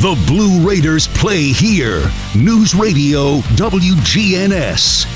The Blue Raiders play here. News Radio WGNS.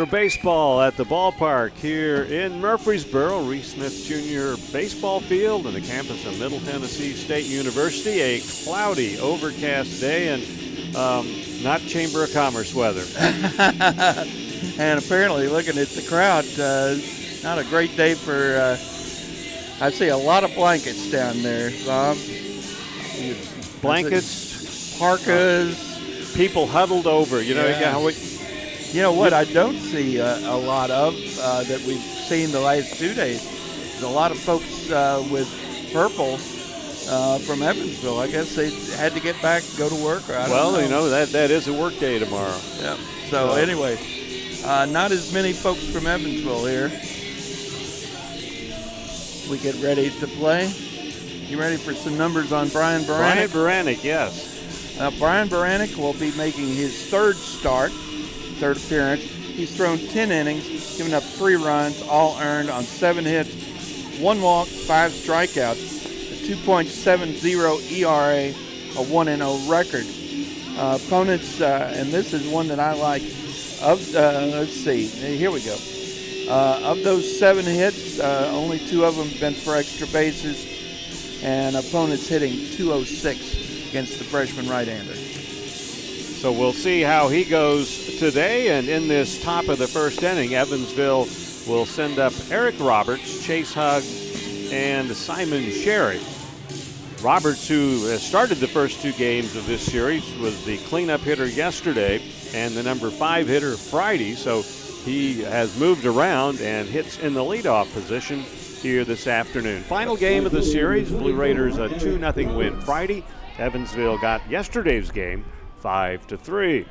For baseball at the ballpark here in Murfreesboro, Reese Smith Jr. baseball field in the campus of Middle Tennessee State University. A cloudy, overcast day and um, not Chamber of Commerce weather. and apparently, looking at the crowd, uh, not a great day for. Uh, I see a lot of blankets down there, Bob. Blankets, parkas, people huddled over. You know, Yeah. how we, You know what I don't see uh, a lot of uh, that we've seen the last two days is a lot of folks uh, with purple uh, from Evansville. I guess they had to get back, go to work. Or I don't well, know. you know that that is a work day tomorrow. Yeah. So anyway, uh, not as many folks from Evansville here. We get ready to play. You ready for some numbers on Brian Brian Baranek? Baranek, yes. Now, Brian Baranek will be making his third start, third appearance. He's thrown 10 innings, given up three runs, all earned on seven hits, one walk, five strikeouts, a 2.70 ERA, a 1 0 record. Uh, opponents, uh, and this is one that I like. Of uh, let's see, here we go. Uh, of those seven hits, uh, only two of them have been for extra bases, and opponents hitting 206 against the freshman right-hander. So we'll see how he goes today. And in this top of the first inning, Evansville will send up Eric Roberts, Chase Hugg, and Simon Sherry. Roberts, who started the first two games of this series, was the cleanup hitter yesterday and the number five hitter Friday. So he has moved around and hits in the leadoff position here this afternoon. Final game of the series, Blue Raiders a 2 0 win Friday. Evansville got yesterday's game 5 to 3.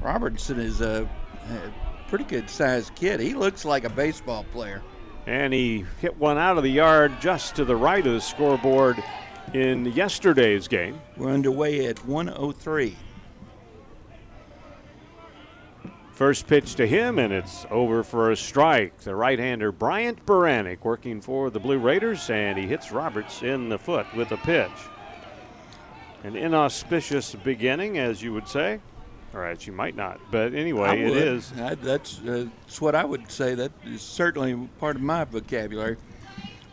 Robertson is a, a pretty good sized kid. He looks like a baseball player. And he hit one out of the yard just to the right of the scoreboard in yesterday's game. We're underway at 103. First pitch to him, and it's over for a strike. The right hander Bryant Baranek working for the Blue Raiders, and he hits Roberts in the foot with a pitch. An inauspicious beginning, as you would say. All right, you might not, but anyway, it is. I, that's, uh, that's what I would say. That is certainly part of my vocabulary.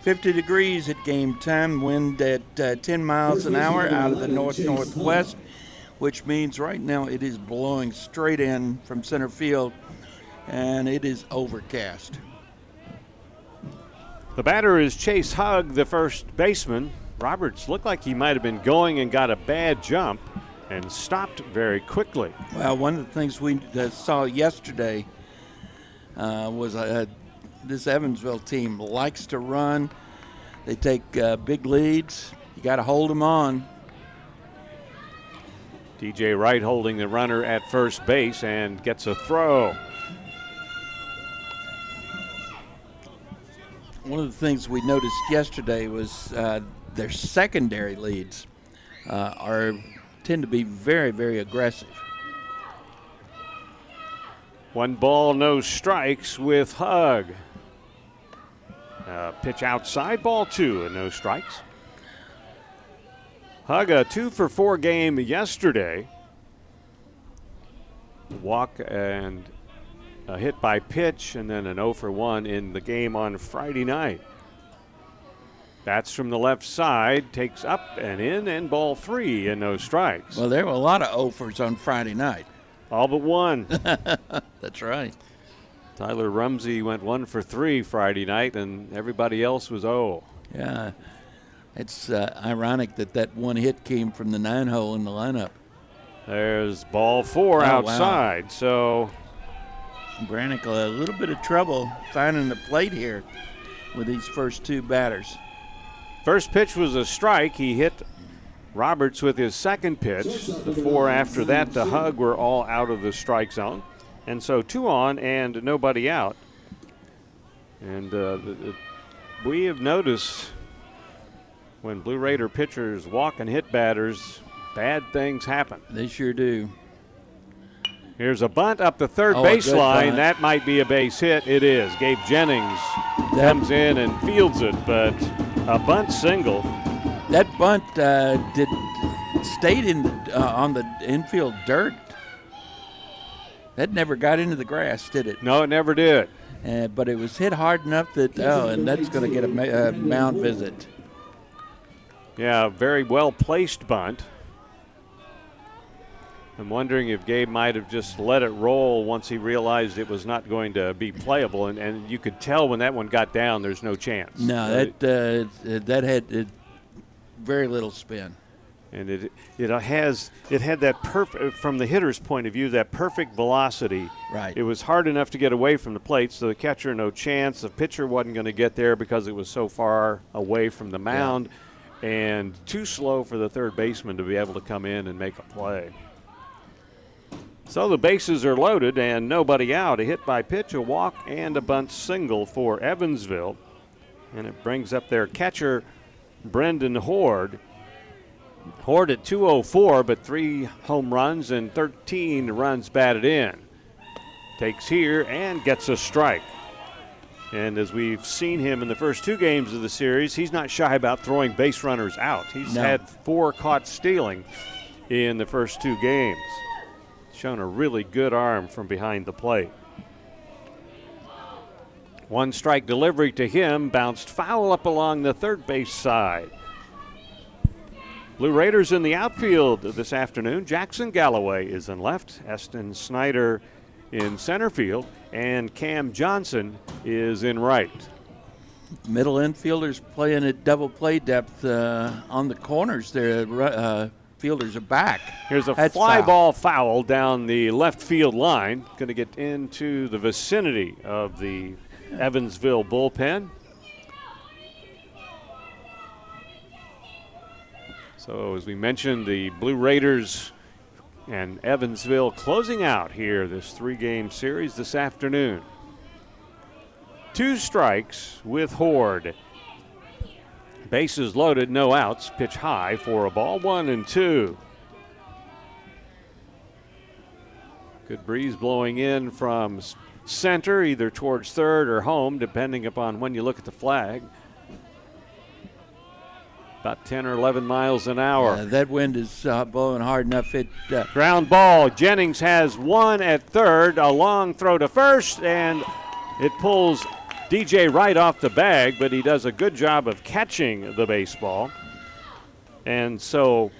50 degrees at game time, wind at uh, 10 miles an hour out of the north northwest, which means right now it is blowing straight in from center field, and it is overcast. The batter is Chase Hugg, the first baseman. Roberts looked like he might have been going and got a bad jump and stopped very quickly. Well, one of the things we saw yesterday uh, was uh, this Evansville team likes to run. They take uh, big leads. You got to hold them on. DJ Wright holding the runner at first base and gets a throw. One of the things we noticed yesterday was uh, their secondary leads uh, are tend to be very, very aggressive. One ball, no strikes with Hugg. Uh, pitch outside, ball two, and no strikes. Hugg a two for four game yesterday. Walk and a hit by pitch and then an 0 for 1 in the game on Friday night. Bats from the left side, takes up and in, and ball three, and no strikes. Well, there were a lot of offers on Friday night. All but one. That's right. Tyler Rumsey went one for three Friday night, and everybody else was oh. Yeah. It's uh, ironic that that one hit came from the nine hole in the lineup. There's ball four Oh, wow. outside. So Baranek a little bit of trouble finding the plate here with these first two batters. First pitch was a strike. He hit Roberts with his second pitch. The four after that, the hug, were all out of the strike zone. And so two on and nobody out. And uh, the, the, we have noticed when Blue Raider pitchers walk and hit batters, bad things happen. They sure do. Here's a bunt up the third Oh, baseline. That might be a base hit. It is. Gabe Jennings That- comes in and fields it, but a bunt single. That bunt uh, did stayed in the, uh, on the infield dirt. That never got into the grass, did it? No, it never did. Uh, but it was hit hard enough that oh, and that's going to get a ma- uh, mound visit. Yeah, very well placed bunt. I'm wondering if Gabe might have just let it roll once he realized it was not going to be playable, and, and you could tell when that one got down, there's no chance. No, Uh, that uh, that had uh, very little spin. and it it has it had that perfect from the hitter's point of view that perfect velocity. Right. It was hard enough to get away from the plate, so the catcher no chance. The pitcher wasn't going to get there because it was so far away from the mound, and too slow for the third baseman to be able to come in and make a play. So the bases are loaded and nobody out. A hit by pitch, a walk, and a bunt single for Evansville. And it brings up their catcher, Brendan Horde. Horde at 204, but three home runs and 13 runs batted in. Takes here and gets a strike. And as we've seen him in the first two games of the series, he's not shy about throwing base runners out. He's No. had four caught stealing in the first two games. Shown a really good arm from behind the plate. One strike delivery to him bounced foul up along the third base side. Blue Raiders in the outfield this afternoon. Jackson Galloway is in left, Eston Snyder in center field, and Cam Johnson is in right. Middle infielders playing at double play depth uh, on the corners. there. uh, fielders are back. Here's a That's fly foul. ball foul down the left field line. Going to get into the vicinity of the Evansville bullpen. So, as we mentioned, the Blue Raiders and Evansville closing out here this three game series this afternoon. Two strikes with Horde. Bases loaded, no outs. Pitch high for a ball, one and two. Good breeze blowing in from center, either towards third or home, depending upon when you look at the flag. About 10 or 11 miles an hour. Uh, that wind is uh, blowing hard enough. It uh, Ground ball. Jennings has one at third. A long throw to first, and it pulls DJ right off the bag, but he does a good job of catching the baseball. And so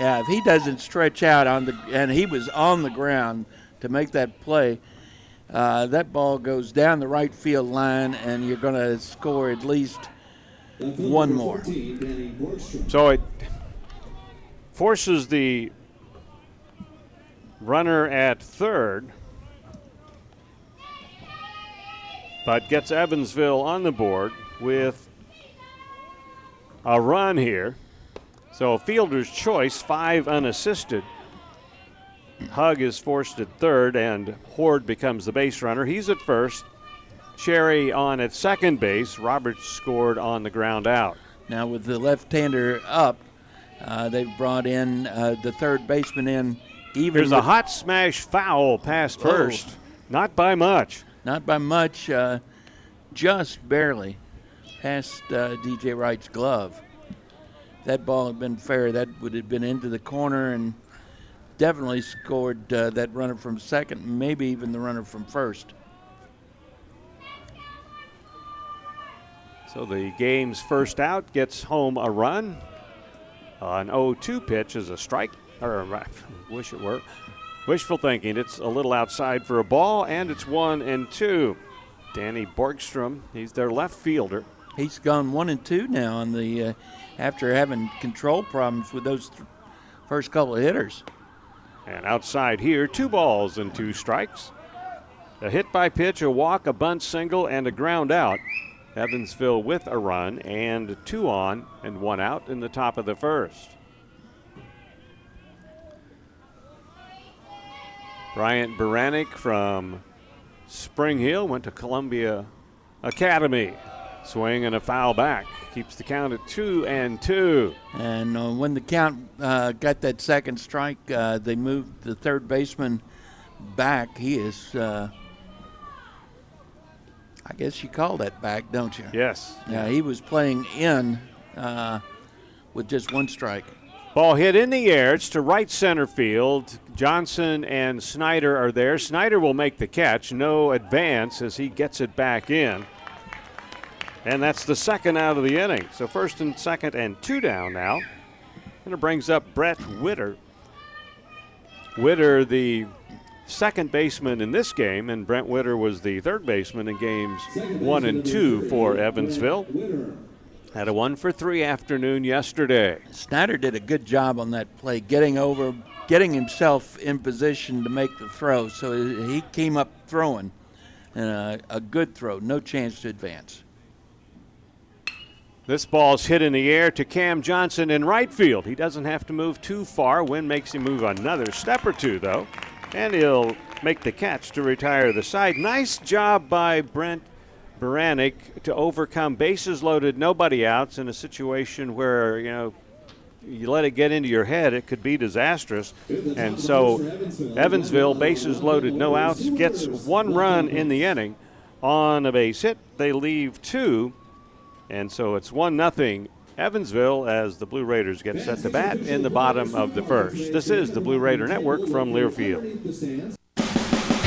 Yeah, if he doesn't stretch out on the and he was on the ground to make that play, uh, that ball goes down the right field line, and you're going to score at least one more. So it forces the runner at third, but gets Evansville on the board with a run here. So fielder's choice, five unassisted. Hugg is forced at third, and Horde becomes the base runner. He's at first. Cherry on at second base. Roberts scored on the ground out. Now with the left-hander up, uh, they've brought in uh, the third baseman in. Even There's a hot smash foul past Oh. first. Not by much. Not by much, uh, just barely, past uh, DJ Wright's glove. That ball had been fair. That would have been into the corner and definitely scored uh, that runner from second, maybe even the runner from first. So the game's first out gets home a run. An 0-2 pitch is a strike, or wish it were. Wishful thinking. It's a little outside for a ball, and it's one and two. Danny Borgstrom, he's their left fielder. He's gone one and two now on the uh, after having control problems with those th- first couple of hitters. And outside here, two balls and two strikes. A hit by pitch, a walk, a bunt single, and a ground out. Evansville with a run and two on and one out in the top of the first. Bryant Baranek from Spring Hill went to Columbia Academy. Swing and a foul back. Keeps the count at two and two. And uh, when the count uh, got that second strike, uh, they moved the third baseman back. He is uh, I guess you call that back, don't you? Yes. Yeah, he was playing in uh, with just one strike. Ball hit in the air. It's to right center field. Johnson and Snyder are there. Snyder will make the catch. No advance as he gets it back in. And that's the second out of the inning. So first and second and two down now. And it brings up Brett Witter. Witter, the second baseman in this game, and Brent Witter was the third baseman in games one and two for Evansville. Had a one for three afternoon yesterday. Snyder did a good job on that play, getting over, getting himself in position to make the throw. So he came up throwing, and a, a good throw, no chance to advance. This ball's hit in the air to Cam Johnson in right field. He doesn't have to move too far. Wind makes him move another step or two, though and he'll make the catch to retire the side. Nice job by Brent Baranek to overcome bases loaded, nobody outs in a situation where, you know, you let it get into your head, it could be disastrous. And so Evansville, bases loaded, no outs, gets one run in the inning on a base hit. They leave two, and so it's one nothing Evansville as the Blue Raiders get set to bat in the bottom of the first. This is the Blue Raider Network from Learfield.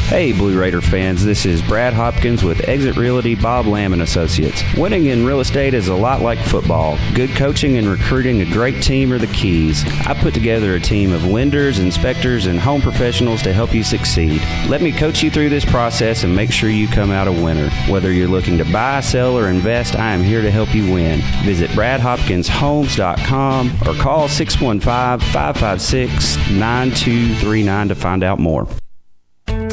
Hey, Blue Raider fans, this is Brad Hopkins with Exit Realty Bob Lamb and Associates. Winning in real estate is a lot like football. Good coaching and recruiting a great team are the keys. I put together a team of lenders, inspectors, and home professionals to help you succeed. Let me coach you through this process and make sure you come out a winner. Whether you're looking to buy, sell, or invest, I am here to help you win. Visit bradhopkinshomes.com or call 615 556 9239 to find out more.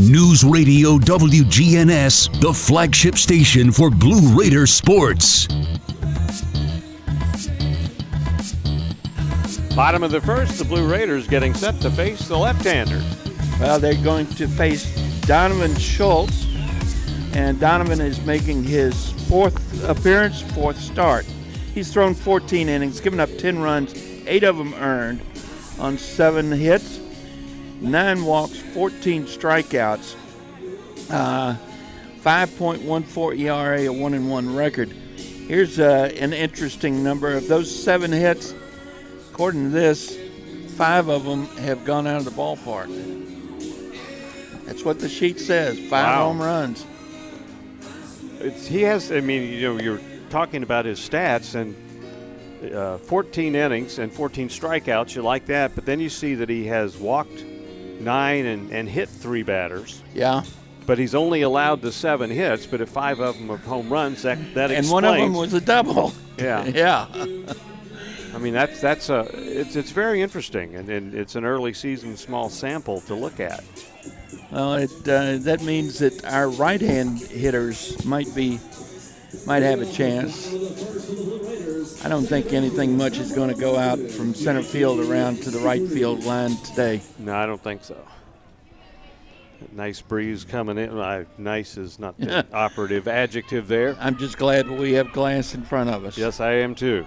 News Radio WGNS, the flagship station for Blue Raider sports. Bottom of the first, the Blue Raiders getting set to face the left-hander. Well, they're going to face Donovan Schultz, and Donovan is making his fourth appearance, fourth start. He's thrown 14 innings, given up 10 runs, eight of them earned on seven hits nine walks, 14 strikeouts, uh, 5.14 ERA, a one and one record. Here's uh, an interesting number of those seven hits. According to this, five of them have gone out of the ballpark. That's what the sheet says. Five wow. home runs. It's, he has. I mean, you know, you're talking about his stats and. Uh, 14 innings and 14 strikeouts. You like that, but then you see that he has walked nine and, and hit three batters. Yeah. But he's only allowed the seven hits, but if five of them are home runs, that, that and explains. one of them was a double. Yeah. yeah. I mean, that's that's a it's it's very interesting, and, and it's an early season small sample to look at. Well, it uh, that means that our right-hand hitters might be might have a chance. I don't think anything much is going to go out from center field around to the right field line today. No, I don't think so. Nice breeze coming in. Uh, nice is not the operative adjective there. I'm just glad we have glass in front of us. Yes, I am too.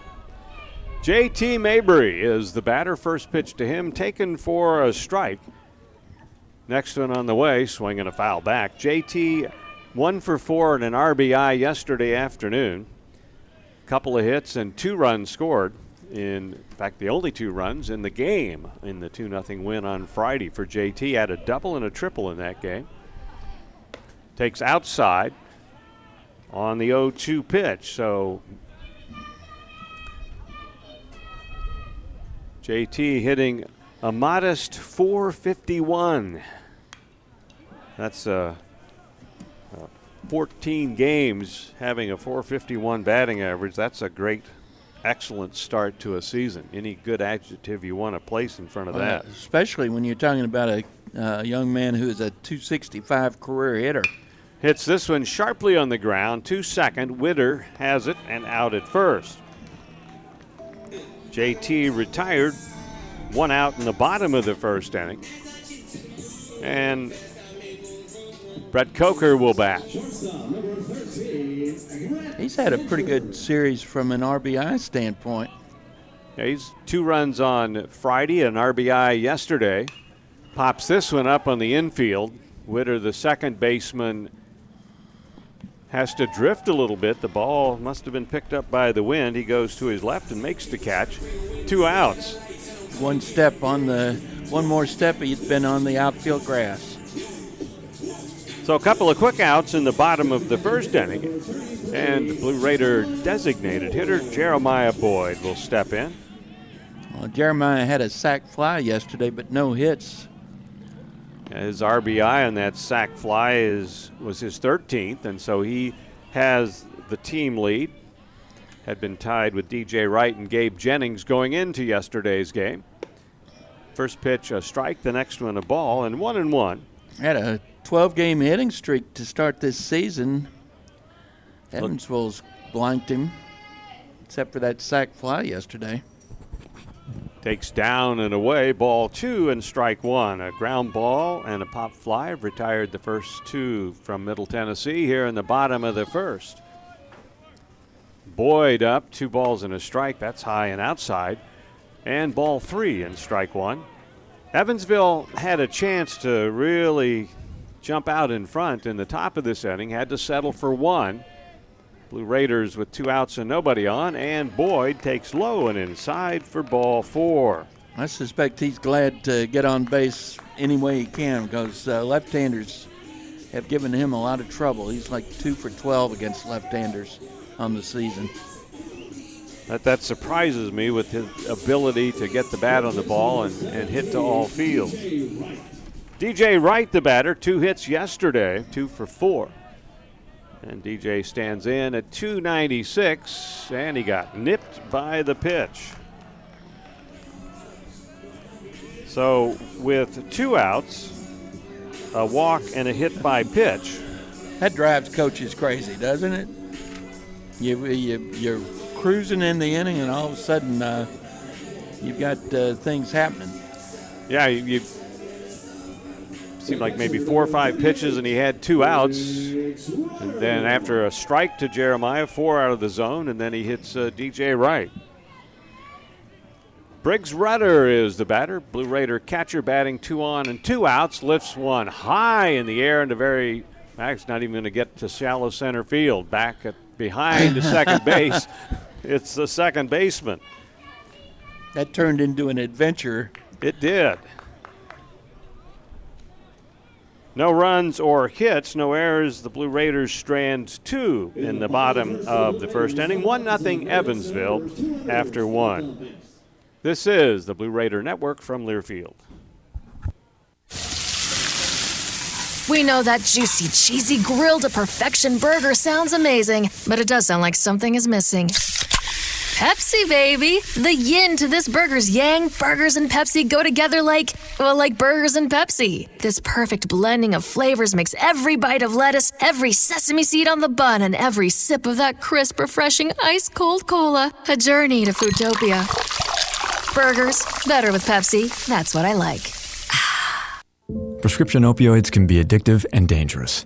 JT Mabry is the batter. First pitch to him, taken for a strike. Next one on the way, swinging a foul back. JT, one for four and an RBI yesterday afternoon. A couple of hits and two runs scored. In fact, the only two runs in the game in the 2 0 win on Friday for JT. Had a double and a triple in that game. Takes outside on the 0 2 pitch. So JT hitting a modest 451. That's uh, uh, 14 games having a 451 batting average. That's a great, excellent start to a season. Any good adjective you want to place in front of that? Uh, especially when you're talking about a uh, young man who is a 265 career hitter. Hits this one sharply on the ground, two second. Witter has it and out at first. JT retired, one out in the bottom of the first inning. And Brett Coker will bat. He's had a pretty good series from an RBI standpoint. Yeah, he's two runs on Friday, an RBI yesterday. Pops this one up on the infield. Witter, the second baseman, has to drift a little bit. The ball must have been picked up by the wind. He goes to his left and makes the catch. Two outs. One step on the, one more step, he's been on the outfield grass. So a couple of quick outs in the bottom of the first inning. And the Blue Raider designated hitter Jeremiah Boyd will step in. Well, Jeremiah had a sac fly yesterday, but no hits. His RBI on that sac fly is was his 13th, and so he has the team lead. Had been tied with DJ Wright and Gabe Jennings going into yesterday's game. First pitch a strike, the next one a ball, and one and one. Had a 12 game hitting streak to start this season. Evansville's blanked him, except for that sac fly yesterday. Takes down and away, ball two and strike one. A ground ball and a pop fly have retired the first two from Middle Tennessee here in the bottom of the first. Boyd up, two balls and a strike. That's high and outside. And ball three and strike one. Evansville had a chance to really jump out in front in the top of this inning, had to settle for one. Blue Raiders with two outs and nobody on, and Boyd takes low and inside for ball four. I suspect he's glad to get on base any way he can because uh, left handers have given him a lot of trouble. He's like two for 12 against left handers on the season. That, that surprises me with his ability to get the bat on the ball and, and hit to all fields. DJ Wright, the batter, two hits yesterday, two for four. And DJ stands in at 296, and he got nipped by the pitch. So, with two outs, a walk, and a hit by pitch. That drives coaches crazy, doesn't it? You, you, you're cruising in the inning, and all of a sudden, uh, you've got uh, things happening. Yeah, you seemed like maybe four or five pitches, and he had two outs. And then after a strike to Jeremiah, four out of the zone, and then he hits uh, DJ Wright. Briggs Rudder is the batter. Blue Raider catcher batting two on and two outs. Lifts one high in the air into very. Max not even going to get to shallow center field. Back at behind the second base. It's the second baseman. That turned into an adventure. It did. No runs or hits, no errors. The Blue Raiders strand two in the bottom of the first inning. 1 0 Evansville after one. This is the Blue Raider Network from Learfield. We know that juicy, cheesy, grilled to perfection burger sounds amazing, but it does sound like something is missing. Pepsi, baby. The yin to this burger's yang. Burgers and Pepsi go together like, well, like burgers and Pepsi. This perfect blending of flavors makes every bite of lettuce, every sesame seed on the bun, and every sip of that crisp, refreshing, ice cold cola a journey to Foodtopia. Burgers, better with Pepsi. That's what I like. Prescription opioids can be addictive and dangerous.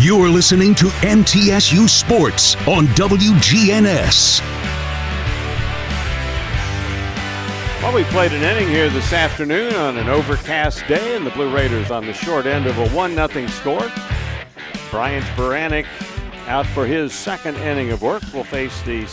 You're listening to MTSU Sports on WGNS. Well, we played an inning here this afternoon on an overcast day, and the Blue Raiders on the short end of a 1 0 score. Bryant Baranek out for his second inning of work will face the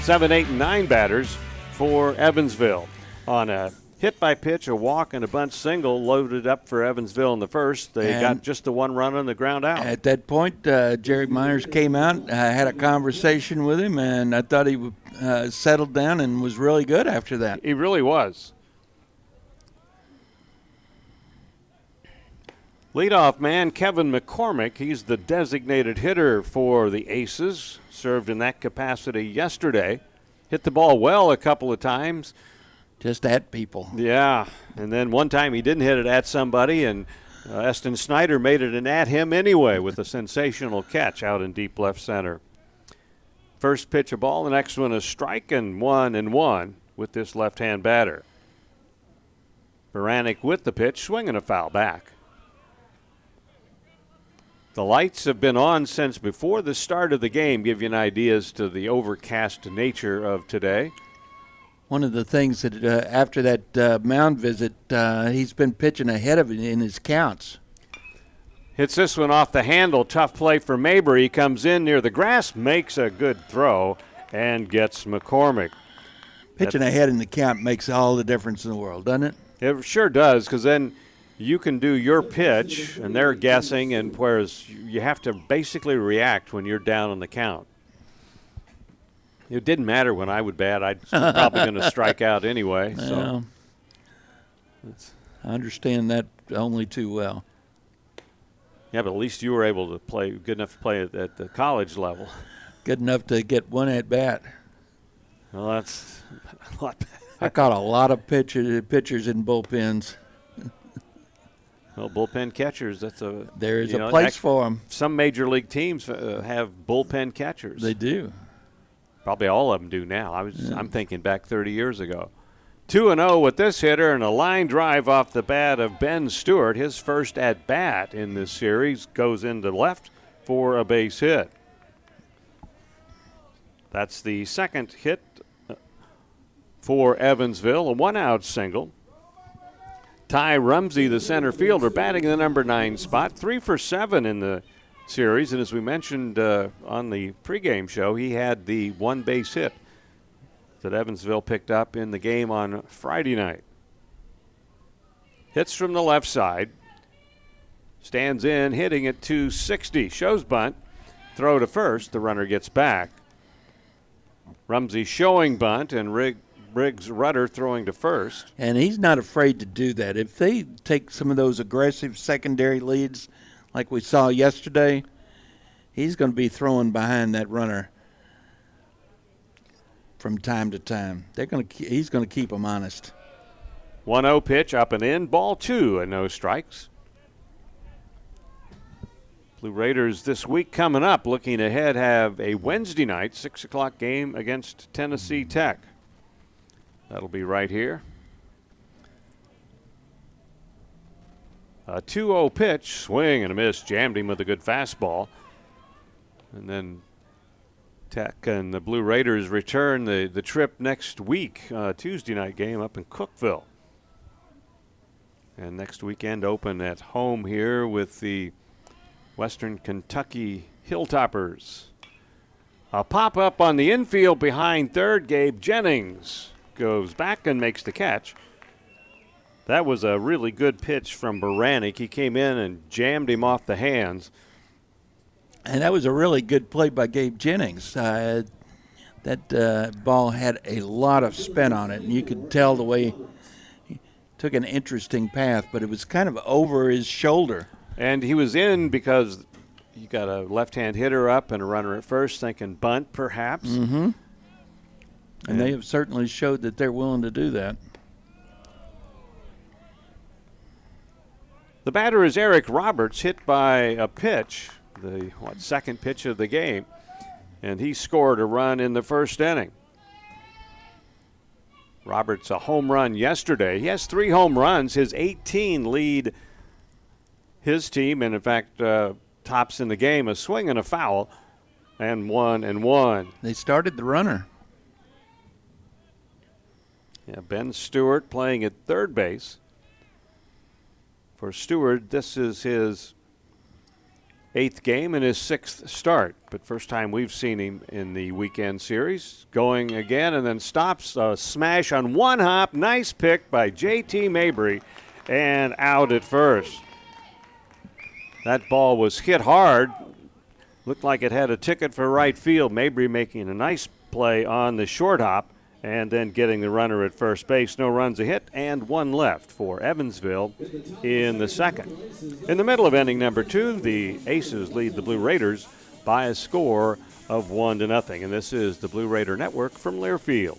7, 8, and 9 batters for Evansville on a hit by pitch, a walk, and a bunt single loaded up for Evansville in the first. They And- got just the one run on the ground out. At that point, uh, Jerry Myers came out. I had a conversation with him, and I thought he uh, settled down and was really good after that. He really was. Leadoff man Kevin McCormick, he's the designated hitter for the Aces, served in that capacity yesterday. Hit the ball well a couple of times. Just at people. Yeah, and then one time he didn't hit it at somebody, and uh, Eston Snyder made it an at him anyway with a sensational catch out in deep left center. First pitch a ball, the next one a strike, and one and one with this left hand batter. Baranek with the pitch, swinging a foul back. The lights have been on since before the start of the game, give you an idea as to the overcast nature of today. One of the things that uh, after that uh, mound visit, uh, he's been pitching ahead of it in his counts. Hits this one off the handle. Tough play for Mabry. He Comes in near the grass, makes a good throw, and gets McCormick. Pitching ahead in the count makes all the difference in the world, doesn't it? It sure does, because then you can do your pitch, and they're guessing, and whereas you have to basically react when you're down on the count. It didn't matter when I would bat. I'd probably going to strike out anyway. So Well, I understand that only too well. yeah, but at least you were able to play good enough to play at, at the college level. Good enough to get one at bat. Well, that's a lot. I caught a lot of pitchers, pitchers in bullpens. Well, bullpen catchers. That's a There's a know, place act- for them. Some major league teams uh, have bullpen catchers. They do. Probably all of them do now. I was I'm thinking back 30 years ago. 2 and 0 with this hitter and a line drive off the bat of Ben Stewart. His first at bat in this series goes into left for a base hit. That's the second hit uh, for Evansville, a one out single. Ty Rumsey, the center fielder, batting in the number nine spot, three for seven in the series. And as we mentioned uh, on the pregame show, he had the one base hit that Evansville picked up in the game on Friday night. Hits from the left side. Stands in, hitting at 260. Shows bunt. Throw to first. The runner gets back. Rumsey showing bunt, and Rig, Briggs Rudder throwing to first. And he's not afraid to do that. If they take some of those aggressive secondary leads like we saw yesterday, he's going to be throwing behind that runner from time to time. They're going to he's going to keep them honest. 1 0 pitch up and in, ball two, and no strikes. Blue Raiders this week coming up, looking ahead, have a Wednesday night, 6 o'clock game against Tennessee Tech. That'll be right here. A 2 0 pitch, swing and a miss, jammed him with a good fastball. And then Tech and the Blue Raiders return the, the trip next week, uh, Tuesday night game up in Cookeville. And next weekend open at home here with the Western Kentucky Hilltoppers. A pop up on the infield behind third, Gabe Jennings goes back and makes the catch. That was a really good pitch from Baranek. He came in and jammed him off the hands. And that was a really good play by Gabe Jennings. Uh, that uh, ball had a lot of spin on it, and you could tell the way he took an interesting path, but it was kind of over his shoulder. And he was in because you got a left-hand hitter up and a runner at first, thinking bunt perhaps. Mm-hmm. And, and they have certainly showed that they're willing to do that. The batter is Eric Roberts, hit by a pitch, the what second pitch of the game, and he scored a run in the first inning. Roberts a home run yesterday. He has three home runs. His 18 lead his team, and in fact, uh, tops in the game a swing and a foul, and one and one. They started the runner. Yeah, Ben Stewart playing at third base. For Stewart, this is his eighth game and his sixth start, but first time we've seen him in the weekend series. Going again and then stops a smash on one hop. Nice pick by J.T. Mabry and out at first. That ball was hit hard. Looked like it had a ticket for right field. Mabry making a nice play on the short hop and then getting the runner at first base. No runs a hit and one left for Evansville in the second. In the middle of inning number two, the Aces lead the Blue Raiders by a score of one to nothing. And this is the Blue Raider Network from Learfield.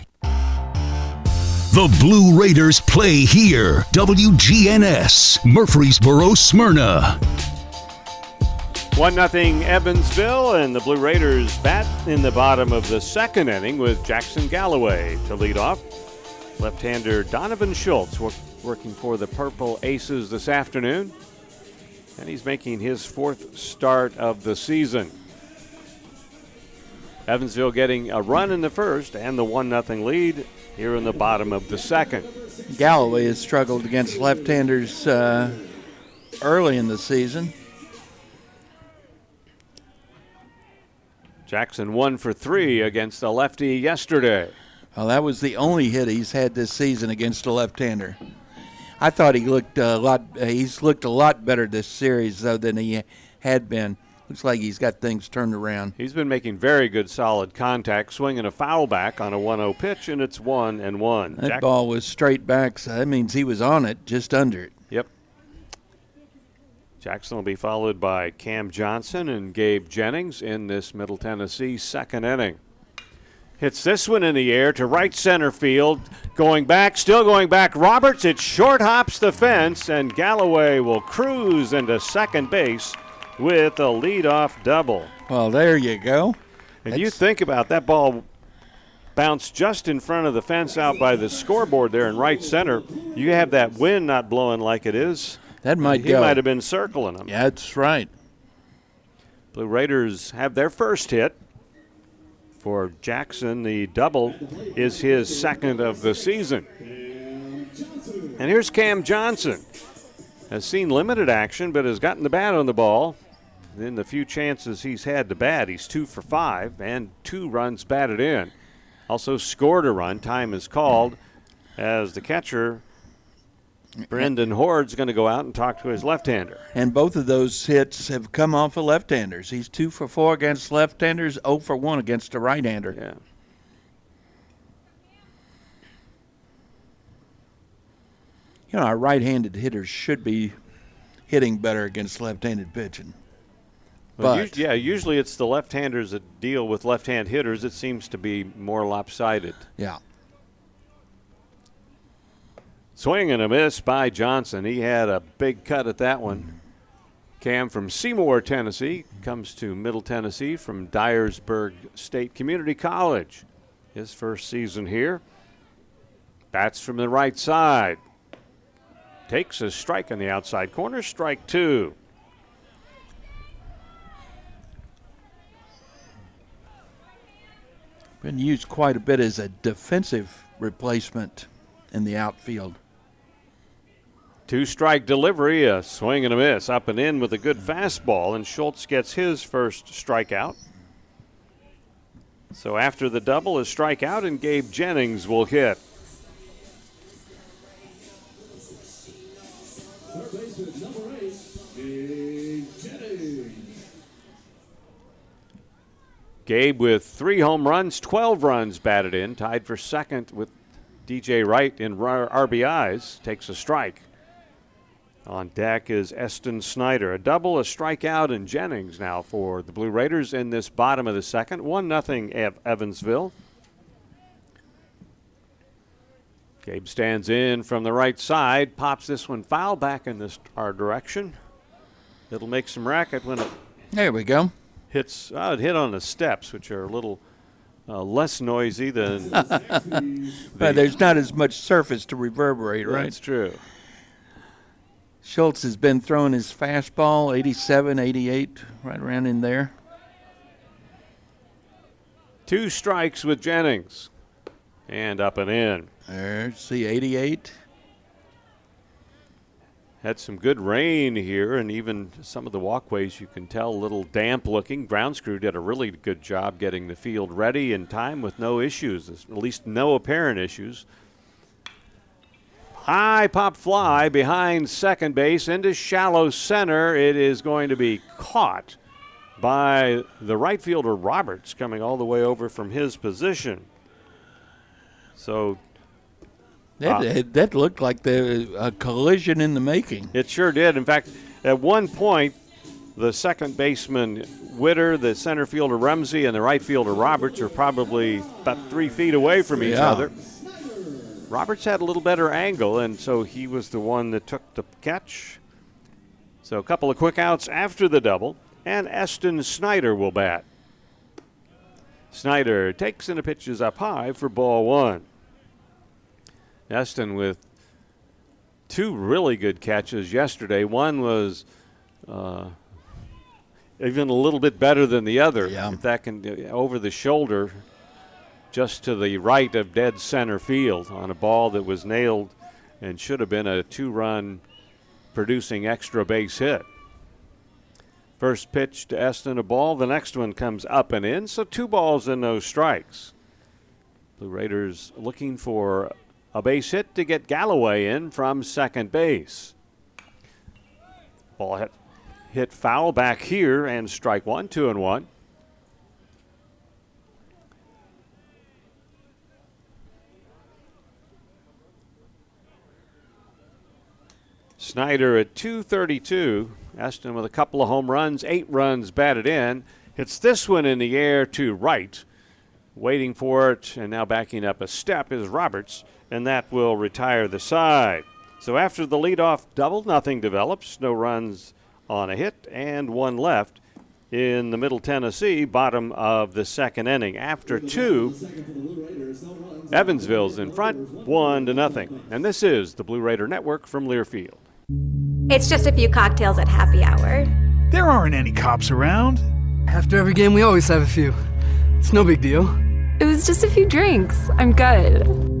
The Blue Raiders play here. WGNS, Murfreesboro, Smyrna. 1 0 Evansville, and the Blue Raiders bat in the bottom of the second inning with Jackson Galloway to lead off. Left hander Donovan Schultz work, working for the Purple Aces this afternoon, and he's making his fourth start of the season. Evansville getting a run in the first and the 1 0 lead here in the bottom of the second. Galloway has struggled against left handers uh, early in the season. Jackson one for three against a lefty yesterday. Well, that was the only hit he's had this season against a left-hander. I thought he looked a lot. He's looked a lot better this series though than he had been. Looks like he's got things turned around. He's been making very good, solid contact, swinging a foul back on a 1-0 pitch, and it's one and one. That Jack- ball was straight back, so that means he was on it, just under it. Yep. Jackson will be followed by Cam Johnson and Gabe Jennings in this Middle Tennessee second inning. Hits this one in the air to right center field. Going back, still going back. Roberts, it short hops the fence, and Galloway will cruise into second base with a leadoff double. Well, there you go. And you think about that ball bounced just in front of the fence out by the scoreboard there in right center. You have that wind not blowing like it is. That might he go. might have been circling him. Yeah, that's right. Blue Raiders have their first hit. For Jackson, the double is his second of the season. And here's Cam Johnson. Has seen limited action, but has gotten the bat on the ball. In the few chances he's had to bat, he's two for five and two runs batted in. Also scored a run. Time is called as the catcher Brendan Hord's going to go out and talk to his left-hander. And both of those hits have come off of left-handers. He's two for four against left-handers, 0 for one against a right-hander. Yeah. You know, our right-handed hitters should be hitting better against left-handed pitching. But- yeah, usually it's the left-handers that deal with left-hand hitters. It seems to be more lopsided. Yeah. Swing and a miss by Johnson. He had a big cut at that one. Cam from Seymour, Tennessee, comes to Middle Tennessee from Dyersburg State Community College. His first season here. Bats from the right side. Takes a strike on the outside corner. Strike two. Been used quite a bit as a defensive replacement in the outfield. Two strike delivery, a swing and a miss, up and in with a good fastball, and Schultz gets his first strikeout. So after the double, a strikeout, and Gabe Jennings will hit. Gabe with three home runs, 12 runs batted in, tied for second with DJ Wright in RBIs, takes a strike. On deck is Eston Snyder. A double, a strikeout, and Jennings now for the Blue Raiders in this bottom of the second. 1 nothing Ev- Evansville. Gabe stands in from the right side, pops this one foul back in this our direction. It'll make some racket when it There we go. Hits. Uh, it hit on the steps, which are a little uh, less noisy than. But there's not as much surface to reverberate, right? That's true. Schultz has been throwing his fastball 87, 88, right around in there. Two strikes with Jennings, and up and in. There's the 88. Had some good rain here, and even some of the walkways you can tell a little damp looking. Grounds crew did a really good job getting the field ready in time with no issues, at least no apparent issues. High pop fly behind second base into shallow center. It is going to be caught by the right fielder Roberts coming all the way over from his position. So That, Uh, that looked like the, a collision in the making. It sure did. In fact, at one point, the second baseman Witter, the center fielder Rumsey, and the right fielder Roberts are probably about three feet away from each Yeah. other. Roberts had a little better angle, and so he was the one that took the catch. So a couple of quick outs after the double, and Eston Snyder will bat. Snyder takes and the pitches up high for ball one. Eston with two really good catches yesterday. One was uh, even a little bit better than the other. Yeah. If that can over the shoulder, just to the right of dead center field on a ball that was nailed and should have been a two-run producing extra base hit. First pitch to Eston, a ball. The next one comes up and in. So two balls and no strikes. Blue Raiders looking for a base hit to get Galloway in from second base. Ball hit, hit foul back here and strike one, two and one. Snyder at 232. Eston with a couple of home runs, eight runs batted in. Hits this one in the air to right. Waiting for it and now backing up a step is Roberts, and that will retire the side. So after the leadoff double, nothing develops. No runs on a hit and one left in the Middle Tennessee bottom of the second inning. After two, Evansville's in front, one to nothing. And this is the Blue Raider Network from Learfield. It's just a few cocktails at happy hour. There aren't any cops around. After every game, we always have a few. It's no big deal. It was just a few drinks. I'm good.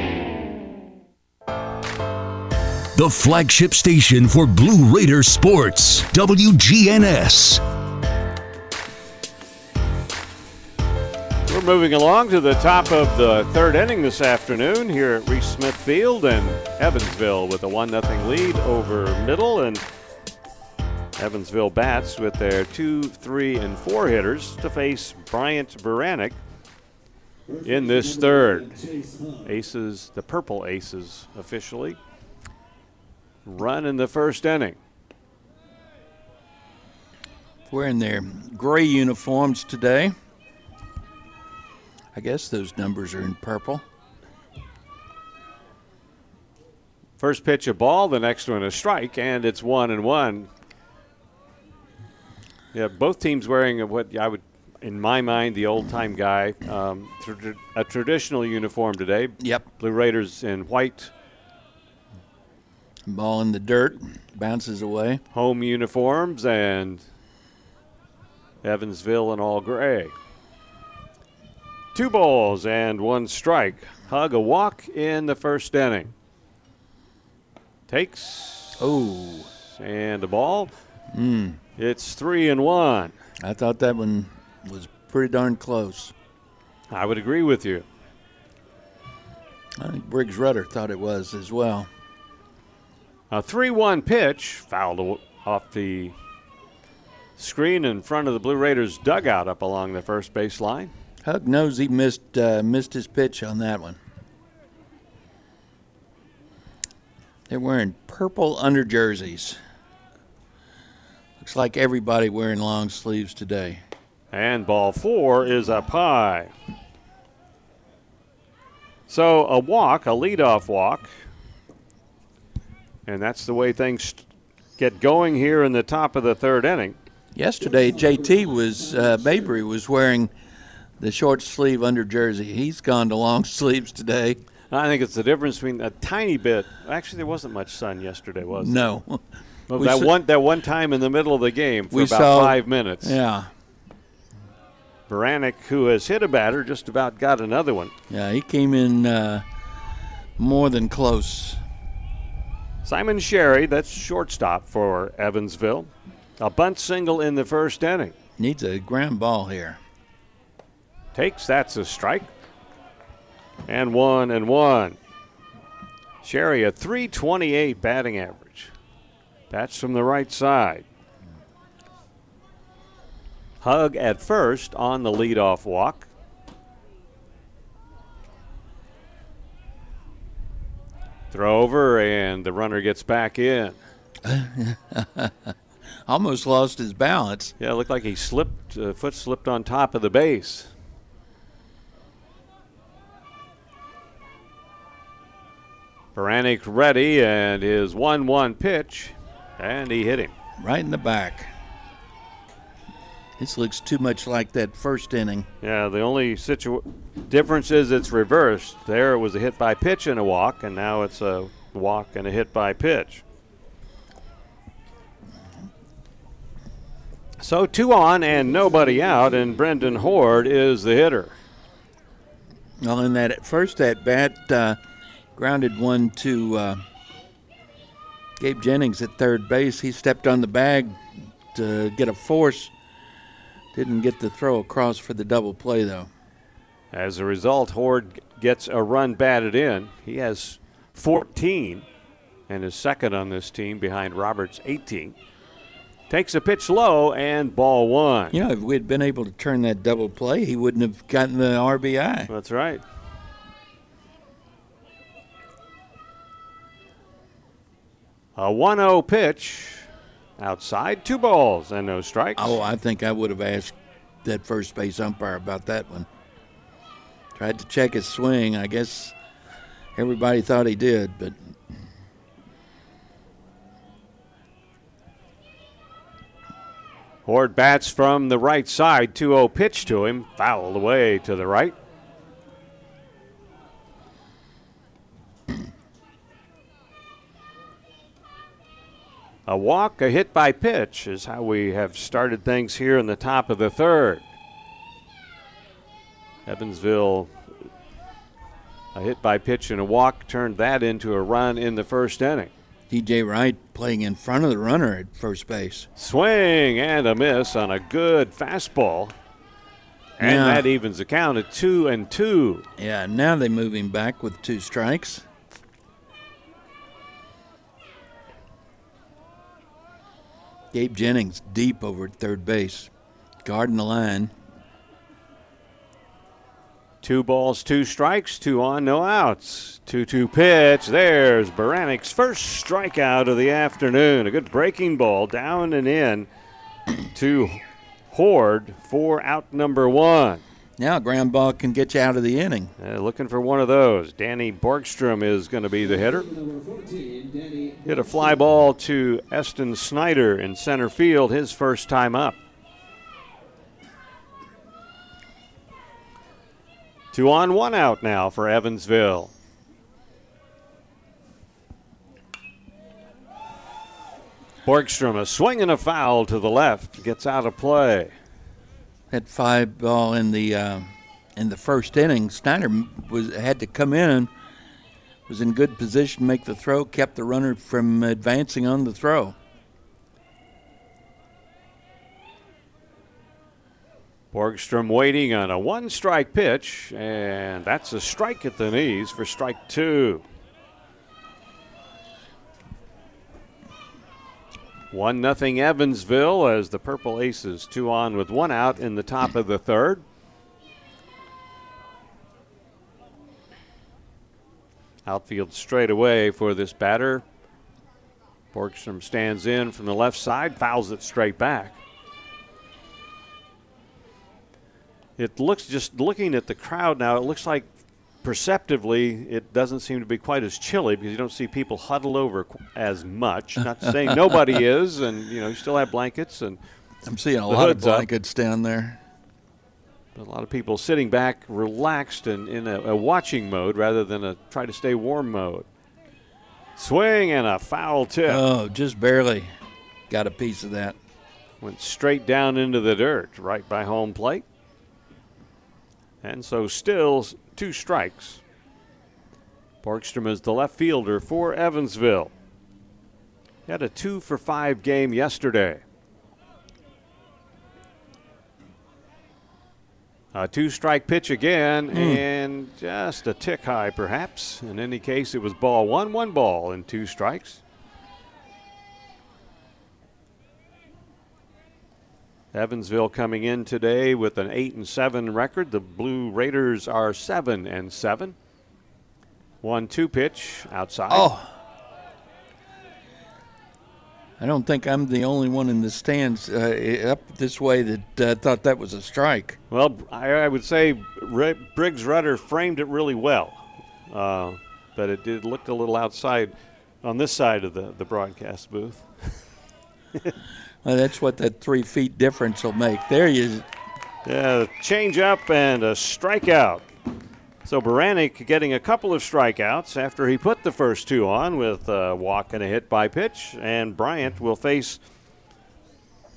The flagship station for Blue Raider sports, WGNS. We're moving along to the top of the third inning this afternoon here at Reese Smith Field and Evansville with a 1 0 lead over Middle. And Evansville bats with their two, three, and four hitters to face Bryant Baranek in this third. Aces, the Purple Aces officially run in the first inning. Wearing their gray uniforms today. I guess those numbers are in purple. First pitch a ball, the next one a strike, and it's one and one. Yeah, both teams wearing what I would, in my mind, the old time guy, um, tra- a traditional uniform today. Yep. Blue Raiders in white. Ball in the dirt, bounces away. Home uniforms and Evansville in all gray. Two balls and one strike. Hugg a walk in the first inning. Takes. Oh. And a ball. Mm. It's three and one. I thought that one was pretty darn close. I would agree with you. I think Briggs Rudder thought it was as well. A 3 1 pitch fouled off the screen in front of the Blue Raiders dugout up along the first base line. Hugg knows he missed uh, missed his pitch on that one. They're wearing purple under jerseys. Looks like everybody wearing long sleeves today. And ball four is up high. So a walk, a leadoff walk. And that's the way things get going here in the top of the third inning. Yesterday, JT was, uh, Mabry was wearing the short sleeve under jersey. He's gone to long sleeves today. I think it's the difference between a tiny bit. Actually, there wasn't much sun yesterday, was there? No. Well, that saw- one that one time in the middle of the game for about saw- five minutes. Yeah. Baranek, who has hit a batter, just about got another one. Yeah, he came in uh, more than close. Simon Sherry, that's shortstop for Evansville. A bunt single in the first inning. Needs a ground ball here. Takes, that's a strike. And one and one. Sherry, a 328 batting average. That's from the right side. Hugg at first on the leadoff walk. Throw over, and the runner gets back in. Almost lost his balance. Yeah, it looked like he slipped, uh, foot slipped on top of the base. Baranek ready, and his 1 1 pitch, and he hit him. Right in the back. This looks too much like that first inning. Yeah, the only situ- difference is it's reversed. There it was a hit by pitch and a walk, and now it's a walk and a hit by pitch. So two on and nobody out, and Brendan Horde is the hitter. Well, in that first at bat, uh, grounded one to uh, Gabe Jennings at third base. He stepped on the bag to get a force. Didn't get the throw across for the double play, though. As a result, Horde gets a run batted in. He has 14 and is second on this team behind Roberts' 18. Takes a pitch low and ball one. You know, if we had been able to turn that double play, he wouldn't have gotten the RBI. That's right. A 1 0 pitch outside. Two balls and no strikes. Oh, I think I would have asked that first base umpire about that one. Tried to check his swing. I guess everybody thought he did, but. Horde bats from the right side. 2 0 pitch to him. Fouled away to the right. A walk, a hit by pitch is how we have started things here in the top of the third. Evansville, a hit by pitch and a walk turned that into a run in the first inning. DJ Wright playing in front of the runner at first base. Swing and a miss on a good fastball. And that evens the count at two and two. Yeah, now they move him back with two strikes. Gabe Jennings deep over at third base, guarding the line. Two balls, two strikes, two on, no outs. 2 2 pitch. There's Baranek's first strikeout of the afternoon. A good breaking ball down and in to Horde for out number one. Now ground ball can get you out of the inning. Uh, looking for one of those. Danny Borgstrom is going to be the hitter. Hit a fly ball to Eston Snyder in center field, his first time up. Two on, one out now for Evansville. Borgstrom, a swing and a foul to the left, gets out of play. That five ball in the uh, in the first inning, Snyder was had to come in, was in good position to make the throw, kept the runner from advancing on the throw. Borgstrom waiting on a one strike pitch, and that's a strike at the knees for strike two. One nothing Evansville as the Purple Aces two on with one out in the top of the third. Outfield straight away for this batter. Borgstrom stands in from the left side, fouls it straight back. It looks just looking at the crowd now, it looks like perceptively it doesn't seem to be quite as chilly because you don't see people huddled over qu- as much. Not saying nobody is, and you know, you still have blankets and I'm seeing a lot of hood's up. blankets down there. But a lot of people sitting back, relaxed, and in a, a watching mode rather than a try to stay warm mode. Swing and a foul tip. Oh, just barely got a piece of that. Went straight down into the dirt, right by home plate. And so still two strikes. Borgstrom is the left fielder for Evansville. He had a two for five game yesterday. A two strike pitch again, hmm. and just a tick high, perhaps. In any case, it was ball one, one ball, and two strikes. Evansville coming in today with an eight and seven record. The Blue Raiders are seven and seven. One two pitch outside. Oh. I don't think I'm the only one in the stands uh, up this way that uh, thought that was a strike. Well, I, I would say Ri- Briggs Rudder framed it really well, uh, but it did looked a little outside on this side of the, the broadcast booth. Well, that's what that three feet difference will make. There you. Yeah, change up and a strikeout. So Baranek getting a couple of strikeouts after he put the first two on with a walk and a hit by pitch, and Bryant will face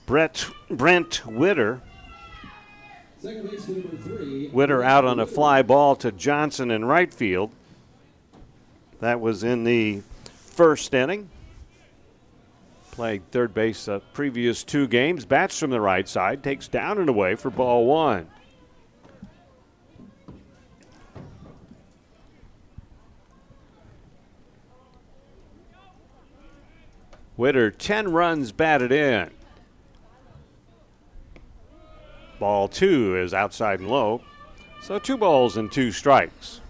Brett Brent Witter. Witter out on a fly ball to Johnson in right field. That was in the first inning. Played third base the previous two games. Bats from the right side, takes down and away for ball one. Witter, 10 runs batted in. Ball two is outside and low. So two balls and two strikes.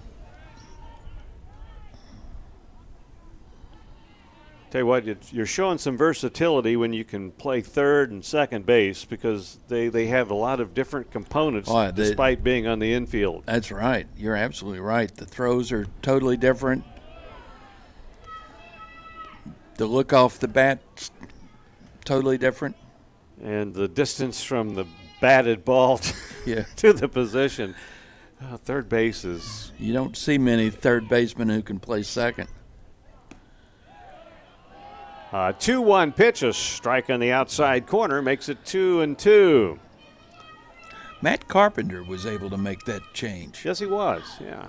Tell you what, you're showing some versatility when you can play third and second base because they, they have a lot of different components Oh, they- despite being on the infield. That's right. You're absolutely right. The throws are totally different. The look off the bat, totally different. and the distance from the batted ball to, Yeah. to the position. Uh, third base is You don't see many third basemen who can play second. Uh, 2 1 pitch, a strike on the outside corner, makes it 2 and 2. Matt Carpenter was able to make that change. Yes, he was, yeah.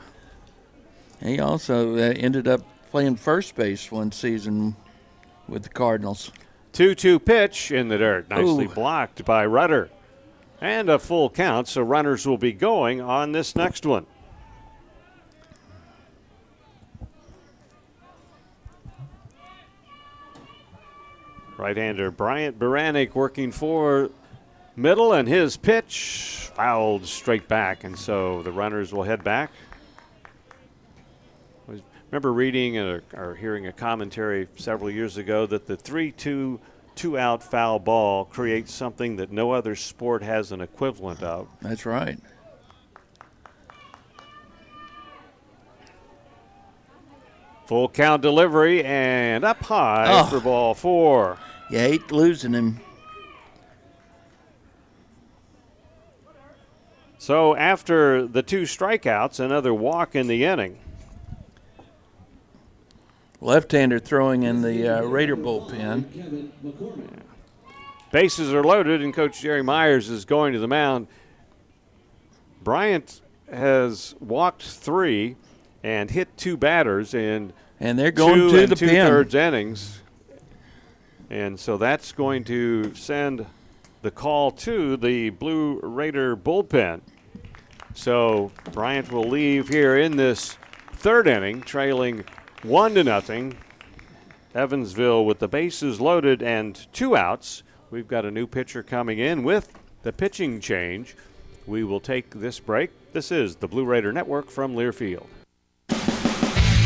He also uh, ended up playing first base one season with the Cardinals. 2 2 pitch in the dirt, nicely Ooh. blocked by Rudder. And a full count, so runners will be going on this next one. Right-hander Bryant Baranek working for middle, and his pitch fouled straight back, and so the runners will head back. I remember reading or, uh, or hearing a commentary several years ago that the 3-2 two-out foul ball creates something that no other sport has an equivalent of. That's right. Full count delivery and up high Oh. for ball four. You hate losing him. So after the two strikeouts, another walk in the inning. Left-hander throwing in the uh, Raider bullpen. Bases are loaded, and Coach Jerry Myers is going to the mound. Bryant has walked three and hit two batters in And they're going two to and the two pen. thirds innings, and so that's going to send the call to the Blue Raider bullpen. So Bryant will leave here in this third inning, trailing one to nothing. Evansville with the bases loaded and two outs. We've got a new pitcher coming in with the pitching change. We will take this break. This is the Blue Raider Network from Learfield.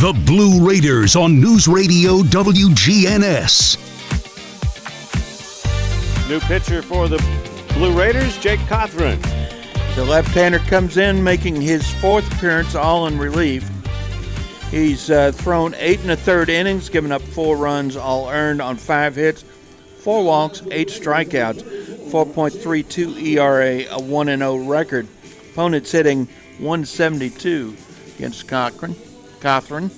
The Blue Raiders on News Radio WGNS. New pitcher for the Blue Raiders, Jake Cothran. The left-hander comes in, making his fourth appearance, all in relief. He's uh, thrown eight and a third innings, given up four runs, all earned on five hits, four walks, eight strikeouts, 4.32 ERA, a 1 0 record. Opponents hitting 172 against Cochran. Cothran.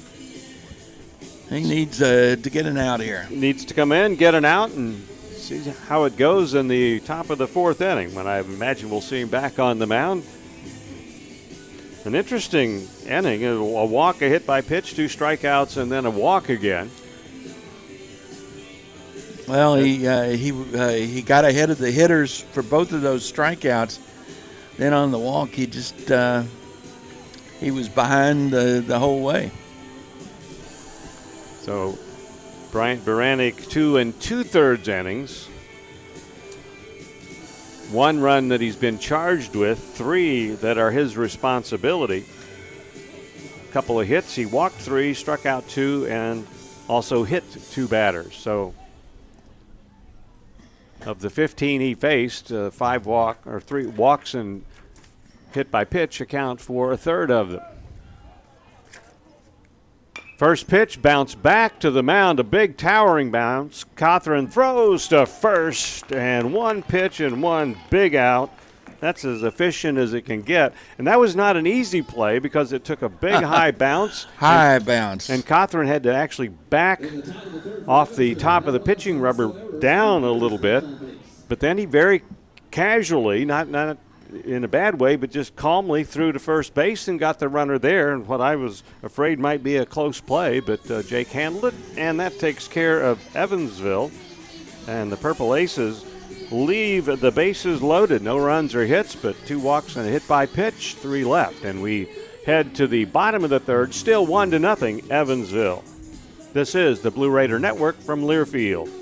He needs uh, to get an out here. Needs to come in, get an out, and see how it goes in the top of the fourth inning when I imagine we'll see him back on the mound. An interesting inning. A walk, a hit by pitch, two strikeouts, and then a walk again. Well, he uh, he uh, he got ahead of the hitters for both of those strikeouts. Then on the walk, he just uh, he was behind the, the whole way. So Bryant Baranek, two and two thirds innings. One run that he's been charged with, three that are his responsibility. A couple of hits. He walked three, struck out two, and also hit two batters. So of the 15 he faced, uh, five walk or three walks and hit by pitch account for a third of them. First pitch, bounce back to the mound, a big towering bounce. Cothran throws to first, and one pitch and one big out that's as efficient as it can get. And that was not an easy play because it took a big high bounce. High and, bounce. And Cothran had to actually back off the top of the pitching rubber down a little bit. But then he very casually, not not in a bad way, but just calmly threw to first base and got the runner there. And what I was afraid might be a close play, but uh, Jake handled it, and that takes care of Evansville. And the Purple Aces leave the bases loaded. No runs or hits, but two walks and a hit by pitch, three left. And we head to the bottom of the third, still one to nothing, Evansville. This is the Blue Raider Network from Learfield.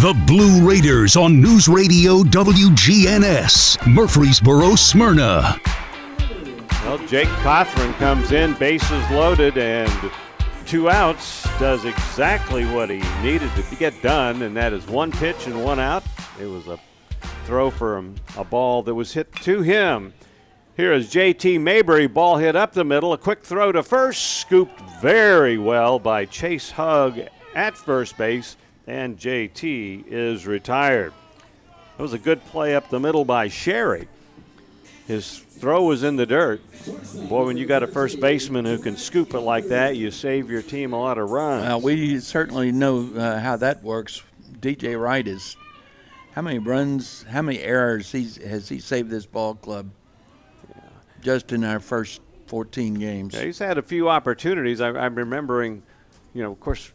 The Blue Raiders on News Radio WGNS, Murfreesboro, Smyrna. Well, Jake Cothran comes in, bases loaded, and two outs. Does exactly what he needed to get done, and that is one pitch and one out. It was a throw for him, a ball that was hit to him. Here is JT Mabry, ball hit up the middle, a quick throw to first, scooped very well by Chase Hugg at first base, and JT is retired. It was a good play up the middle by Sherry. His throw was in the dirt. Boy, when you got a first baseman who can scoop it like that, you save your team a lot of runs. Well, we certainly know uh, how that works. DJ Wright is how many runs, how many errors he's, has he saved this ball club just in our first 14 games? Yeah, he's had a few opportunities. I, I'm remembering, you know, of course,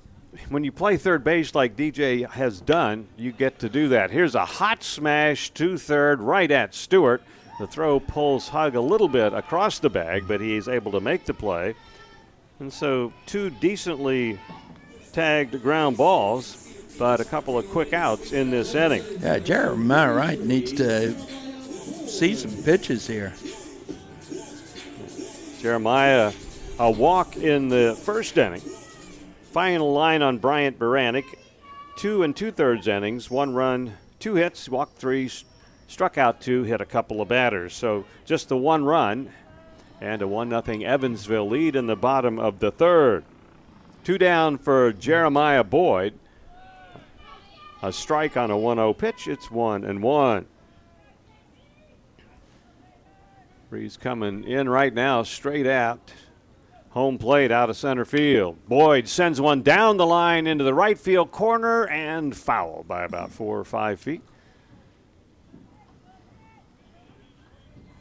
when you play third base like DJ has done, you get to do that. Here's a hot smash to third, right at Stewart. The throw pulls Hugg a little bit across the bag, but he's able to make the play. And so, two decently tagged ground balls, but a couple of quick outs in this inning. Yeah, Jeremiah Wright needs to see some pitches here. Jeremiah, a walk in the first inning. Final line on Bryant Baranek. Two and two thirds innings, one run, two hits, walked three, struck out two, hit a couple of batters. So just the one run and a 1 0 Evansville lead in the bottom of the third. Two down for Jeremiah Boyd. A strike on a 1 0 pitch. It's 1 and 1. Breeze coming in right now, straight at home plate out of center field. Boyd sends one down the line into the right field corner and foul by about four or five feet.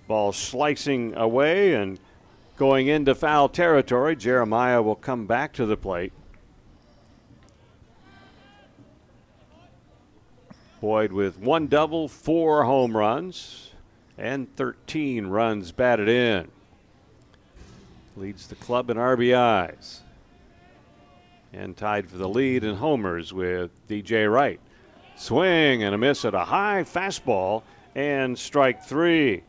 Ball slicing away and going into foul territory. Jeremiah will come back to the plate. Boyd with one double, four home runs, and 13 runs batted in. Leads the club in RBIs. And tied for the lead in homers with DJ Wright. Swing and a miss at a high fastball and strike three.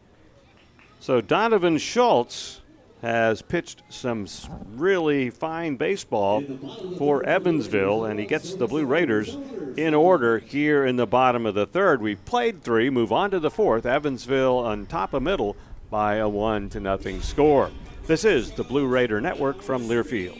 So Donovan Schultz has pitched some really fine baseball for Evansville, and he gets the Blue Raiders in order here in the bottom of the third. We've played three, move on to the fourth. Evansville on top of middle by a one to nothing score. This is the Blue Raider Network from Learfield.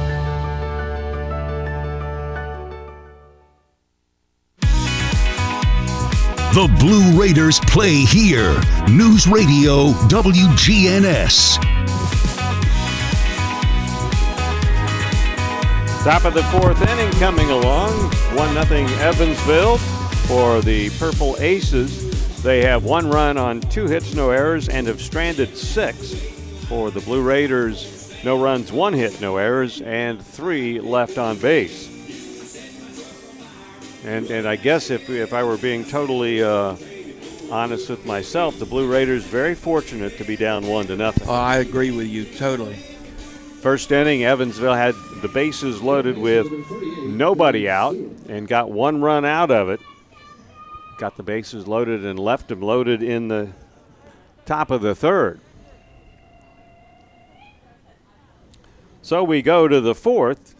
The Blue Raiders play here. News Radio WGNS. Top of the fourth inning coming along. 1 0 Evansville for the Purple Aces. They have one run on two hits, no errors, and have stranded six. For the Blue Raiders, no runs, one hit, no errors, and three left on base. And and I guess if if I were being totally uh, honest with myself, the Blue Raiders very fortunate to be down one to nothing. Oh, I agree with you totally. First inning, Evansville had the bases loaded with nobody out and got one run out of it. Got the bases loaded and left them loaded in the top of the third. So we go to the fourth.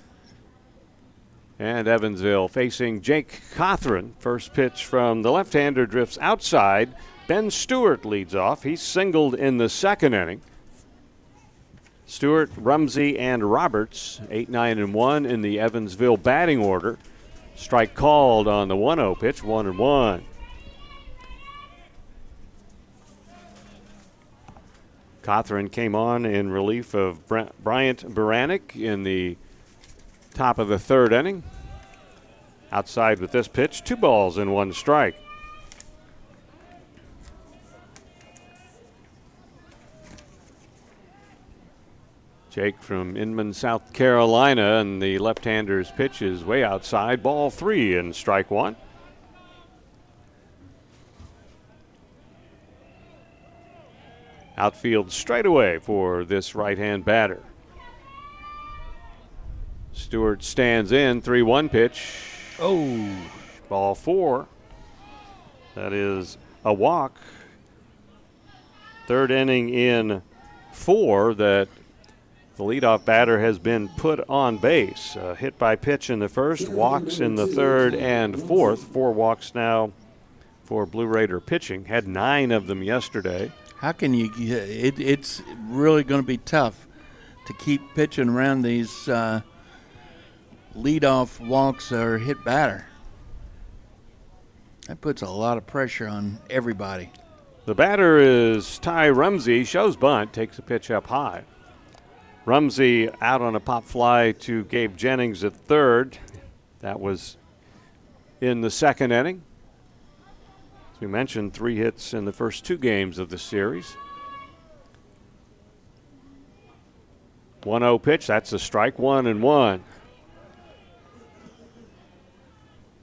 And Evansville facing Jake Cothran. First pitch from the left hander drifts outside. Ben Stewart leads off. He's singled in the second inning. Stewart, Rumsey, and Roberts, 8 9 and 1 in the Evansville batting order. Strike called on the 1 0 pitch, 1 and 1. Cothran came on in relief of Bryant Baranek in the top of the third inning. Outside with this pitch, two balls and one strike. Jake from Inman, South Carolina, and the left hander's pitch is way outside. Ball three and strike one. Outfield straightaway for this right hand batter. Stewart stands in, 3 1 pitch. Oh, ball four. That is a walk. Third inning in four that the leadoff batter has been put on base. Uh, hit by pitch in the first, walks in the third and fourth. Four walks now for Blue Raider pitching. Had nine of them yesterday. How can you? It, it's really going to be tough to keep pitching around these uh, leadoff walks or hit batter. That puts a lot of pressure on everybody. The batter is Ty Rumsey. Shows bunt, takes a pitch up high. Rumsey out on a pop fly to Gabe Jennings at third. That was in the second inning. As we mentioned, three hits in the first two games of the series. 1 0 pitch. That's a strike one and one.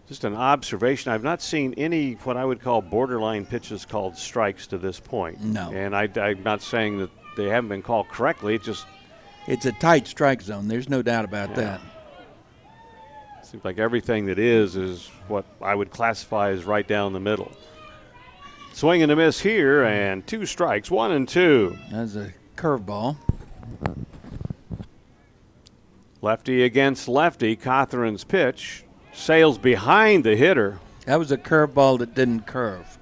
Just an observation. I've not seen any what I would call borderline pitches called strikes to this point. No. And I, am not saying that they haven't been called correctly. It just it's a tight strike zone. There's no doubt about yeah. that. Seems like everything that is is what I would classify as right down the middle. Swing and a miss here, and two strikes, one and two. That's a curveball. Lefty against lefty. Cothran's pitch sails behind the hitter. That was a curveball that didn't curve.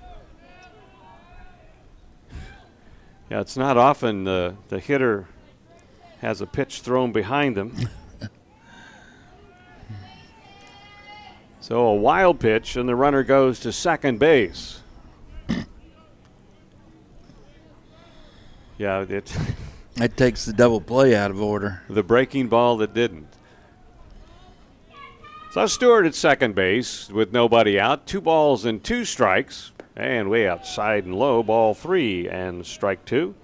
Yeah, it's not often the, the hitter has a pitch thrown behind them. so a wild pitch, and the runner goes to second base. yeah, it. that takes the double play out of order. The breaking ball that didn't. So Stewart at second base with nobody out. Two balls and two strikes. And way outside and low, ball three and strike two.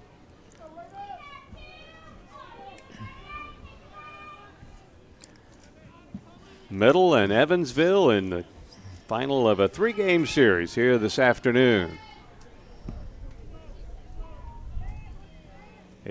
Middle and Evansville in the final of a three game series here this afternoon.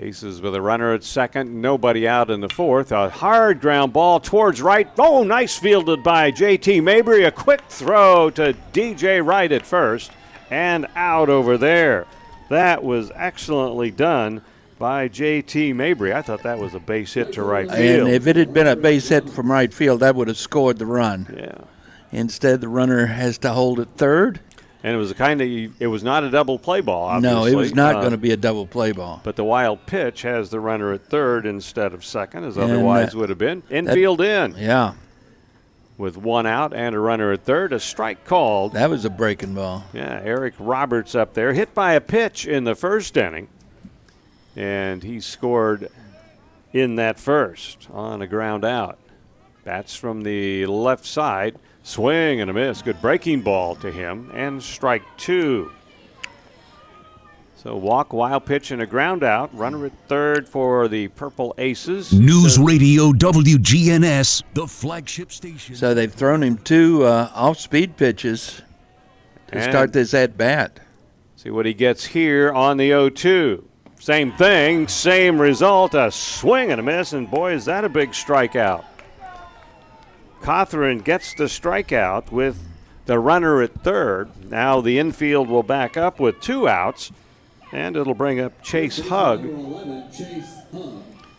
Aces with a runner at second, nobody out in the fourth. A hard ground ball towards right. Oh, nice fielded by JT Mabry. A quick throw to DJ Wright at first and out over there. That was excellently done by JT Mabry. I thought that was a base hit to right field. And if it had been a base hit from right field, that would have scored the run. Yeah. Instead, the runner has to hold at third. And it was a kind of it was not a double play ball. Obviously. No, it was not Uh, going to be a double play ball. But the wild pitch has the runner at third instead of second, as otherwise that- would have been. Infield in. Yeah, With one out and a runner at third, a strike called. that was a breaking ball. Yeah, Eric Roberts up there, hit by a pitch in the first inning. And he scored in that first on a ground out. Bats from the left side. Swing and a miss. Good breaking ball to him. And strike two. So walk, wild pitch, and a ground out. Runner at third for the Purple Aces. News So- Radio WGNS, the flagship station. So they've thrown him two uh, off-speed pitches to And- start this at bat. See what he gets here on the 0 2. Same thing, same result. A swing and a miss, and boy, is that a big strikeout. Cothran gets the strikeout with the runner at third. Now the infield will back up with two outs, and it'll bring up Chase Hugg.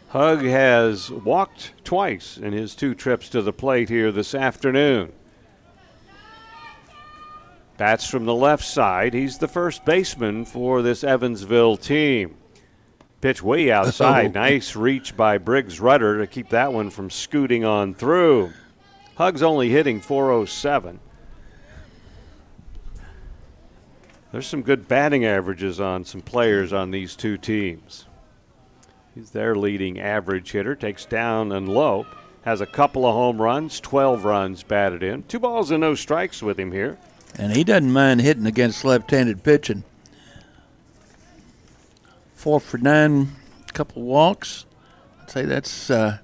Hugg has walked twice in his two trips to the plate here this afternoon. Bats from the left side. He's the first baseman for this Evansville team. Pitch way outside. Nice reach by Briggs Rudder to keep that one from scooting on through. Hugg's only hitting 407. There's some good batting averages on some players on these two teams. He's their leading average hitter, takes down and low, has a couple of home runs, 12 runs batted in. Two balls and no strikes with him here. And he doesn't mind hitting against left-handed pitching. Four for nine, couple walks. I'd say that's uh,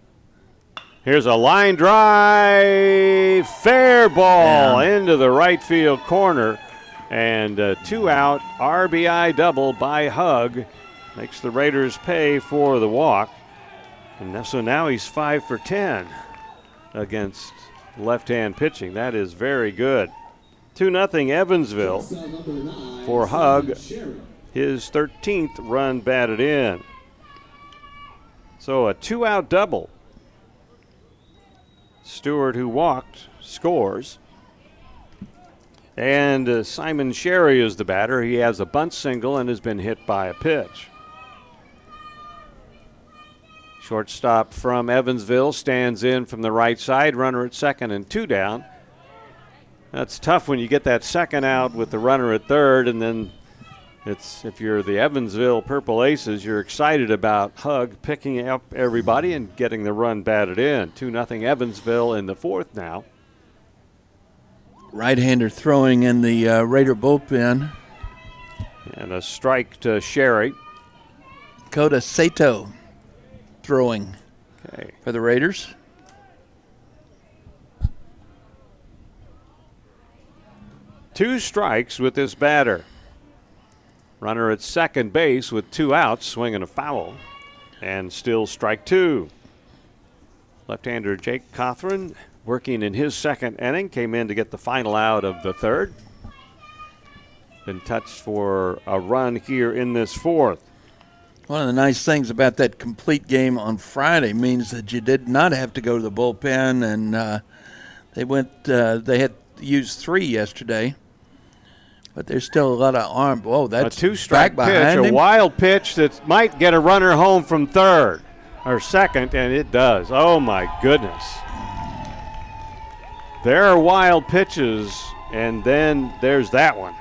Here's a line drive, fair ball into the right field corner, and a two out RBI double by Hugg makes the Raiders pay for the walk. And so now he's five for 10 against left hand pitching. That is very good. 2 0 Evansville for Hugg, his 13th run batted in. So a two out double Stewart, who walked, scores. And uh, Simon Sherry is the batter. He has a bunt single and has been hit by a pitch. Shortstop from Evansville stands in from the right side, runner at second and two down. That's tough when you get that second out with the runner at third, and then it's if you're the Evansville Purple Aces, you're excited about Hugg picking up everybody and getting the run batted in. 2 nothing Evansville in the fourth now. right-hander throwing in the uh, Raider bullpen. And a strike to Sherry. Kota Sato throwing Okay. for the Raiders. Two strikes with this batter. Runner at second base with two outs, swinging a foul. And still strike two. Left hander Jake Cothran working in his second inning, came in to get the final out of the third. Been touched for a run here in this fourth. One of the nice things about that complete game on Friday means that you did not have to go to the bullpen, and uh, they went. Uh, they had used three yesterday, but there's still a lot of arm. Whoa, that's a two strike back pitch, behind a wild pitch that might get a runner home from third or second, and it does. Oh my goodness. There are wild pitches, and then there's that one.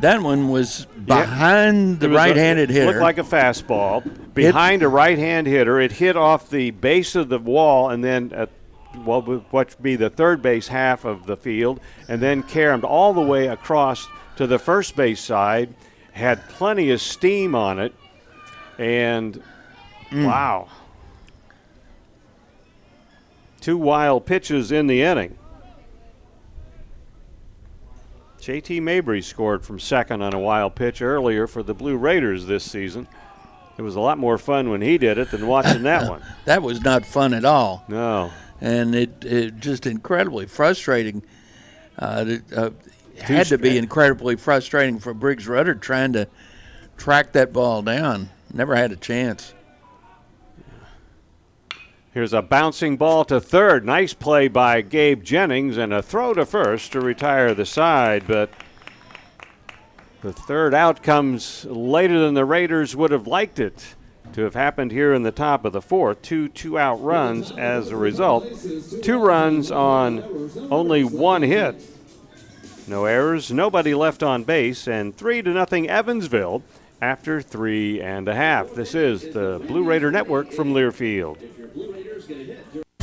That one was behind It the was right-handed it hitter. Looked like a fastball behind a right-hand hitter. It hit off the base of the wall and then uh, what would be the third base half of the field, and then caromed all the way across to the first base side. Had plenty of steam on it, and wow, two wild pitches in the inning. JT Mabry scored from second on a wild pitch earlier for the Blue Raiders this season. It was a lot more fun when he did it than watching that one. That was not fun at all. No. And it, it just incredibly frustrating. Uh, it, uh, had to be incredibly frustrating for Briggs Rudder trying to track that ball down. Never had a chance. Here's a bouncing ball to third. Nice play by Gabe Jennings and a throw to first to retire the side, but the third out comes later than the Raiders would have liked it to have happened here in the top of the fourth. Two two out runs as a result. Two runs on only one hit. No errors, nobody left on base, and three to nothing Evansville after three and a half. This is the Blue Raider Network from Learfield.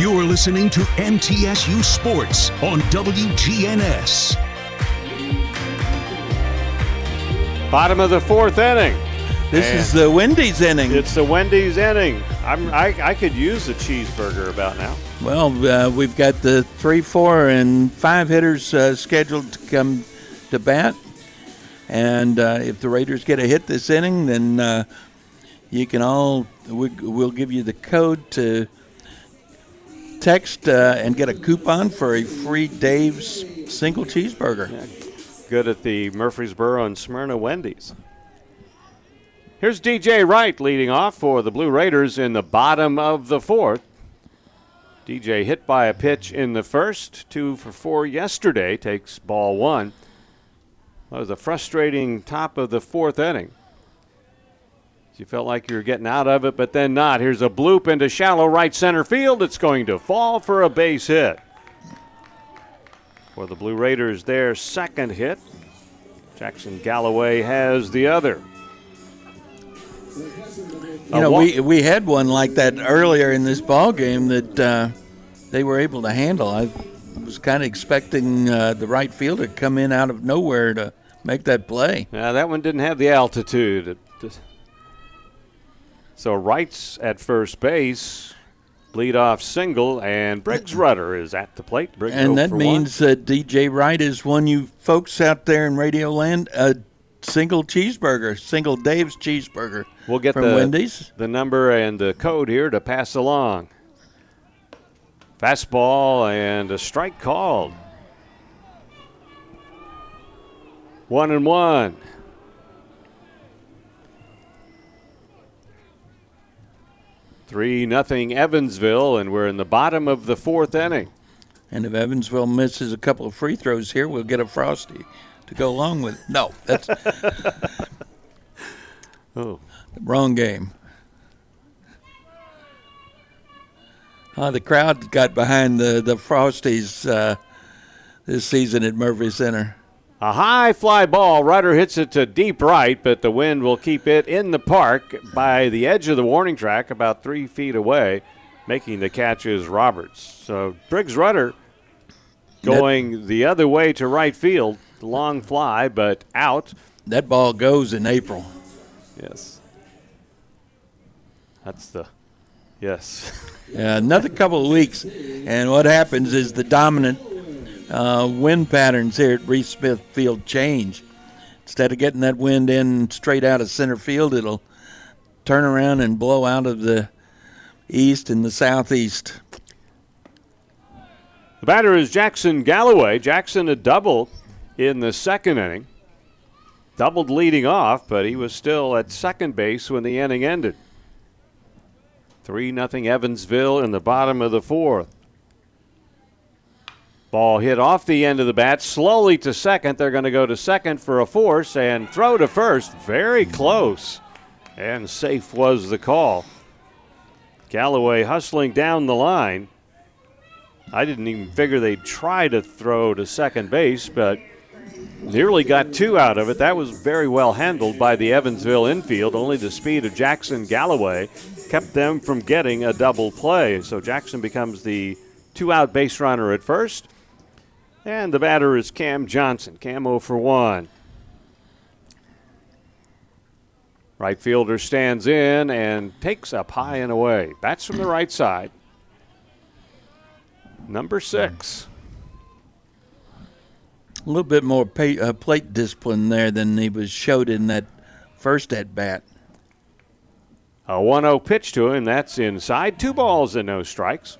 You're listening to MTSU Sports on WGNS. Bottom of the fourth inning. This And is the Wendy's inning. It's the Wendy's inning. I'm, I, I could use a cheeseburger about now. Well, uh, we've got the three, four, and five hitters uh, scheduled to come to bat. And uh, if the Raiders get a hit this inning, then uh, you can all, we, we'll give you the code to text uh, and get a coupon for a free Dave's single cheeseburger. Good at the Murfreesboro and Smyrna Wendy's. Here's DJ Wright leading off for the Blue Raiders in the bottom of the fourth. DJ hit by a pitch in the first, two for four yesterday, takes ball one. That was a frustrating top of the fourth inning. You felt like you were getting out of it, but then not. Here's a bloop into shallow right center field. It's going to fall for a base hit. For the Blue Raiders, their second hit. Jackson Galloway has the other. You know, we we had one like that earlier in this ball game that uh, they were able to handle. I was kind of expecting uh, the right fielder to come in out of nowhere to make that play. Yeah, that one didn't have the altitude. It just- So Wright's at first base, leadoff single, and Briggs Rudder is at the plate. Briggs and that means that DJ Wright has won you folks out there in Radio Land a single cheeseburger, single Dave's cheeseburger. We'll get the Wendy's. the number and the code here to pass along. Fastball and a strike called. One and one. Three nothing Evansville, and we're in the bottom of the fourth inning. And if Evansville misses a couple of free throws here, we'll get a frosty to go along with. it. No, that's Oh. wrong game. Uh, the crowd got behind the the Frosties uh, this season at Murphy Center. A high fly ball. Rudder hits it to deep right, but the wind will keep it in the park by the edge of the warning track, about three feet away. Making the catch is Roberts. So Briggs Rudder going the other way to right field. Long fly, but out. That ball goes in April. Yes. That's the Yes. Uh, another couple of weeks, and what happens is the dominant uh, wind patterns here at Reese Smith Field change. Instead of getting that wind in straight out of center field, it'll turn around and blow out of the east and the southeast. The batter is Jackson Galloway. Jackson a double in the second inning. Doubled leading off, but he was still at second base when the inning ended. 3 0 Evansville in the bottom of the fourth. Ball hit off the end of the bat, slowly to second. They're going to go to second for a force and throw to first. Very close. And safe was the call. Galloway hustling down the line. I didn't even figure they'd try to throw to second base, but nearly got two out of it. That was very well handled by the Evansville infield. Only the speed of Jackson Galloway kept them from getting a double play. So Jackson becomes the two out base runner at first. And the batter is Cam Johnson. Cam 0 for 1. Right fielder stands in and takes up high and away. Bats from the right side. Number six. A little bit more pay, uh, plate discipline there than he was showed in that first at bat. A 1 0 pitch to him. That's inside. Two balls and no strikes.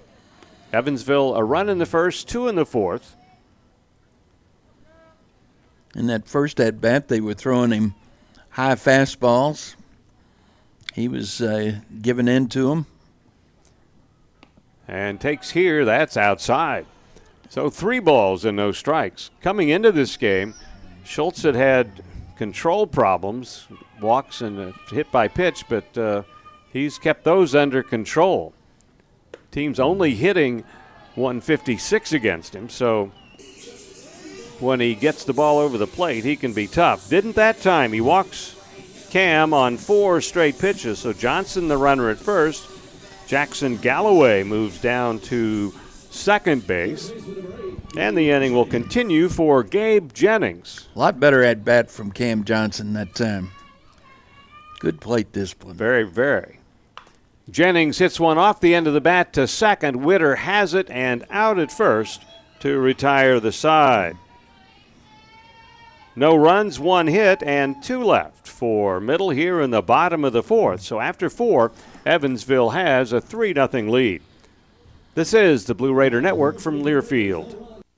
Evansville a run in the first, two in the fourth. In that first at bat, they were throwing him high fastballs. He was uh, giving in to them. And takes here, that's outside. So three balls and no strikes. Coming into this game, Schultz had had control problems, walks and hit by pitch, but uh, he's kept those under control. Team's only hitting 156 against him, so when he gets the ball over the plate, he can be tough. Didn't that time. He walks Cam on four straight pitches. So Johnson, the runner at first. Jackson Galloway moves down to second base. And the inning will continue for Gabe Jennings. A lot better at bat from Cam Johnson that time. Good plate discipline. Very, very. Jennings hits one off the end of the bat to second. Witter has it and out at first to retire the side. No runs, one hit, and two left for Middle here in the bottom of the fourth. So after four, Evansville has a 3 0 lead. This is the Blue Raider Network from Learfield.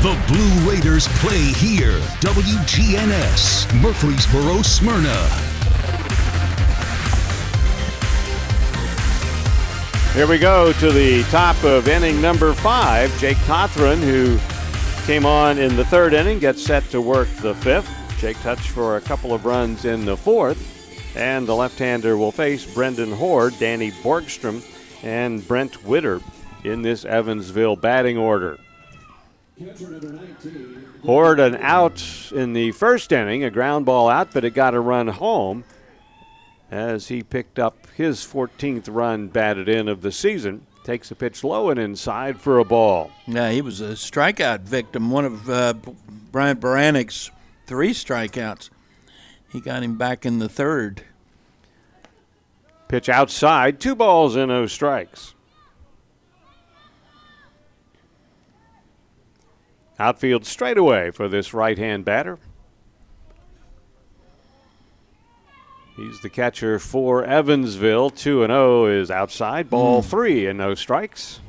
The Blue Raiders play here. WGNS, Murfreesboro, Smyrna. Here we go to the top of inning number five. Jake Cothran, who came on in the third inning, gets set to work the fifth. Jake touched for a couple of runs in the fourth. And the left hander will face Brendan Horde, Danny Borgstrom, and Brent Witter in this Evansville batting order. Horde an out in the first inning, a ground ball out, but it got a run home as he picked up his 14th run batted in of the season. Takes a pitch low and inside for a ball. Yeah, he was a strikeout victim, one of uh, Bryant Baranek's three strikeouts. He got him back in the third. Pitch outside, two balls and no strikes. Outfield straightaway for this right hand batter. He's the catcher for Evansville. 2 and 0 is outside. Ball Mm. 3 and no strikes.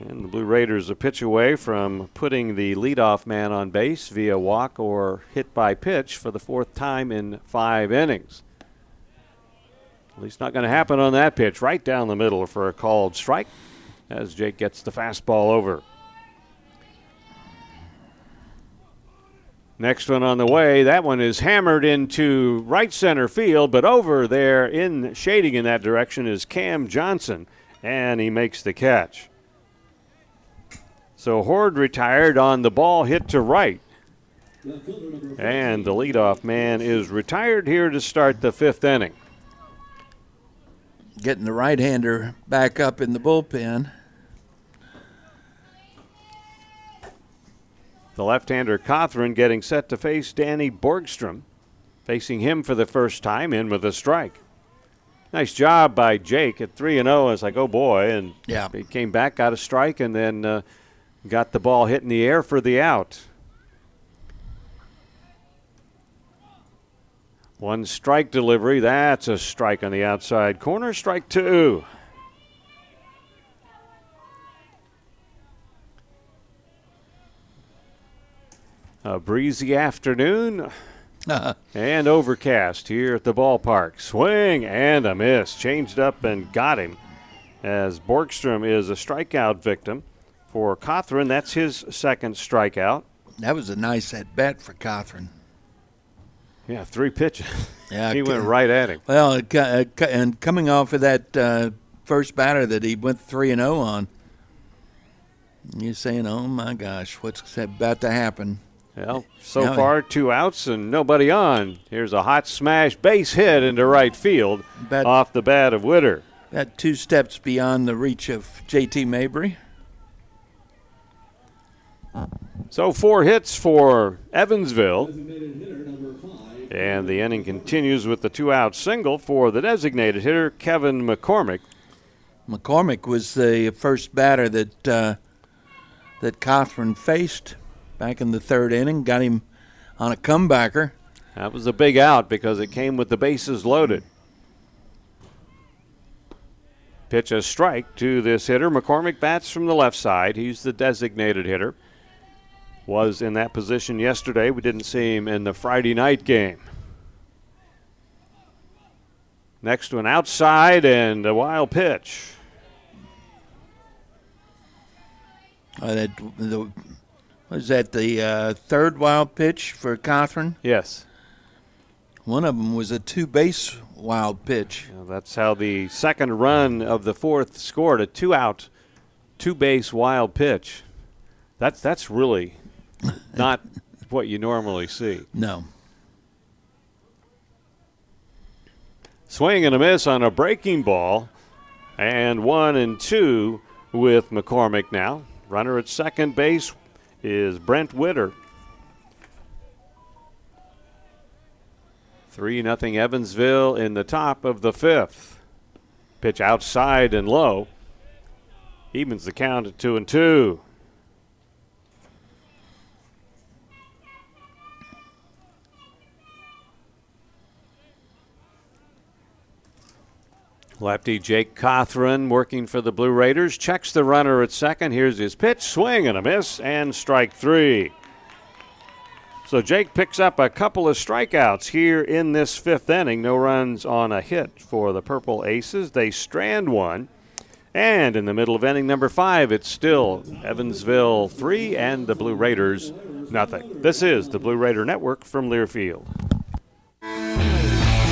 And the Blue Raiders a pitch away from putting the leadoff man on base via walk or hit by pitch for the fourth time in five innings. At least not going to happen on that pitch. Right down the middle for a called strike as Jake gets the fastball over. Next one on the way. That one is hammered into right center field, but over there in shading in that direction is Cam Johnson, and he makes the catch. So Horde retired on the ball hit to right. And the leadoff man is retired here to start the fifth inning. Getting the right hander back up in the bullpen. The left-hander Cothran getting set to face Danny Borgstrom, facing him for the first time in with a strike. Nice job by Jake at three and zero. It's like, oh boy, and Yeah. he came back, got a strike, and then uh, got the ball hit in the air for the out. One strike delivery. That's a strike on the outside corner. Strike two. A breezy afternoon and overcast here at the ballpark. Swing and a miss. Changed up and got him as Borgstrom is a strikeout victim for Cothran. That's his second strikeout. That was a nice at bat for Cothran. Yeah, three pitches. Yeah, he went right at him. Well, it co- co- and coming off of that uh, first batter that he went three and zero on, you're saying, "Oh my gosh, what's about to happen?" Well, so far, two outs and nobody on. Here's a hot smash base hit into right field Bet- off the bat of Witter. That two steps beyond the reach of J.T. Mabry. So four hits for Evansville. And the inning continues with the two out single for the designated hitter, Kevin McCormick. McCormick was the first batter that uh, that Cothran faced back in the third inning. Got him on a comebacker. That was a big out because it came with the bases loaded. Pitch a strike to this hitter. McCormick bats from the left side. He's the designated hitter. Was in that position yesterday. We didn't see him in the Friday night game. Next one outside and a wild pitch. Uh, that the, was that the uh, third wild pitch for Cothran? Yes. One of them was a two base wild pitch. Well, that's how the second run of the fourth scored a two out, two base wild pitch. That's that's really not what you normally see. No. Swing and a miss on a breaking ball, and one and two with McCormick now. Runner at second base is Brent Witter. 3 nothing Evansville in the top of the fifth. Pitch outside and low. Evens the count at 2 and 2. Lefty Jake Cothran working for the Blue Raiders checks the runner at second. Here's his pitch, swing and a miss, and strike three. So Jake picks up a couple of strikeouts here in this fifth inning. No runs on a hit for the Purple Aces. They strand one. And in the middle of inning number five, it's still Evansville three and the Blue Raiders nothing. This is the Blue Raider Network from Learfield.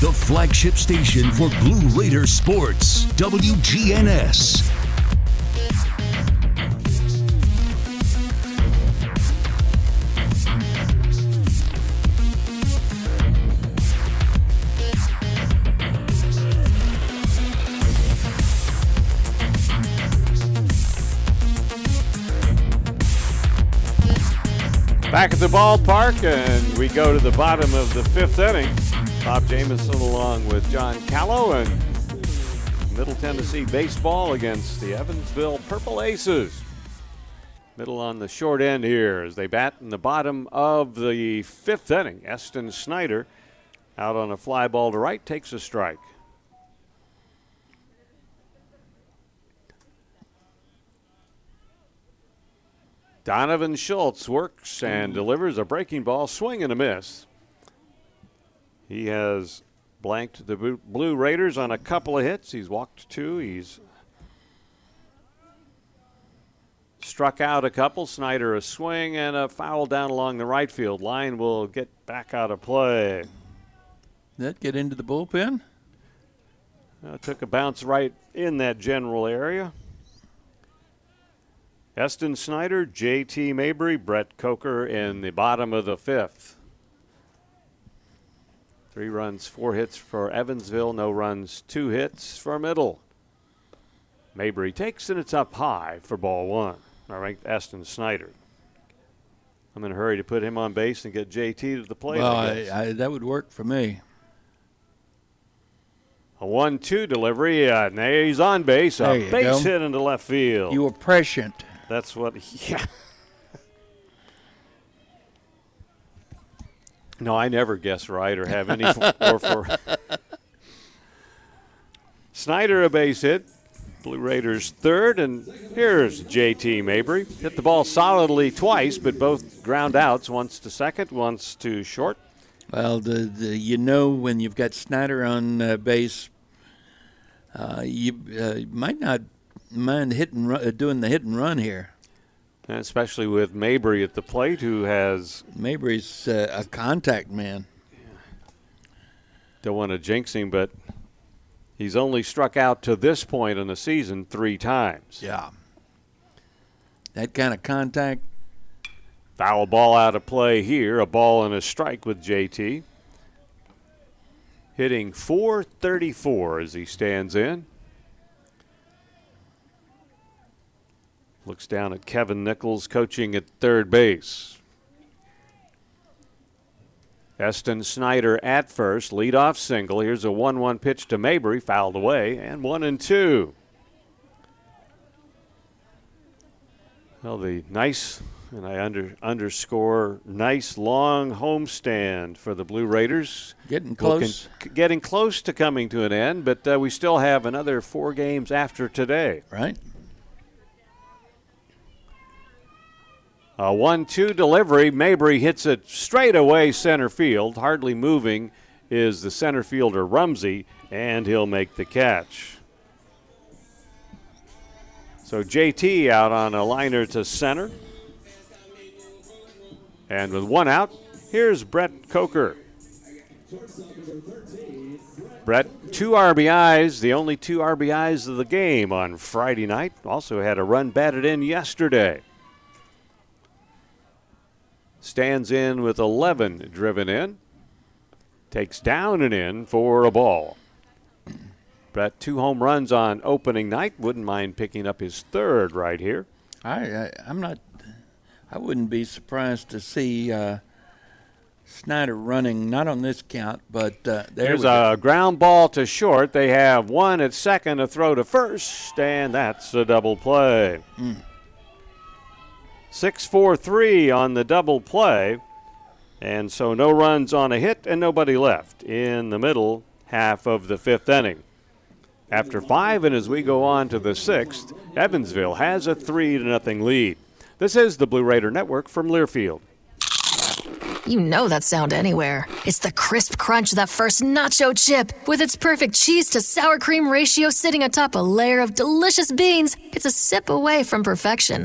The flagship station for Blue Raider sports, WGNS. Back at the ballpark, and we go to the bottom of the fifth inning. Bob Jameson along with John Callow and Middle Tennessee baseball against the Evansville Purple Aces. Middle on the short end here as they bat in the bottom of the fifth inning. Eston Snyder out on a fly ball to right takes a strike. Donovan Schultz works and delivers a breaking ball, swing and a miss. He has blanked the Blue Raiders on a couple of hits. He's walked two. He's struck out a couple. Snyder a swing and a foul down along the right field line will get back out of play. That get into the bullpen? Uh, took a bounce right in that general area. Eston Snyder, J.T. Mabry, Brett Coker in the bottom of the fifth. Three runs, four hits for Evansville, no runs, two hits for Middle. Mabry takes and it's up high for ball one. I ranked Eston Snyder. I'm in a hurry to put him on base and get JT to the plate. Well, I I, I, that would work for me. A one-two delivery, uh, and he's on base. There a base go. hit into left field. You were prescient. That's what. Yeah. No, I never guess right or have any or for. Snyder a base hit. Blue Raiders third, and here's JT Mabry. Hit the ball solidly twice, but both ground outs, once to second, once to short. Well, the, the you know when you've got Snyder on uh, base, uh, you uh, might not mind hit and uh, doing the hit and run here. Especially with Mabry at the plate, who has Mabry's uh, a contact man. Don't want to jinx him, but he's only struck out to this point in the season three times. Yeah. That kind of contact. Foul ball out of play here. A ball and a strike with JT. Hitting 434 as he stands in. Looks down at Kevin Nichols coaching at third base. Eston Snyder at first, leadoff single. Here's a 1 1 pitch to Mabry, fouled away, and 1 and 2. Well, the nice, and I under, underscore, nice long homestand for the Blue Raiders. Getting close. Looking, getting close to coming to an end, but uh, we still have another four games after today. Right. A 1 2 delivery. Mabry hits it straight away center field. Hardly moving is the center fielder Rumsey, and he'll make the catch. So JT out on a liner to center. And with one out, here's Brett Coker. Brett, two RBIs, the only two RBIs of the game on Friday night. Also had a run batted in yesterday stands in with 11 driven in, takes down and in for a ball. Brett, two home runs on opening night. Wouldn't mind picking up his third right here. I, I I'm not. I wouldn't be surprised to see uh, Snyder running not on this count, but uh, there there's a ground ball to short. They have one at second, a throw to first, and that's a double play. Mm. 6 4 3 on the double play. And so no runs on a hit and nobody left in the middle half of the fifth inning. After five, and as we go on to the sixth, Evansville has a 3 to nothing lead. This is the Blue Raider Network from Learfield. You know that sound anywhere. It's the crisp crunch of that first nacho chip. With its perfect cheese to sour cream ratio sitting atop a layer of delicious beans, it's a sip away from perfection.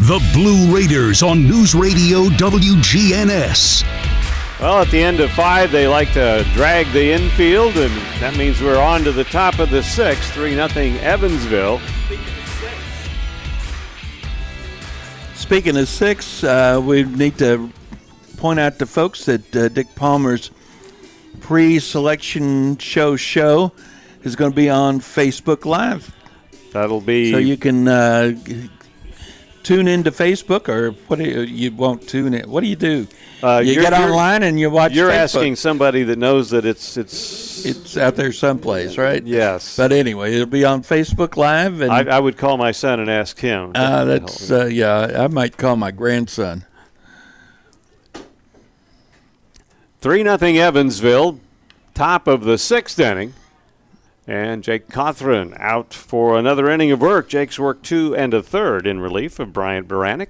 The Blue Raiders on News Radio WGNS. Well, at the end of five, they like to drag the infield, and that means we're on to the top of the sixth, 3 0 Evansville. Speaking of six, uh, we need to point out to folks that uh, Dick Palmer's pre-selection show show is going to be on Facebook Live. That'll be so you can uh, tune into Facebook, or what do you, you won't tune in? What do you do? Uh, you get online and you watch. You're Facebook. asking somebody that knows that it's it's It's out there someplace, right? Yes. But anyway, it'll be on Facebook Live, and I, I would call my son and ask him. uh, that's uh, yeah. I might call my grandson. 3 0 Evansville, top of the sixth inning. And Jake Cothran out for another inning of work. Jake's worked two and a third in relief of Bryant Baranek.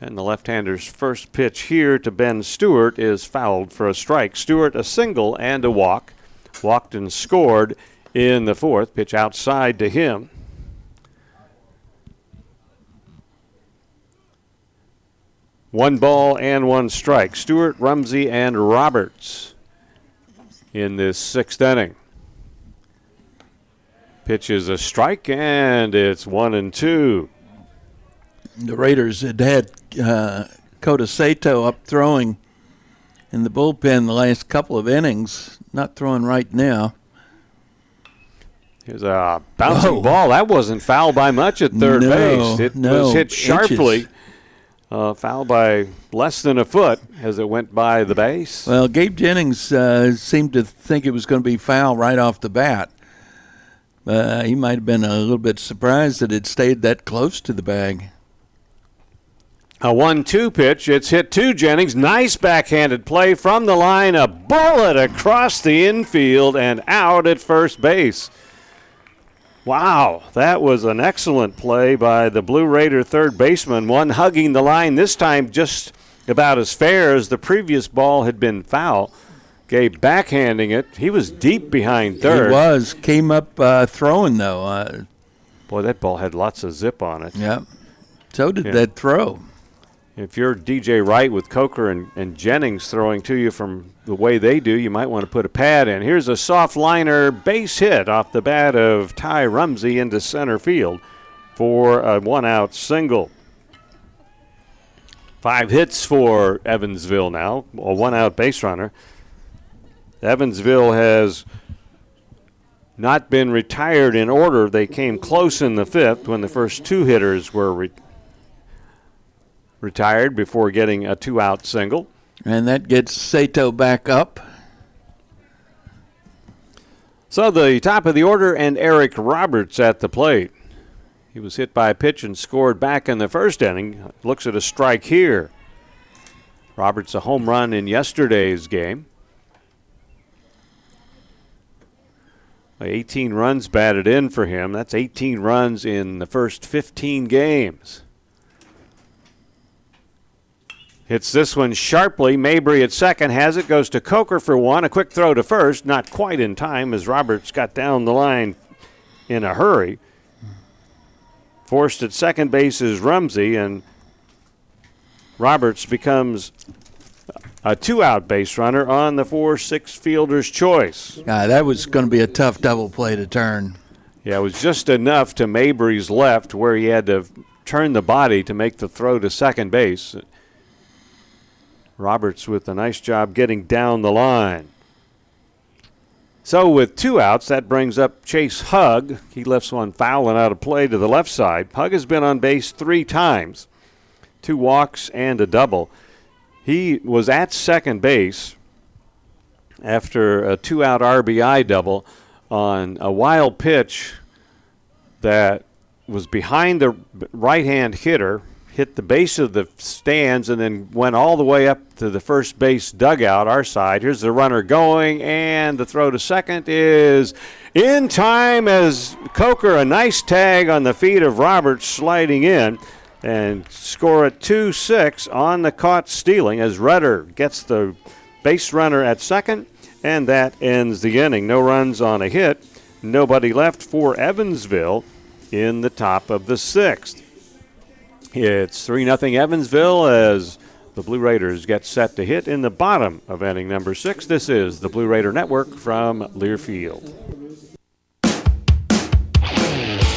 And the left-hander's first pitch here to Ben Stewart is fouled for a strike. Stewart a single and a walk. Walked and scored in the fourth. Pitch outside to him. One ball and one strike. Stewart, Rumsey, and Roberts in this sixth inning. Pitch is a strike, and it's one and two. The Raiders had had uh, Kota Sato up throwing in the bullpen the last couple of innings. Not throwing right now. Here's a bouncing Whoa. ball. That wasn't foul by much at third No, base. It no, was hit sharply. Uh, foul by less than a foot as it went by the base. Well, Gabe Jennings uh, seemed to think it was going to be foul right off the bat. Uh, he might have been a little bit surprised that it stayed that close to the bag. A 1 2 pitch. It's hit to Jennings. Nice backhanded play from the line. A bullet across the infield and out at first base. Wow, that was an excellent play by the Blue Raider third baseman. One hugging the line, this time just about as fair as the previous ball had been foul. Gabe backhanding it. He was deep behind third. He was came up uh, throwing though. Uh, Boy, that ball had lots of zip on it. yeah. So did Yeah. that throw. If you're DJ Wright with Coker and, and Jennings throwing to you from the way they do, you might want to put a pad in. Here's a soft liner base hit off the bat of Ty Rumsey into center field for a one out single. Five hits for Evansville now, a one out base runner. Evansville has not been retired in order. They came close in the fifth when the first two hitters were re- retired before getting a two out single. And that gets Sato back up. So the top of the order and Eric Roberts at the plate. He was hit by a pitch and scored back in the first inning. Looks at a strike here. Roberts a home run in yesterday's game. 18 runs batted in for him. That's 18 runs in the first 15 games. Hits this one sharply. Mabry at second has it. Goes to Coker for one. A quick throw to first. Not quite in time as Roberts got down the line in a hurry. Forced at second base is Rumsey, and Roberts becomes a two out base runner on the 4 6 fielder's choice. Uh, that was going to be a tough double play to turn. Yeah, it was just enough to Mabry's left where he had to turn the body to make the throw to second base. Roberts with a nice job getting down the line. So with two outs, that brings up Chase Hugg. He lifts one foul and out of play to the left side. Hugg has been on base three times, two walks and a double. He was at second base after a two-out RBI double on a wild pitch that was behind the right-hand hitter hit the base of the stands and then went all the way up to the first base dugout, our side. Here's the runner going, and the throw to second is in time as Coker, a nice tag on the feet of Roberts, sliding in and score a 2 6 on the caught stealing as Rudder gets the base runner at second, and that ends the inning. No runs on a hit, nobody left for Evansville in the top of the sixth. It's 3 0 Evansville as the Blue Raiders get set to hit in the bottom of inning number six. This is the Blue Raider Network from Learfield.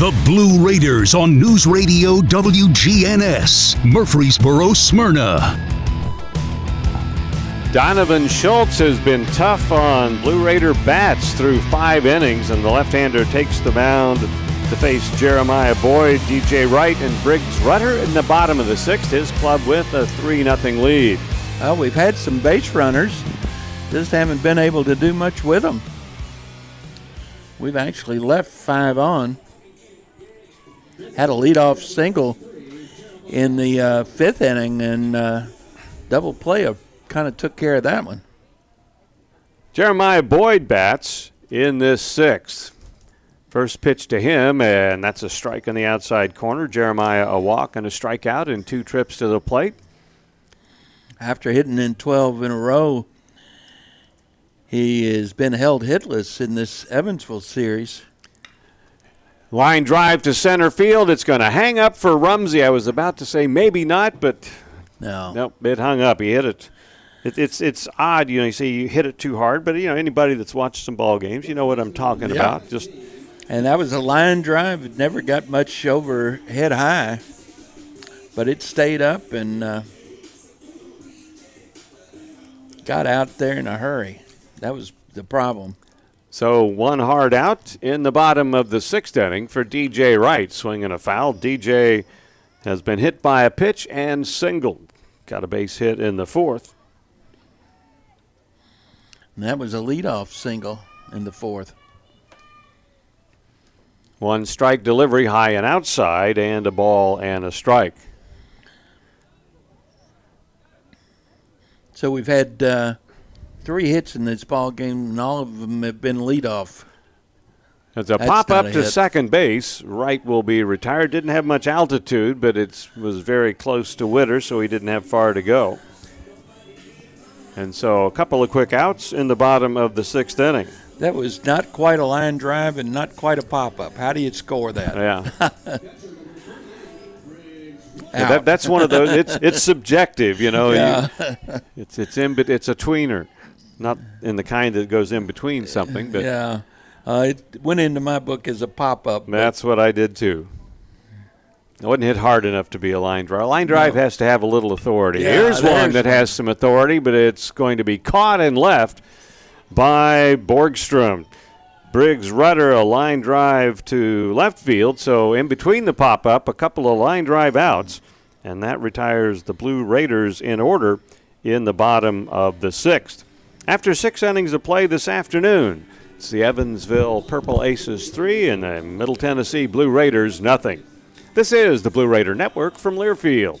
The Blue Raiders on News Radio WGNS, Murfreesboro, Smyrna. Donovan Schultz has been tough on Blue Raider bats through five innings, and the left hander takes the mound to face Jeremiah Boyd, DJ Wright, and Briggs Rudder in the bottom of the sixth. His club with a 3 0 lead. Well, we've had some base runners, just haven't been able to do much with them. We've actually left five on had a leadoff single in the uh, fifth inning, and uh, double play kind of took care of that one. Jeremiah Boyd bats in this sixth. First pitch to him, and that's a strike on the outside corner. Jeremiah a walk and a strikeout in two trips to the plate. After hitting in 12 in a row, he has been held hitless in this Evansville series. Line drive to center field. It's going to hang up for Rumsey. I was about to say maybe not, but no, nope, it hung up. He hit it. it it's it's odd, you know. You say you hit it too hard, but you know anybody that's watched some ball games, you know what I'm talking yeah. about. Just and that was a line drive. It never got much over head high, but it stayed up and uh, got out there in a hurry. That was the problem. So one hard out in the bottom of the sixth inning for DJ Wright, swinging a foul. DJ has been hit by a pitch and singled. Got a base hit in the fourth. And that was a leadoff single in the fourth. One strike delivery high and outside, and a ball and a strike. So we've had uh, three hits in this ball game, and all of them have been leadoff. It's a That's pop up to hit. second base. Wright will be retired. Didn't have much altitude, but it was very close to Witter, so he didn't have far to go. And so a couple of quick outs in the bottom of the sixth inning. That was not quite a line drive and not quite a pop up. How do you score that? Yeah. yeah that, that's one of those. It's it's subjective, you know. Yeah. You, it's it's in, but it's a tweener not in the kind that goes in between something. But yeah, uh, it went into my book as a pop up. That's what I did too. I wasn't hit hard enough to be a line drive. A line drive no. has to have a little authority. Yeah, Here's one that has some authority, but it's going to be caught and left by Borgstrom. Briggs Rudder a line drive to left field. So in between the pop up, a couple of line drive outs, and that retires the Blue Raiders in order in the bottom of the sixth. After six innings of play this afternoon, it's the Evansville Purple Aces three and the Middle Tennessee Blue Raiders nothing. This is the Blue Raider Network from Learfield.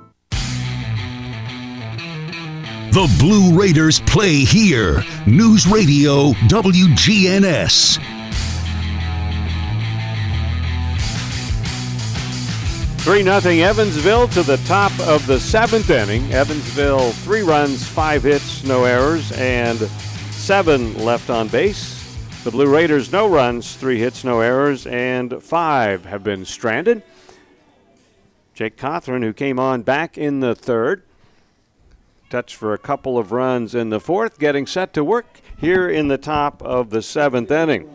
The Blue Raiders play here. News Radio WGNS. Three nothing Evansville to the top of the seventh inning. Evansville three runs, five hits, no errors, and seven left on base. The Blue Raiders no runs, three hits, no errors, and five have been stranded. Jake Cothran, who came on back in the third, touch for a couple of runs in the fourth, getting set to work here in the top of the seventh inning.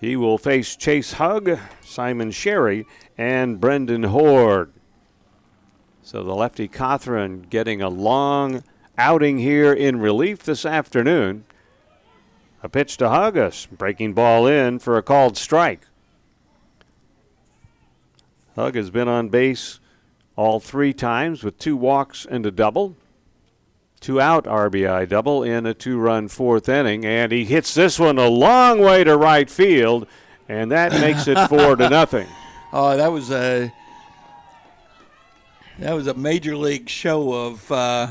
He will face Chase Hugg, Simon Sherry, and Brendan Horde. So the lefty Cothran getting a long outing here in relief this afternoon. A pitch to Hugg, a breaking ball in for a called strike. Hugg has been on base all three times with two walks and a double. Two out RBI double in a two run fourth inning, and he hits this one a long way to right field, and that makes it four to nothing. Oh, that was a that was a major league show of uh,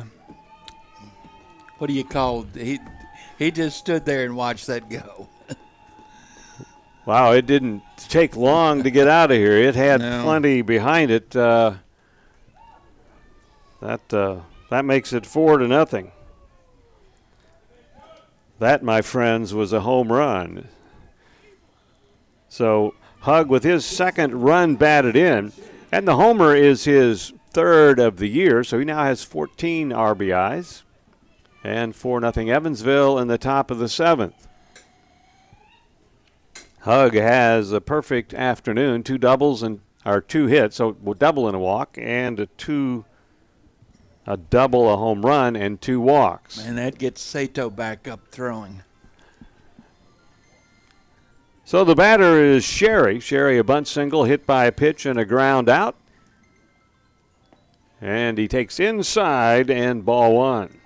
what do you call it? he he just stood there and watched that go. wow, it didn't take long to get out of here. It had No. plenty behind it. Uh, that uh, that makes it four to nothing. That, my friends, was a home run. So Hugg with his second run batted in, and the homer is his third of the year. So he now has 14 RBIs, and four nothing Evansville in the top of the seventh. Hugg has a perfect afternoon, two doubles and or two hits, so double and a walk, and a two, a double, a home run, and two walks. And that gets Sato back up throwing. So the batter is Sherry. Sherry, a bunt single, hit by a pitch and a ground out. And he takes inside and ball one.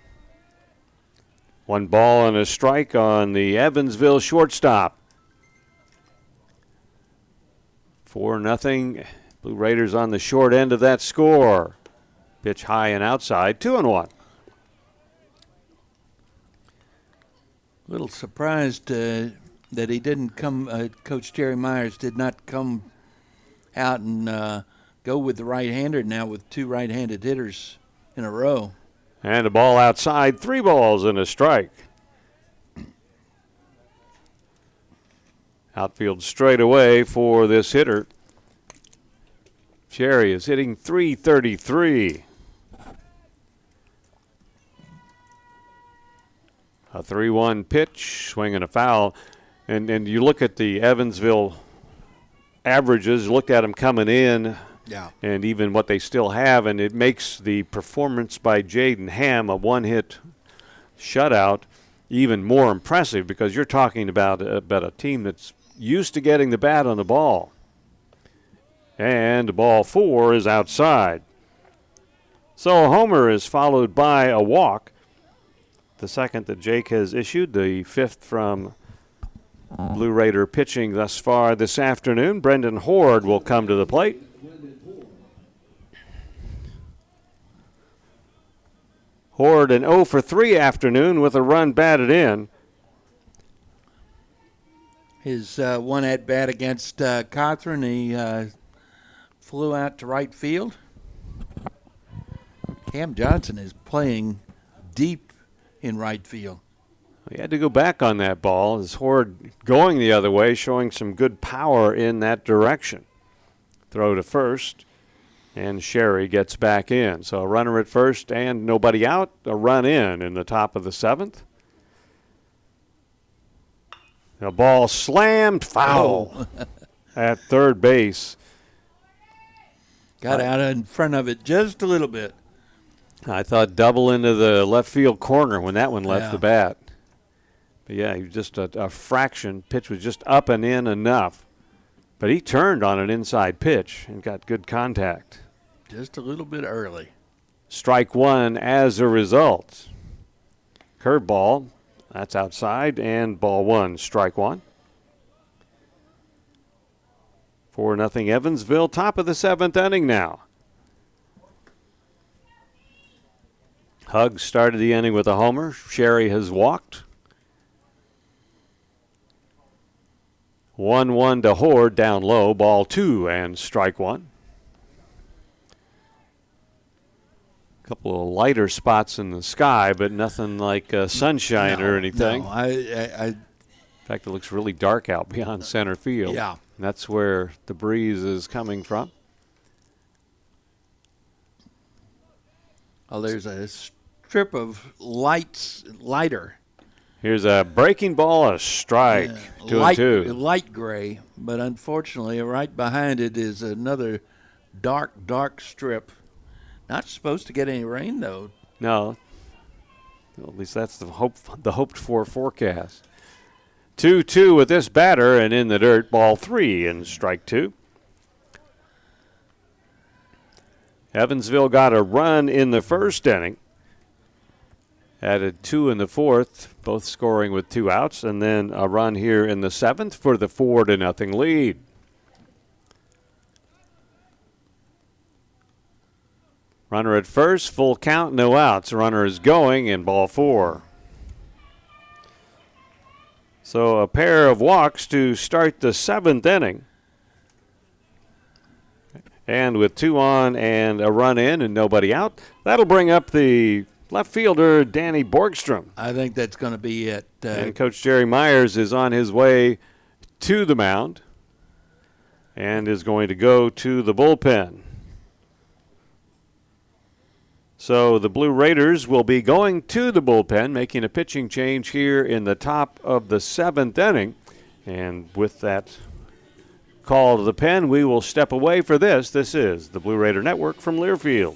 One ball and a strike on the Evansville shortstop. Four nothing. Blue Raiders on the short end of that score. Pitch high and outside, two and one. A little surprised uh, that he didn't come. Uh, Coach Jerry Myers did not come out and uh, go with the right-hander now with two right-handed hitters in a row. And a ball outside, three balls and a strike. Outfield straight away for this hitter. Sherry is hitting 333. A 3 1 pitch, swing and a foul. And, and you look at the Evansville averages, looked at them coming in, Yeah. and even what they still have, and it makes the performance by Jaden Ham, a one hit shutout, even more impressive because you're talking about, about a team that's used to getting the bat on the ball. And ball four is outside. So a homer is followed by a walk. The second that Jake has issued, the fifth from Blue Raider pitching thus far this afternoon. Brendan Horde will come to the plate. Horde an 0 for 3 afternoon with a run batted in. His uh, one at bat against uh, Cothran, he uh, flew out to right field. Cam Johnson is playing deep in right field. He had to go back on that ball. His Horde going the other way, showing some good power in that direction. Throw to first, and Sherry gets back in. So a runner at first and nobody out, a run in in the top of the seventh. A ball slammed foul Oh. at third base. Got out in front of it just a little bit. I thought double into the left field corner when that one left Yeah. the bat. But yeah, he was just a, a fraction. Pitch was just up and in enough. But he turned on an inside pitch and got good contact. Just a little bit early. Strike one as a result. Curveball, that's outside, and ball one, strike one. 4 nothing Evansville, top of the seventh inning now. Huggs started the inning with a homer. Sherry has walked. 1 1 to Horde down low, ball two, and strike one. A couple of lighter spots in the sky, but nothing like uh, sunshine or anything. No, I, I, I, In fact, it looks really dark out beyond center field. Yeah. And that's where the breeze is coming from. oh, there's a strip of lights, lighter, Here's a breaking ball, a strike, two light, and two. light gray, but unfortunately, right behind it is another dark, dark strip. Not supposed to get any rain though. No, well, at least that's the hope, the hoped for forecast. Two two with this batter, and in the dirt, ball three and strike two. Evansville got a run in the first inning. Added two in the fourth, both scoring with two outs, and then a run here in the seventh for the four to nothing lead. Runner at first, full count, no outs. Runner is going in ball four. So a pair of walks to start the seventh inning. And with two on and a run in and nobody out, that'll bring up the left fielder, Danny Borgstrom. I think that's going to be it. Uh, And Coach Jerry Myers is on his way to the mound and is going to go to the bullpen. So the Blue Raiders will be going to the bullpen, making a pitching change here in the top of the seventh inning. And with that call to the pen, we will step away for this. This is the Blue Raider Network from Learfield.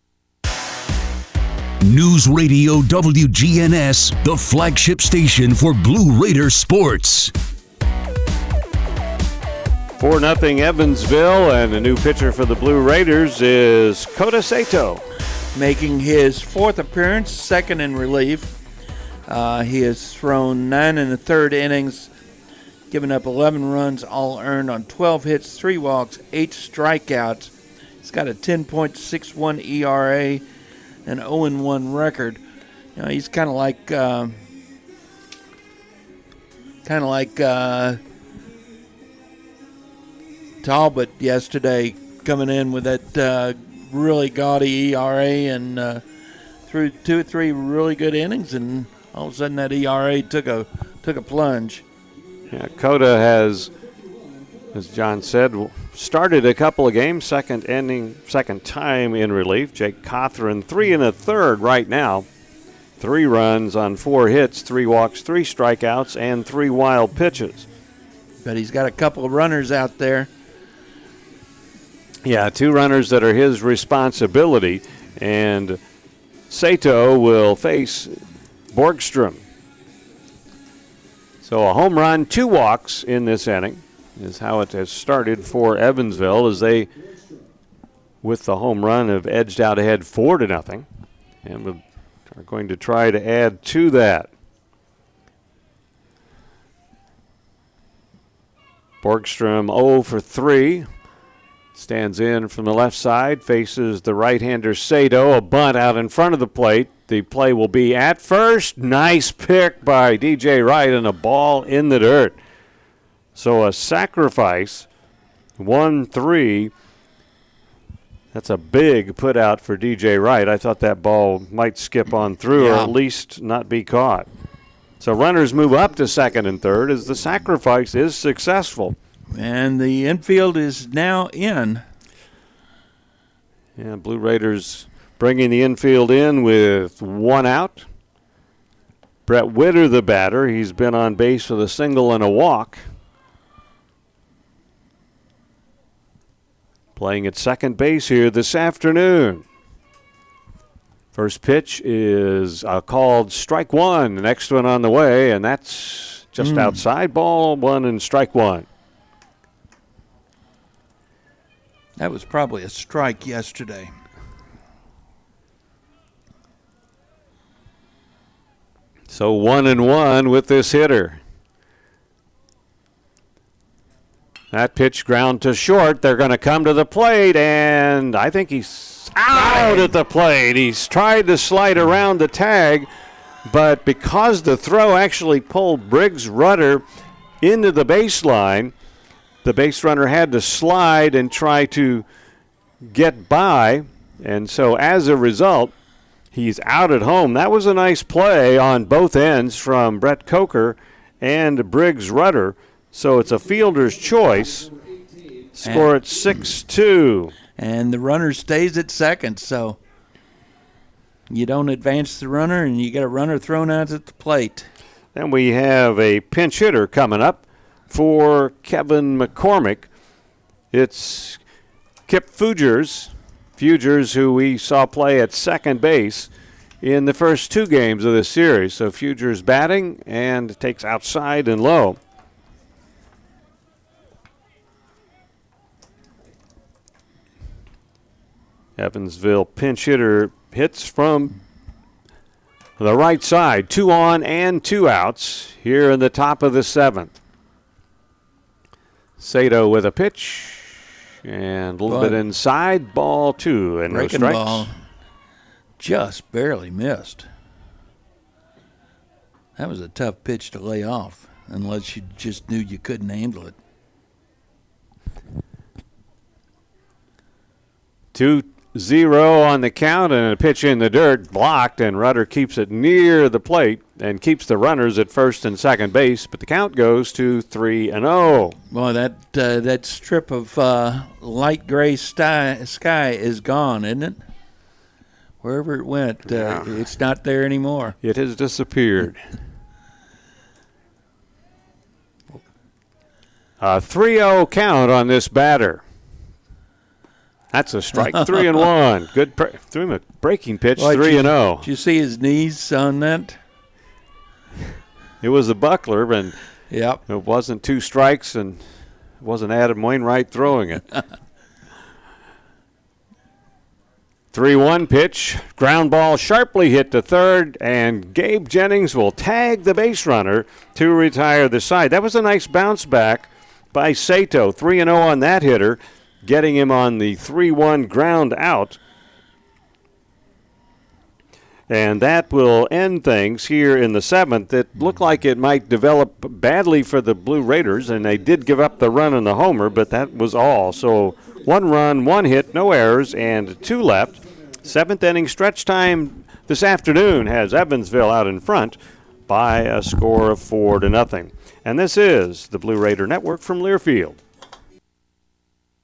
News Radio WGNS, the flagship station for Blue Raider sports. 4 nothing Evansville, and a new pitcher for the Blue Raiders is Kota Sato. making his fourth appearance, second in relief. Uh, he has thrown nine and a third innings, given up 11 runs, all earned on 12 hits, three walks, eight strikeouts. He's got a 10.61 ERA, an 0-1 record. You know, he's kind of like uh, kind of like uh, Talbot yesterday, coming in with that uh, really gaudy ERA and uh, threw two or three really good innings, and all of a sudden that ERA took a took a plunge. Yeah, Kota has, as John said, started a couple of games, second ending, second time in relief. Jake Cothran, three and a third right now. Three runs on four hits, three walks, three strikeouts, and three wild pitches. But he's got a couple of runners out there. Yeah, two runners that are his responsibility. And Sato will face Borgstrom. So a home run, two walks in this inning is how it has started for Evansville as they, with the home run, have edged out ahead four to nothing, and are going to try to add to that. Borgstrom 0 for 3. Stands in from the left side, faces the right hander Sato. A bunt out in front of the plate. The play will be at first. Nice pick by DJ Wright and a ball in the dirt. So a sacrifice, 1 3. That's a big put out for DJ Wright. I thought that ball might skip on through yeah. or at least not be caught. So runners move up to second and third as the sacrifice is successful. And the infield is now in. Yeah, Blue Raiders bringing the infield in with one out. Brett Witter, the batter, he's been on base with a single and a walk. Playing at second base here this afternoon. First pitch is uh, called strike one. The next one on the way, and that's just mm. outside ball one and strike one. That was probably a strike yesterday. So one and one with this hitter. That pitch ground to short. They're going to come to the plate, and I think he's out at the plate. He's tried to slide around the tag, but because the throw actually pulled Briggs Rudder into the baseline, the base runner had to slide and try to get by. And so as a result, he's out at home. That was a nice play on both ends from Brett Coker and Briggs Rudder. So it's a fielder's choice. Score at 6 2. And the runner stays at second, so you don't advance the runner and you get a runner thrown out at the plate. Then we have a pinch hitter coming up for Kevin McCormick. It's Kip Fugers. Fugers, who we saw play at second base in the first two games of this series. So Fugers batting and takes outside and low. Evansville pinch hitter hits from the right side. Two on and two outs here in the top of the seventh. Sato with a pitch and a little bit inside. Ball two and no strikes. Ball just barely missed. That was a tough pitch to lay off unless you just knew you couldn't handle it. Two zero on the count and a pitch in the dirt blocked and Rudder keeps it near the plate and keeps the runners at first and second base but the count goes to 3 and 0 boy that uh, that strip of uh, light gray sky, sky is gone isn't it? Wherever it went uh, yeah. it's not there anymore. It has disappeared. A 3-0 count on this batter that's a strike. three and one. Good. Pre- threw him a breaking pitch. Well, three you, and zero. Oh. Did you see his knees on that? It was a buckler, and yep. it wasn't two strikes, and it wasn't Adam Wainwright throwing it. 3 1 pitch, ground ball sharply hit to third, and Gabe Jennings will tag the base runner to retire the side. That was a nice bounce back by Sato. 3 and 0 on that hitter getting him on the 3 1 ground out. And that will end things here in the seventh. It looked like it might develop badly for the Blue Raiders, and they did give up the run and the homer, but that was all. So one run, one hit, no errors, and two left. Seventh inning stretch time this afternoon has Evansville out in front by a score of four to nothing. And this is the Blue Raider Network from Learfield.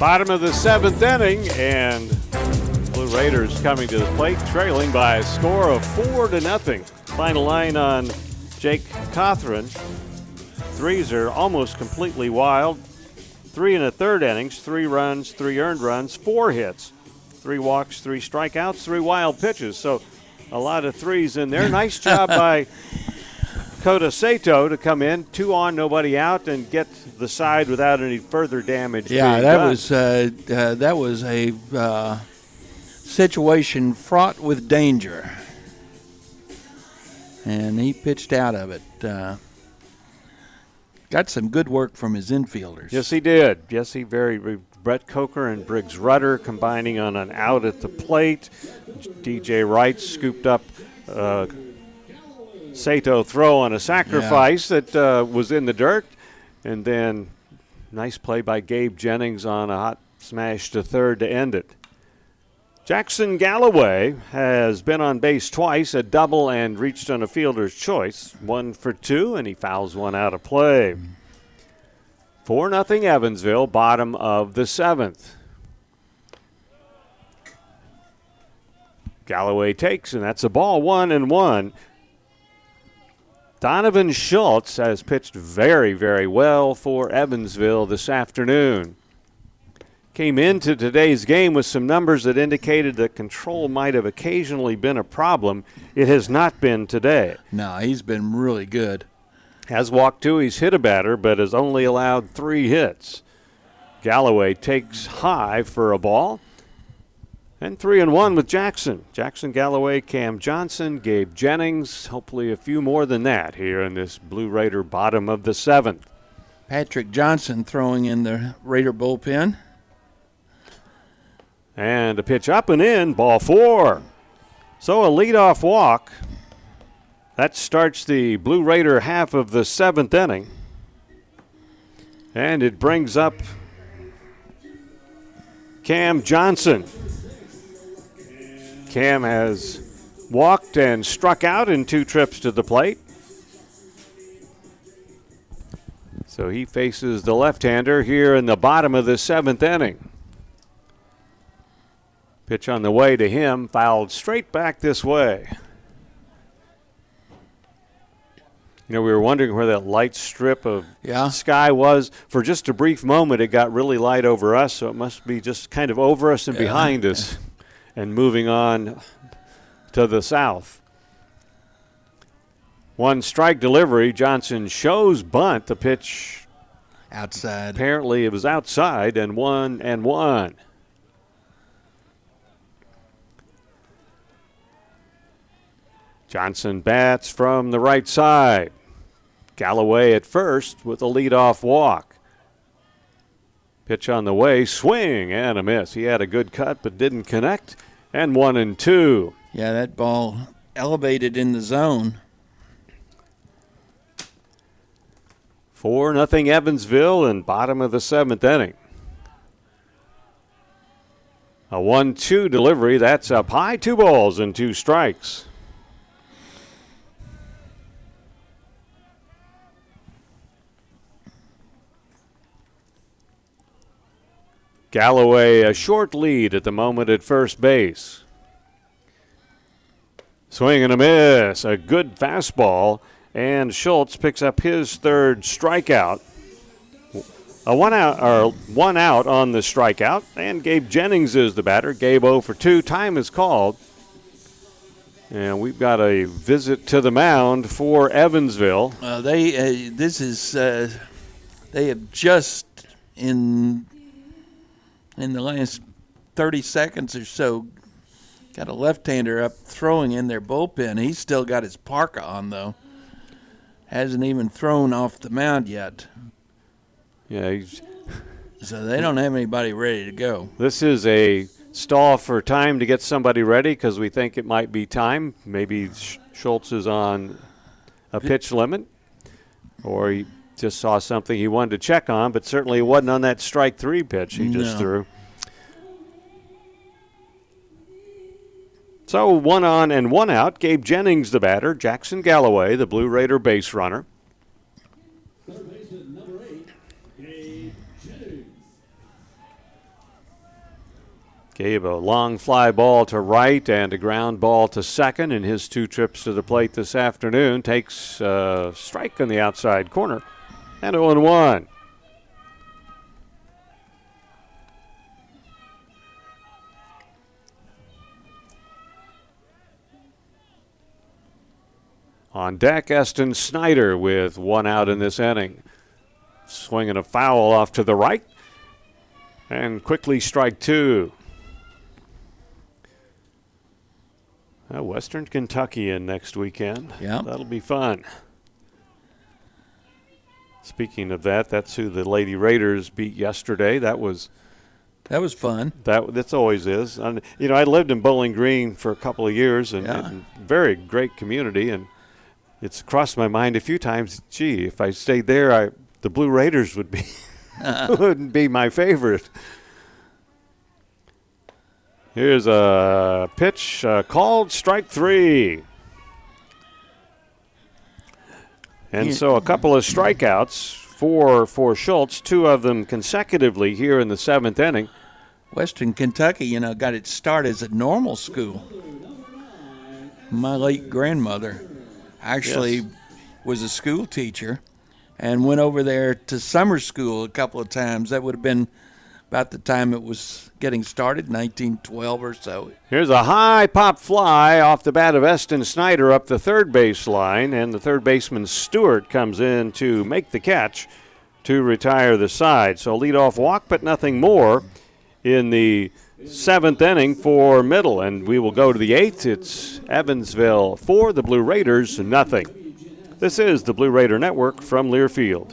Bottom of the seventh inning, and Blue Raiders coming to the plate, trailing by a score of four to nothing. Final line on Jake Cothran. Threes are almost completely wild. Three in the third innings, three runs, three earned runs, four hits, three walks, three strikeouts, three wild pitches. So a lot of threes in there. Nice job by Kota Sato to come in, two on, nobody out, and get the side without any further damage. Yeah, that done. was uh, uh, that was a uh, situation fraught with danger, and he pitched out of it. Uh, got some good work from his infielders. Yes, he did. Yes, he very. Brett Coker and Briggs Rudder combining on an out at the plate. DJ Wright scooped up. Sato throw on a sacrifice yeah. that uh, was in the dirt, and then nice play by Gabe Jennings on a hot smash to third to end it. Jackson Galloway has been on base twice, a double, and reached on a fielder's choice. One for two, and he fouls one out of play. 4 nothing Evansville, bottom of the seventh. Galloway takes, and that's a ball one and one. Donovan Schultz has pitched very, very well for Evansville this afternoon. Came into today's game with some numbers that indicated that control might have occasionally been a problem. It has not been today. No, he's been really good. Has walked two, he's hit a batter, but has only allowed three hits. Galloway takes high for a ball. And three and one with Jackson. Jackson Galloway, Cam Johnson, Gabe Jennings. Hopefully a few more than that here in this Blue Raider bottom of the seventh. Patrick Johnson throwing in the Raider bullpen. And a pitch up and in, ball four. So a leadoff walk. That starts the Blue Raider half of the seventh inning. And it brings up Cam Johnson. Cam has walked and struck out in two trips to the plate. So he faces the left hander here in the bottom of the seventh inning. Pitch on the way to him, fouled straight back this way. You know, we were wondering where that light strip of yeah. sky was. For just a brief moment, it got really light over us, so it must be just kind of over us and yeah. behind us and moving on to the south. One strike delivery. Johnson shows bunt. The pitch outside. Apparently, it was outside and one and one. Johnson bats from the right side. Galloway at first with a leadoff walk. Pitch on the way, swing and a miss. He had a good cut but didn't connect. And one and two. Yeah, that ball elevated in the zone. Four nothing Evansville in bottom of the seventh inning. A one-two delivery. That's up high. Two balls and two strikes. Galloway a short lead at the moment at first base. Swing and a miss. A good fastball. And Schultz picks up his third strikeout. A one out or one out on the strikeout, and Gabe Jennings is the batter. Gabe 0 for 2. Time is called. And we've got a visit to the mound for Evansville. Uh, they uh, this is uh, they have just in in the last 30 seconds or so got a left-hander up throwing in their bullpen. He's still got his parka on though. Hasn't even thrown off the mound yet. Yeah, so they don't have anybody ready to go. This is a stall for time to get somebody ready because we think it might be time. Maybe Schultz is on a pitch limit, or he just saw something he wanted to check on, but certainly it wasn't on that strike three pitch he just No. threw. So one on and one out. Gabe Jennings, the batter. Jackson Galloway, the Blue Raider base runner. Gabe a long fly ball to right and a ground ball to second in his two trips to the plate this afternoon. Takes a strike on the outside corner and 0 1. On deck, Eston Snyder with one out in this inning. Swinging a foul off to the right. And quickly strike two. Uh, Western Kentucky in next weekend. Yeah. That'll be fun. Speaking of that, that's who the Lady Raiders beat yesterday. That was That was fun. that that's always is. And, you know, I lived in Bowling Green for a couple of years and, Yeah. and very great community and it's crossed my mind a few times, gee, if I stayed there, I the Blue Raiders would be wouldn't be my favorite. Here's a pitch uh, called strike three. And Yeah. so a couple of strikeouts for for Schultz, two of them consecutively here in the seventh inning. Western Kentucky, you know, got its start as a normal school. My late grandmother actually Yes. was a school teacher and went over there to summer school a couple of times. That would have been about the time it was getting started, 1912 or so. Here's a high pop fly off the bat of Eston Snyder up the third base line, and the third baseman Stewart comes in to make the catch to retire the side. So leadoff walk, but nothing more in the seventh inning for Middle, and we will go to the eighth. It's Evansville for the Blue Raiders, nothing. This is the Blue Raider Network from Learfield.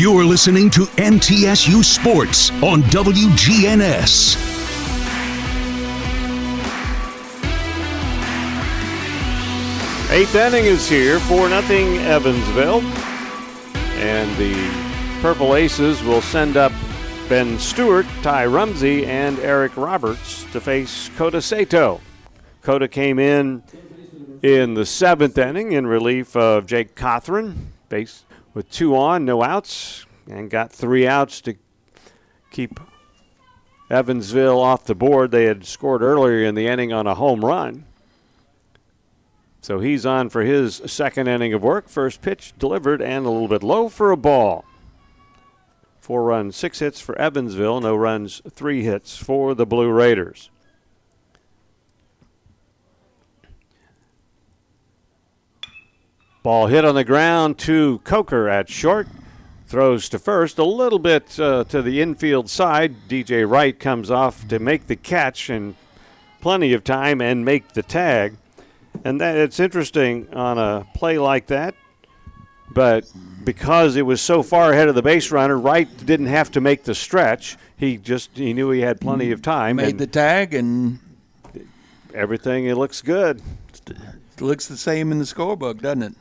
You're listening to MTSU Sports on WGNS. Eighth inning is here, 4 nothing Evansville. And the Purple Aces will send up Ben Stewart, Ty Rumsey, and Eric Roberts to face Kota Sato. Kota came in in the seventh inning in relief of Jake Cothran, base with two on, no outs, and got three outs to keep Evansville off the board. They had scored earlier in the inning on a home run. So he's on for his second inning of work. First pitch delivered and a little bit low for a ball. Four runs, six hits for Evansville, no runs, three hits for the Blue Raiders. Ball hit on the ground to Coker at short. Throws to first, a little bit uh, to the infield side. DJ Wright comes off to make the catch and plenty of time and make the tag. And that it's interesting on a play like that, but because it was so far ahead of the base runner, Wright didn't have to make the stretch. He just he knew he had plenty of time. Made the tag and everything. It looks good. It looks the same in the scorebook, doesn't it?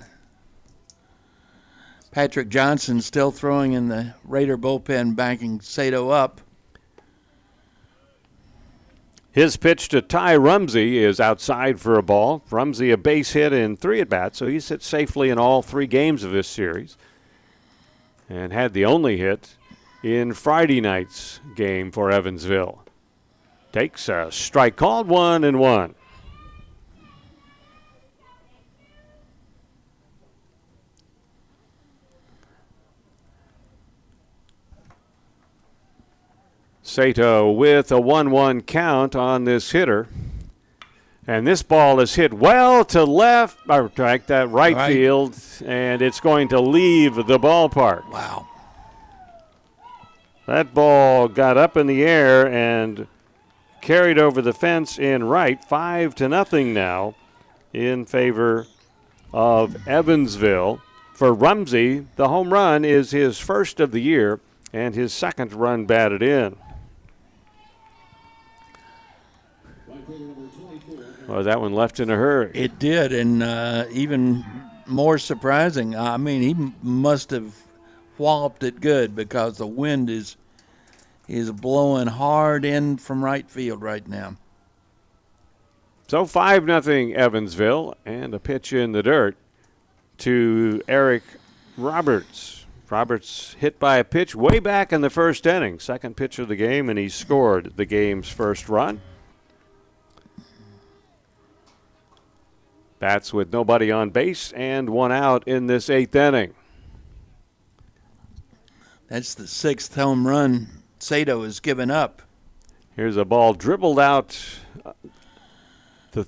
Patrick Johnson still throwing in the Raider bullpen, backing Sato up. His pitch to Ty Rumsey is outside for a ball. Rumsey a base hit in three at bats, so he sits safely in all three games of this series. And had the only hit in Friday night's game for Evansville. Takes a strike called one and one. Sato with a 1 1 count on this hitter. And this ball is hit well to left, or track that right, right, field, and it's going to leave the ballpark. Wow. That ball got up in the air and carried over the fence in right, five to nothing now, in favor of Evansville. For Rumsey, the home run is his first of the year and his second run batted in. Well, that one left in a hurry. It did, and uh, even more surprising, I mean, he must have walloped it good because the wind is is blowing hard in from right field right now. So five nothing Evansville, and a pitch in the dirt to Eric Roberts. Roberts hit by a pitch way back in the first inning, second pitch of the game, and he scored the game's first run. Bats with nobody on base and one out in this eighth inning. That's the sixth home run Sato has given up. Here's a ball dribbled out uh,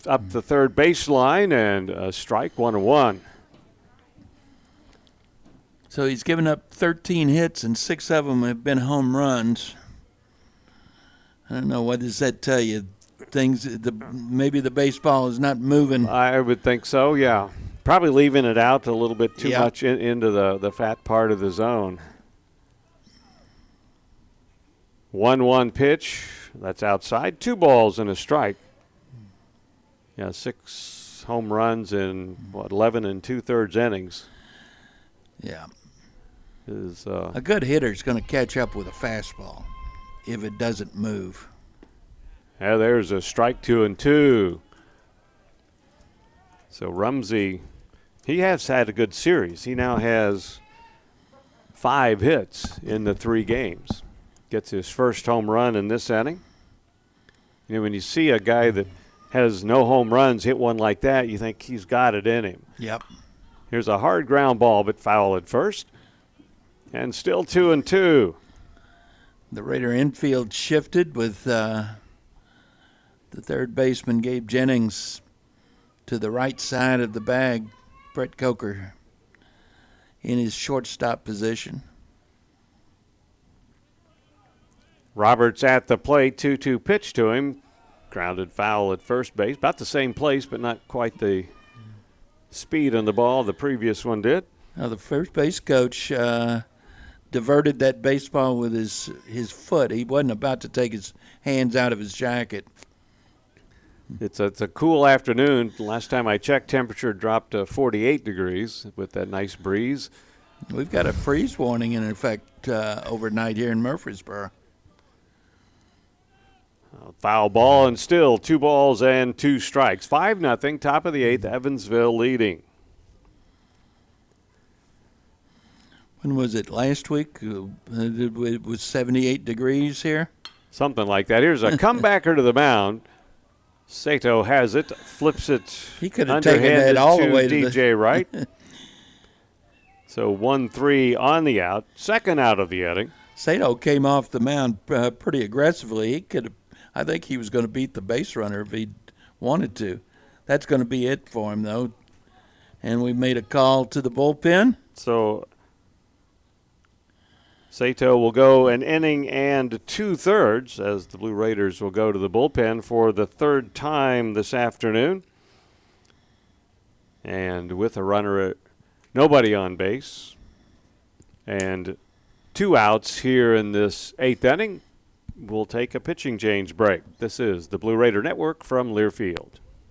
up the third baseline and a strike, one and one. So he's given up 13 hits and six of them have been home runs. I don't know what does that tell you things. The maybe the baseball is not moving. I would think so. Yeah, probably leaving it out a little bit too yeah. much in, into the the fat part of the zone. One one pitch. That's outside. Two balls and a strike. Yeah, six home runs in what eleven and two thirds innings. Yeah. Is uh, a good hitter is going to catch up with a fastball if it doesn't move. Yeah, there's a strike two and two. So Rumsey, he has had a good series. He now has five hits in the three games. Gets his first home run in this inning. You know, when you see a guy that has no home runs hit one like that, you think he's got it in him. Yep. Here's a hard ground ball, but foul at first. And still two and two. The Raider infield shifted with uh, the third baseman, Gabe Jennings, to the right side of the bag. Brett Coker in his shortstop position. Roberts at the plate, 2 2 pitch to him. Grounded foul at first base. About the same place, but not quite the speed on the ball the previous one did. Now, the first base coach uh, diverted that baseball with his his foot. He wasn't about to take his hands out of his jacket. It's a, it's a cool afternoon. Last time I checked, temperature dropped to 48 degrees with that nice breeze. We've got a freeze warning in effect uh, overnight here in Murfreesboro. Uh, foul ball and still two balls and two strikes. Five nothing. Top of the eighth. Evansville leading. When was it? Last week? Uh, it was 78 degrees here. Something like that. Here's a comebacker to the mound. Sato has it, flips it. He could have taken that all the way to DJ the Wright. so one three on the out, second out of the inning. Sato came off the mound uh, pretty aggressively. He could, I think, he was going to beat the base runner if he wanted to. That's going to be it for him, though. And we made a call to the bullpen. So Sato will go an inning and two thirds as the Blue Raiders will go to the bullpen for the third time this afternoon. And with a runner at nobody on base and two outs here in this eighth inning, we'll take a pitching change break. This is the Blue Raider Network from Learfield.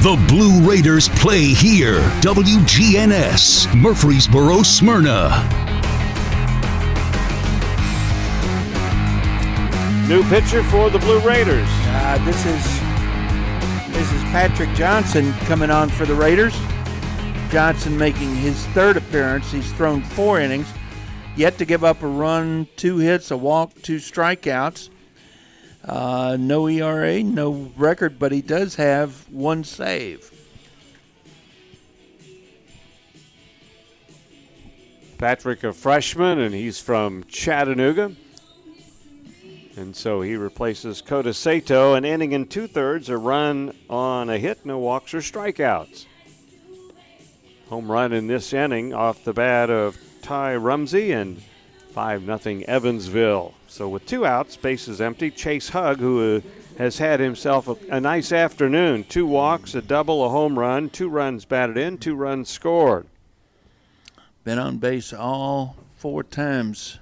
The Blue Raiders play here. WGNS, Murfreesboro, Smyrna. New pitcher for the Blue Raiders. Uh, this is this is Patrick Johnson coming on for the Raiders. Johnson making his third appearance. He's thrown four innings, yet to give up a run, two hits, a walk, two strikeouts. Uh, no ERA, no record, but he does have one save. Patrick, a freshman, and he's from Chattanooga. And so he replaces Kota Sato, an inning and two thirds, a run on a hit, no walks or strikeouts. Home run in this inning off the bat of Ty Rumsey and 5 0 Evansville. So with two outs, bases empty. Chase Hugg, who uh, has had himself a, a, nice afternoon. Two walks, a double, a home run, two runs batted in, two runs scored. Been on base all four times.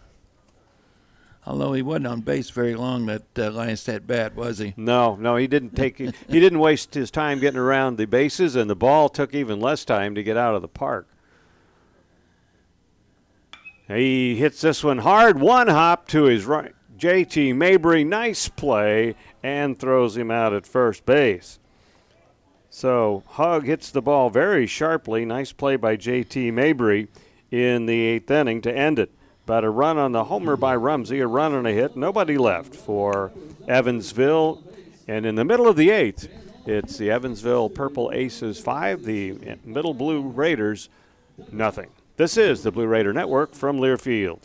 Although he wasn't on base very long that uh, last at bat, was he? No, no, he didn't take. he didn't waste his time getting around the bases, and the ball took even less time to get out of the park. He hits this one hard, one hop to his right. JT Mabry, nice play, and throws him out at first base. So Hugg hits the ball very sharply. Nice play by JT Mabry in the eighth inning to end it. But a run on the homer by Rumsey, a run on a hit, nobody left for Evansville. And in the middle of the eighth, it's the Evansville Purple Aces five, the Middle Blue Raiders nothing. This is the Blue Raider Network from Learfield.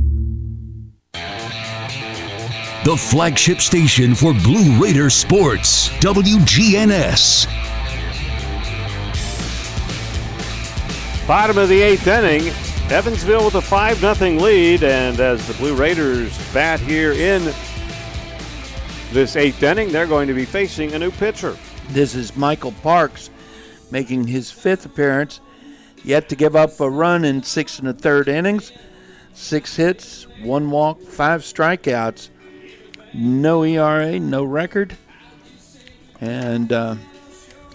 The flagship station for Blue Raider sports, WGNS. Bottom of the eighth inning, Evansville with a 5 0 lead. And as the Blue Raiders bat here in this eighth inning, they're going to be facing a new pitcher. This is Michael Parks making his fifth appearance. Yet to give up a run in six and a third innings. Six hits, one walk, five strikeouts. No ERA, no record. And uh,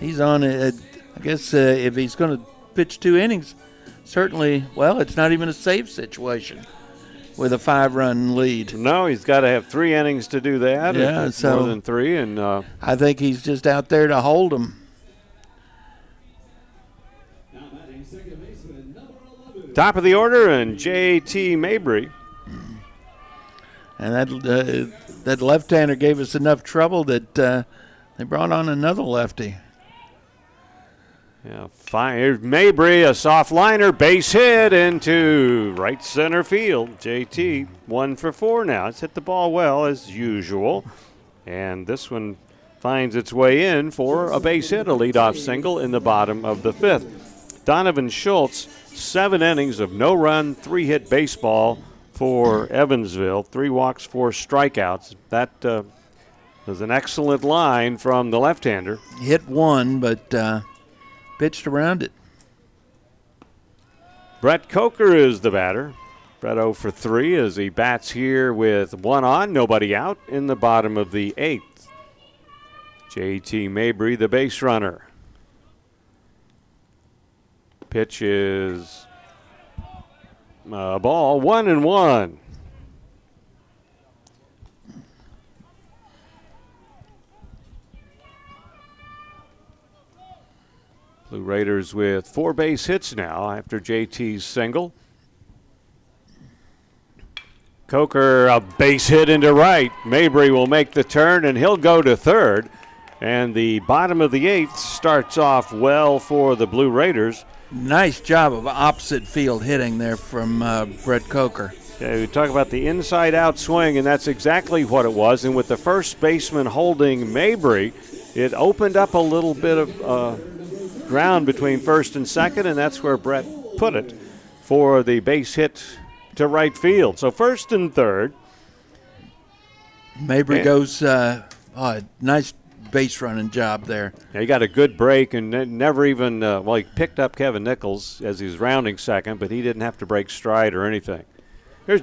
he's on it. I guess uh, if he's going to pitch two innings, certainly, well, it's not even a safe situation with a five run lead. No, he's got to have three innings to do that. Yeah, so more than three. And uh, I think he's just out there to hold them. Top of the order, and J.T. Mabry. And that uh, that left-hander gave us enough trouble that uh, they brought on another lefty. Yeah. Here's Mabry, a soft liner, base hit into right center field. JT, one for four now. It's hit the ball well as usual. And this one finds its way in for a base hit, a leadoff single in the bottom of the fifth. Donovan Schultz, seven innings of no run, three hit baseball for Evansville, three walks, four strikeouts. That uh, was an excellent line from the left hander. Hit one, but. Uh pitched around it. Brett Coker is the batter. Brett 0 for 3 as he bats here with one on, nobody out in the bottom of the eighth. JT Mabry, the base runner. Pitch is a ball, one and one. Blue Raiders with four base hits now after JT's single. Coker, a base hit into right. Mabry will make the turn and he'll go to third. And the bottom of the eighth starts off well for the Blue Raiders. Nice job of opposite field hitting there from uh, Brett Coker. Yeah, we talk about the inside out swing, and that's exactly what it was. And with the first baseman holding Mabry, it opened up a little bit of. Uh, ground between first and second, and that's where Brett put it for the base hit to right field. So first and third. Mabry goes, uh, oh, nice base running job there. Yeah, he got a good break and never even, uh, well, he picked up Kevin Nichols as he was rounding second, but he didn't have to break stride or anything. Here's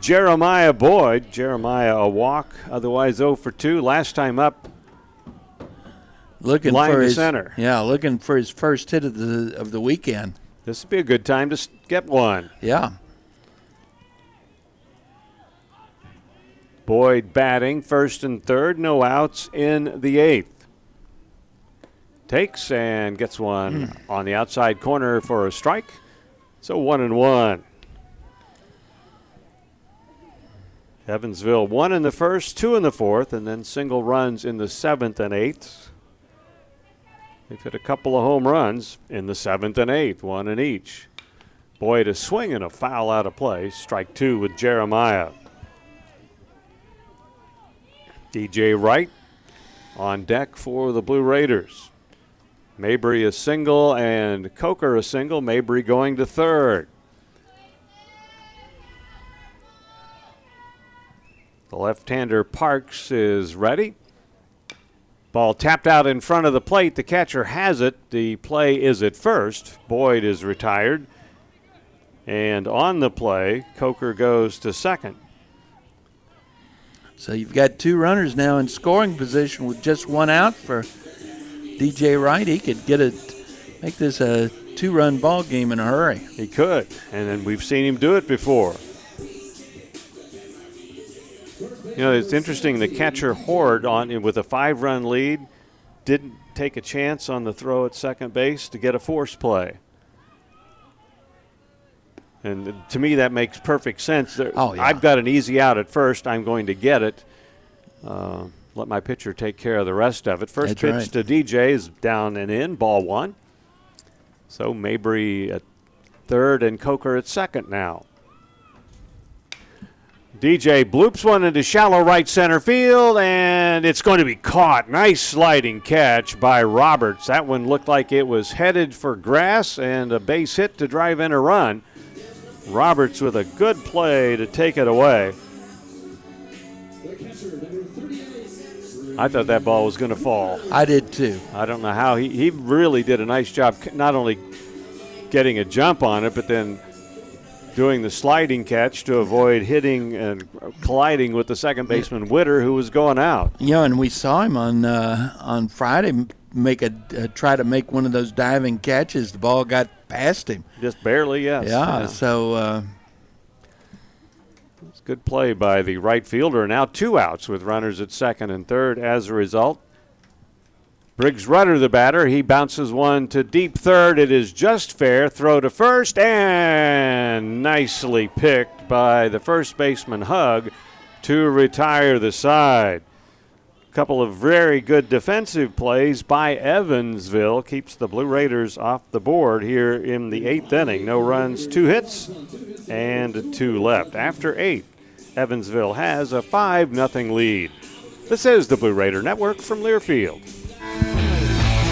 Jeremiah Boyd. Jeremiah a walk, otherwise 0 for 2. Last time up, looking line for to his center. Yeah, looking for his first hit of the of the weekend. This would be a good time to get one. Yeah. Boyd batting first and third, no outs in the eighth. Takes and gets one Hmm. on the outside corner for a strike. So one and one. Evansville one in the first, two in the fourth, and then single runs in the seventh and eighth. They've hit a couple of home runs in the seventh and eighth, one in each. Boyd a swing and a foul out of play. Strike two with Jeremiah. DJ Wright on deck for the Blue Raiders. Mabry a single and Coker a single. Mabry going to third. The left hander Parks is ready. Ball tapped out in front of the plate. The catcher has it. The play is at first. Boyd is retired. And on the play, Coker goes to second. So you've got two runners now in scoring position with just one out for DJ Wright. He could get it, make this a two-run ball game in a hurry. He could, and then we've seen him do it before. You know, it's interesting. The catcher Horde on with a five-run lead didn't take a chance on the throw at second base to get a force play. And to me, that makes perfect sense. There- Oh, yeah. I've got an easy out at first. I'm going to get it. Uh, let my pitcher take care of the rest of it. First That's pitch right. to DJ is down and in, ball one. So Mabry at third and Coker at second now. DJ bloops one into shallow right center field, and it's going to be caught. Nice sliding catch by Roberts. That one looked like it was headed for grass and a base hit to drive in a run. Roberts with a good play to take it away. I thought that ball was going to fall. I did too. I don't know how he, he really did a nice job, not only getting a jump on it, but then doing the sliding catch to avoid hitting and colliding with the second baseman Witter, who was going out. Yeah, and we saw him on uh, on Friday make a uh, try to make one of those diving catches. The ball got past him. Just barely, yes. Yeah. So uh, It's good play by the right fielder. Now two outs with runners at second and third as a result. Briggs Rudder, the batter, he bounces one to deep third. It is just fair. Throw to first and nicely picked by the first baseman Hugg to retire the side. Couple of very good defensive plays by Evansville keeps the Blue Raiders off the board here in the eighth inning. No runs, two hits, and two left. After eight, Evansville has a 5 0 lead. This is the Blue Raider Network from Learfield.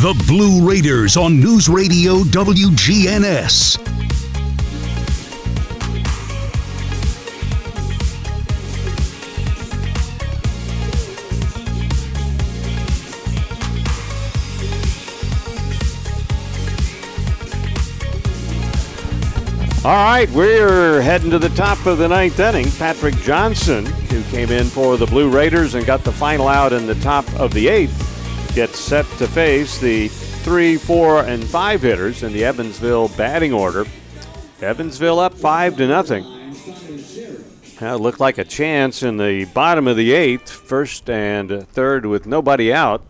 The Blue Raiders on News Radio WGNS. All right, we're heading to the top of the ninth inning. Patrick Johnson, who came in for the Blue Raiders and got the final out in the top of the eighth, gets set to face the three, four, and five hitters in the Evansville batting order. Evansville up five to nothing. It looked like a chance in the bottom of the eighth, first and third with nobody out,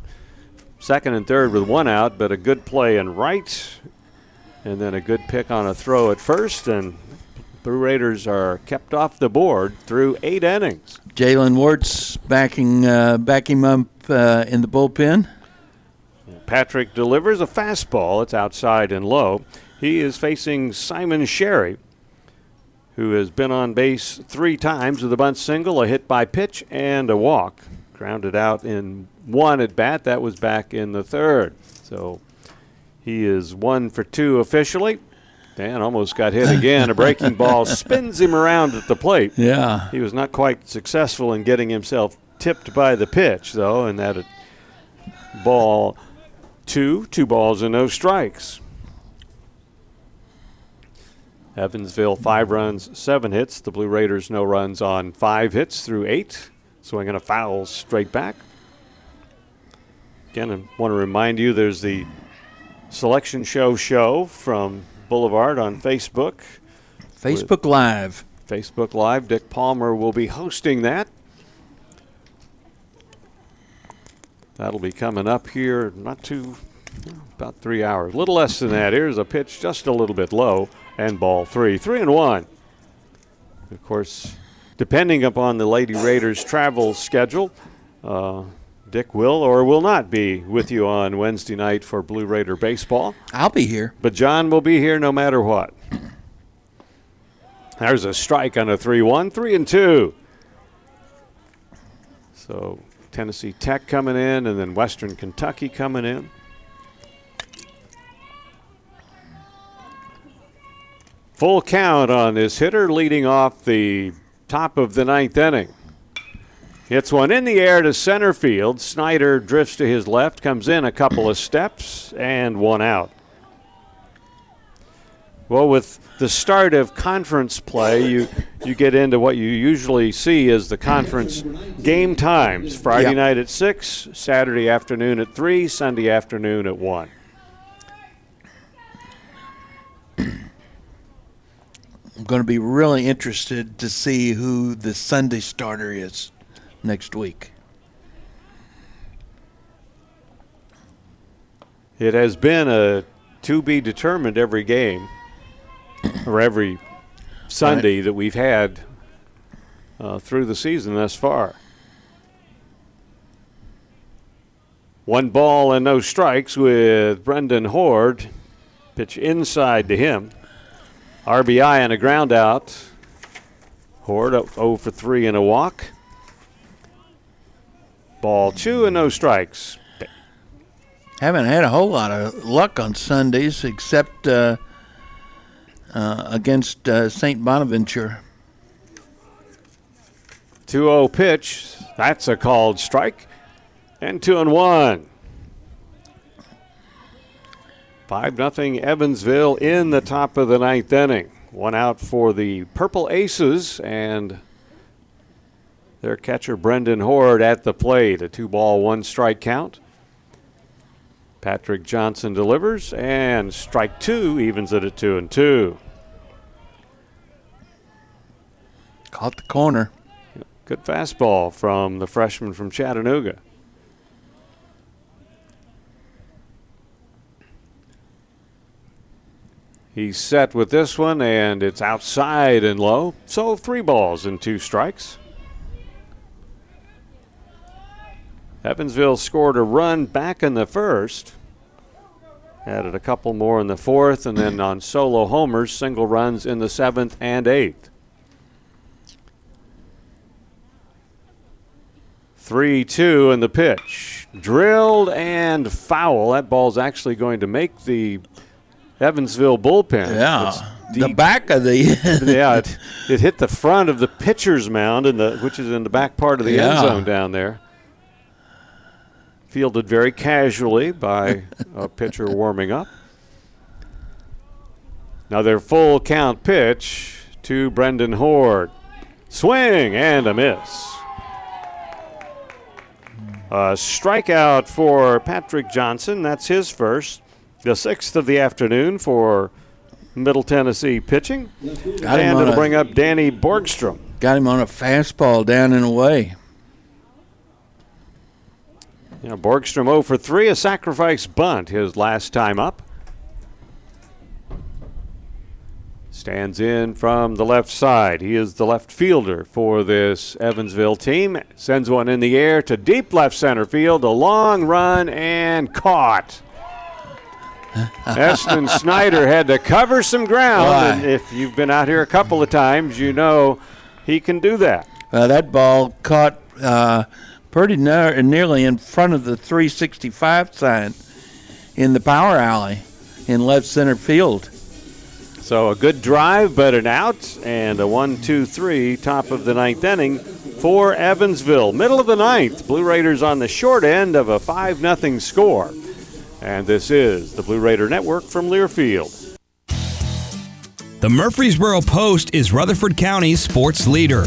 second and third with one out, but a good play in right, and then a good pick on a throw at first, and Blue Raiders are kept off the board through eight innings. Jalen Wart's backing uh, backing him up uh, in the bullpen. Patrick delivers a fastball. It's outside and low. He is facing Simon Sherry, who has been on base three times with a bunt single, a hit by pitch, and a walk. Grounded out in one at bat. That was back in the third. So he is one for two officially. Dan almost got hit again. A breaking ball spins him around at the plate. Yeah. He was not quite successful in getting himself tipped by the pitch, though, and that a ball two, two balls and no strikes. Evansville, five runs, seven hits. The Blue Raiders, no runs on five hits through eight. Swinging a foul straight back. Again, I want to remind you there's the selection show show from Boulevard on Facebook. Facebook Live. Facebook Live. Dick Palmer will be hosting that. That'll be coming up here not too about three hours. A little less than that. Here's a pitch just a little bit low and ball three. Three and one. Of course, depending upon the Lady Raiders travel schedule, uh, Dick will or will not be with you on Wednesday night for Blue Raider baseball. I'll be here. But John will be here no matter what. There's a strike on a 3 1, 3 and 2. So Tennessee Tech coming in, and then Western Kentucky coming in. Full count on this hitter leading off the top of the ninth inning. Hits one in the air to center field. Snyder drifts to his left, comes in a couple of steps, and one out. Well, with the start of conference play, you you get into what you usually see as the conference game times. Friday Yep. night at six, Saturday afternoon at three, Sunday afternoon at one. I'm going to be really interested to see who the Sunday starter is next week. It has been a to be determined every game or every Sunday that we've had uh, through the season thus far. One ball and no strikes with Brendan Horde. Pitch inside to him. RBI and a ground out. Horde up 0 for 3 and a walk. Ball two and no strikes. Haven't had a whole lot of luck on Sundays except uh, against uh, St. Bonaventure. 2 0 pitch. That's a called strike. And 2 and 1. 5 0 Evansville in the top of the ninth inning. One out for the Purple Aces and their catcher Brendan Horde at the plate. A two ball, one strike count. Patrick Johnson delivers, and strike two evens it at two and two. Caught the corner. Good fastball from the freshman from Chattanooga. He's set with this one, and it's outside and low. So three balls and two strikes. Evansville scored a run back in the first. Added a couple more in the fourth, and then on solo homers, single runs in the seventh and eighth. 3 2 in the pitch. Drilled and foul. That ball's actually going to make the Evansville bullpen. Yeah. The back of the. yeah, it, it hit the front of the pitcher's mound, in the, which is in the back part of the end zone down there. Fielded very casually by a pitcher warming up. Now their full count pitch to Brendan Horde. Swing and a miss. A strikeout for Patrick Johnson. That's his first. The sixth of the afternoon for Middle Tennessee pitching. Got and it'll a- bring up Danny Borgstrom. Got him on a fastball down and away. You know, Borgstrom 0 for 3, a sacrifice bunt his last time up. Stands in from the left side. He is the left fielder for this Evansville team. Sends one in the air to deep left center field. A long run and caught. Eston Snyder had to cover some ground. Why? And if you've been out here a couple of times, you know he can do that. Uh, that ball caught uh, pretty near, nearly in front of the 365 sign in the power alley in left center field. So a good drive, but an out, and a one, two, three, top of the ninth inning for Evansville. Middle of the ninth, Blue Raiders on the short end of a 5 0 score. And this is the Blue Raider Network from Learfield. The Murfreesboro Post is Rutherford County's sports leader.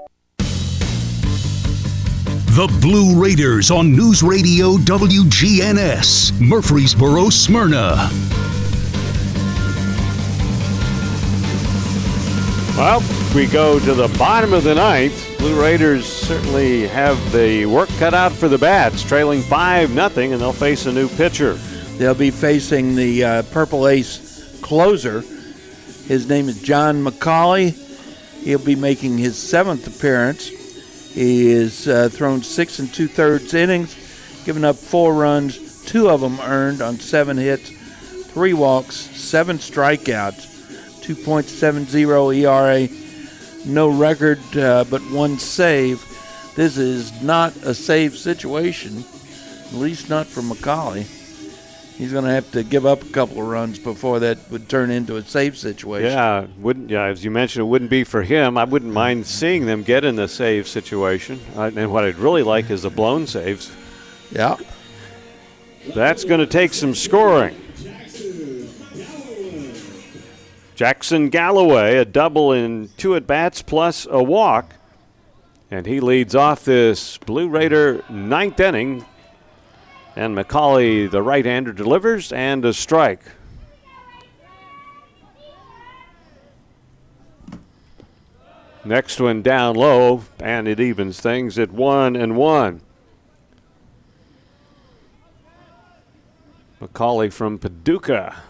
The Blue Raiders on News Radio WGNS, Murfreesboro, Smyrna. Well, we go to the bottom of the ninth. Blue Raiders certainly have the work cut out for the Bats, trailing 5 0, and they'll face a new pitcher. They'll be facing the uh, Purple Ace closer. His name is John McCauley. He'll be making his seventh appearance. He has uh, thrown six and two thirds innings, given up four runs, two of them earned on seven hits, three walks, seven strikeouts, 2.70 ERA, no record uh, but one save. This is not a save situation, at least not for McCauley. He's going to have to give up a couple of runs before that would turn into a save situation. Yeah, wouldn't yeah, as you mentioned, it wouldn't be for him. I wouldn't mind seeing them get in the save situation. Uh, and what I'd really like is the blown saves. Yeah. That's going to take some scoring. Jackson Galloway, a double in two at bats plus a walk. And he leads off this Blue Raider ninth inning. And McCauley, the right hander, delivers and a strike. Next one down low, and it evens things at one and one. McCauley from Paducah.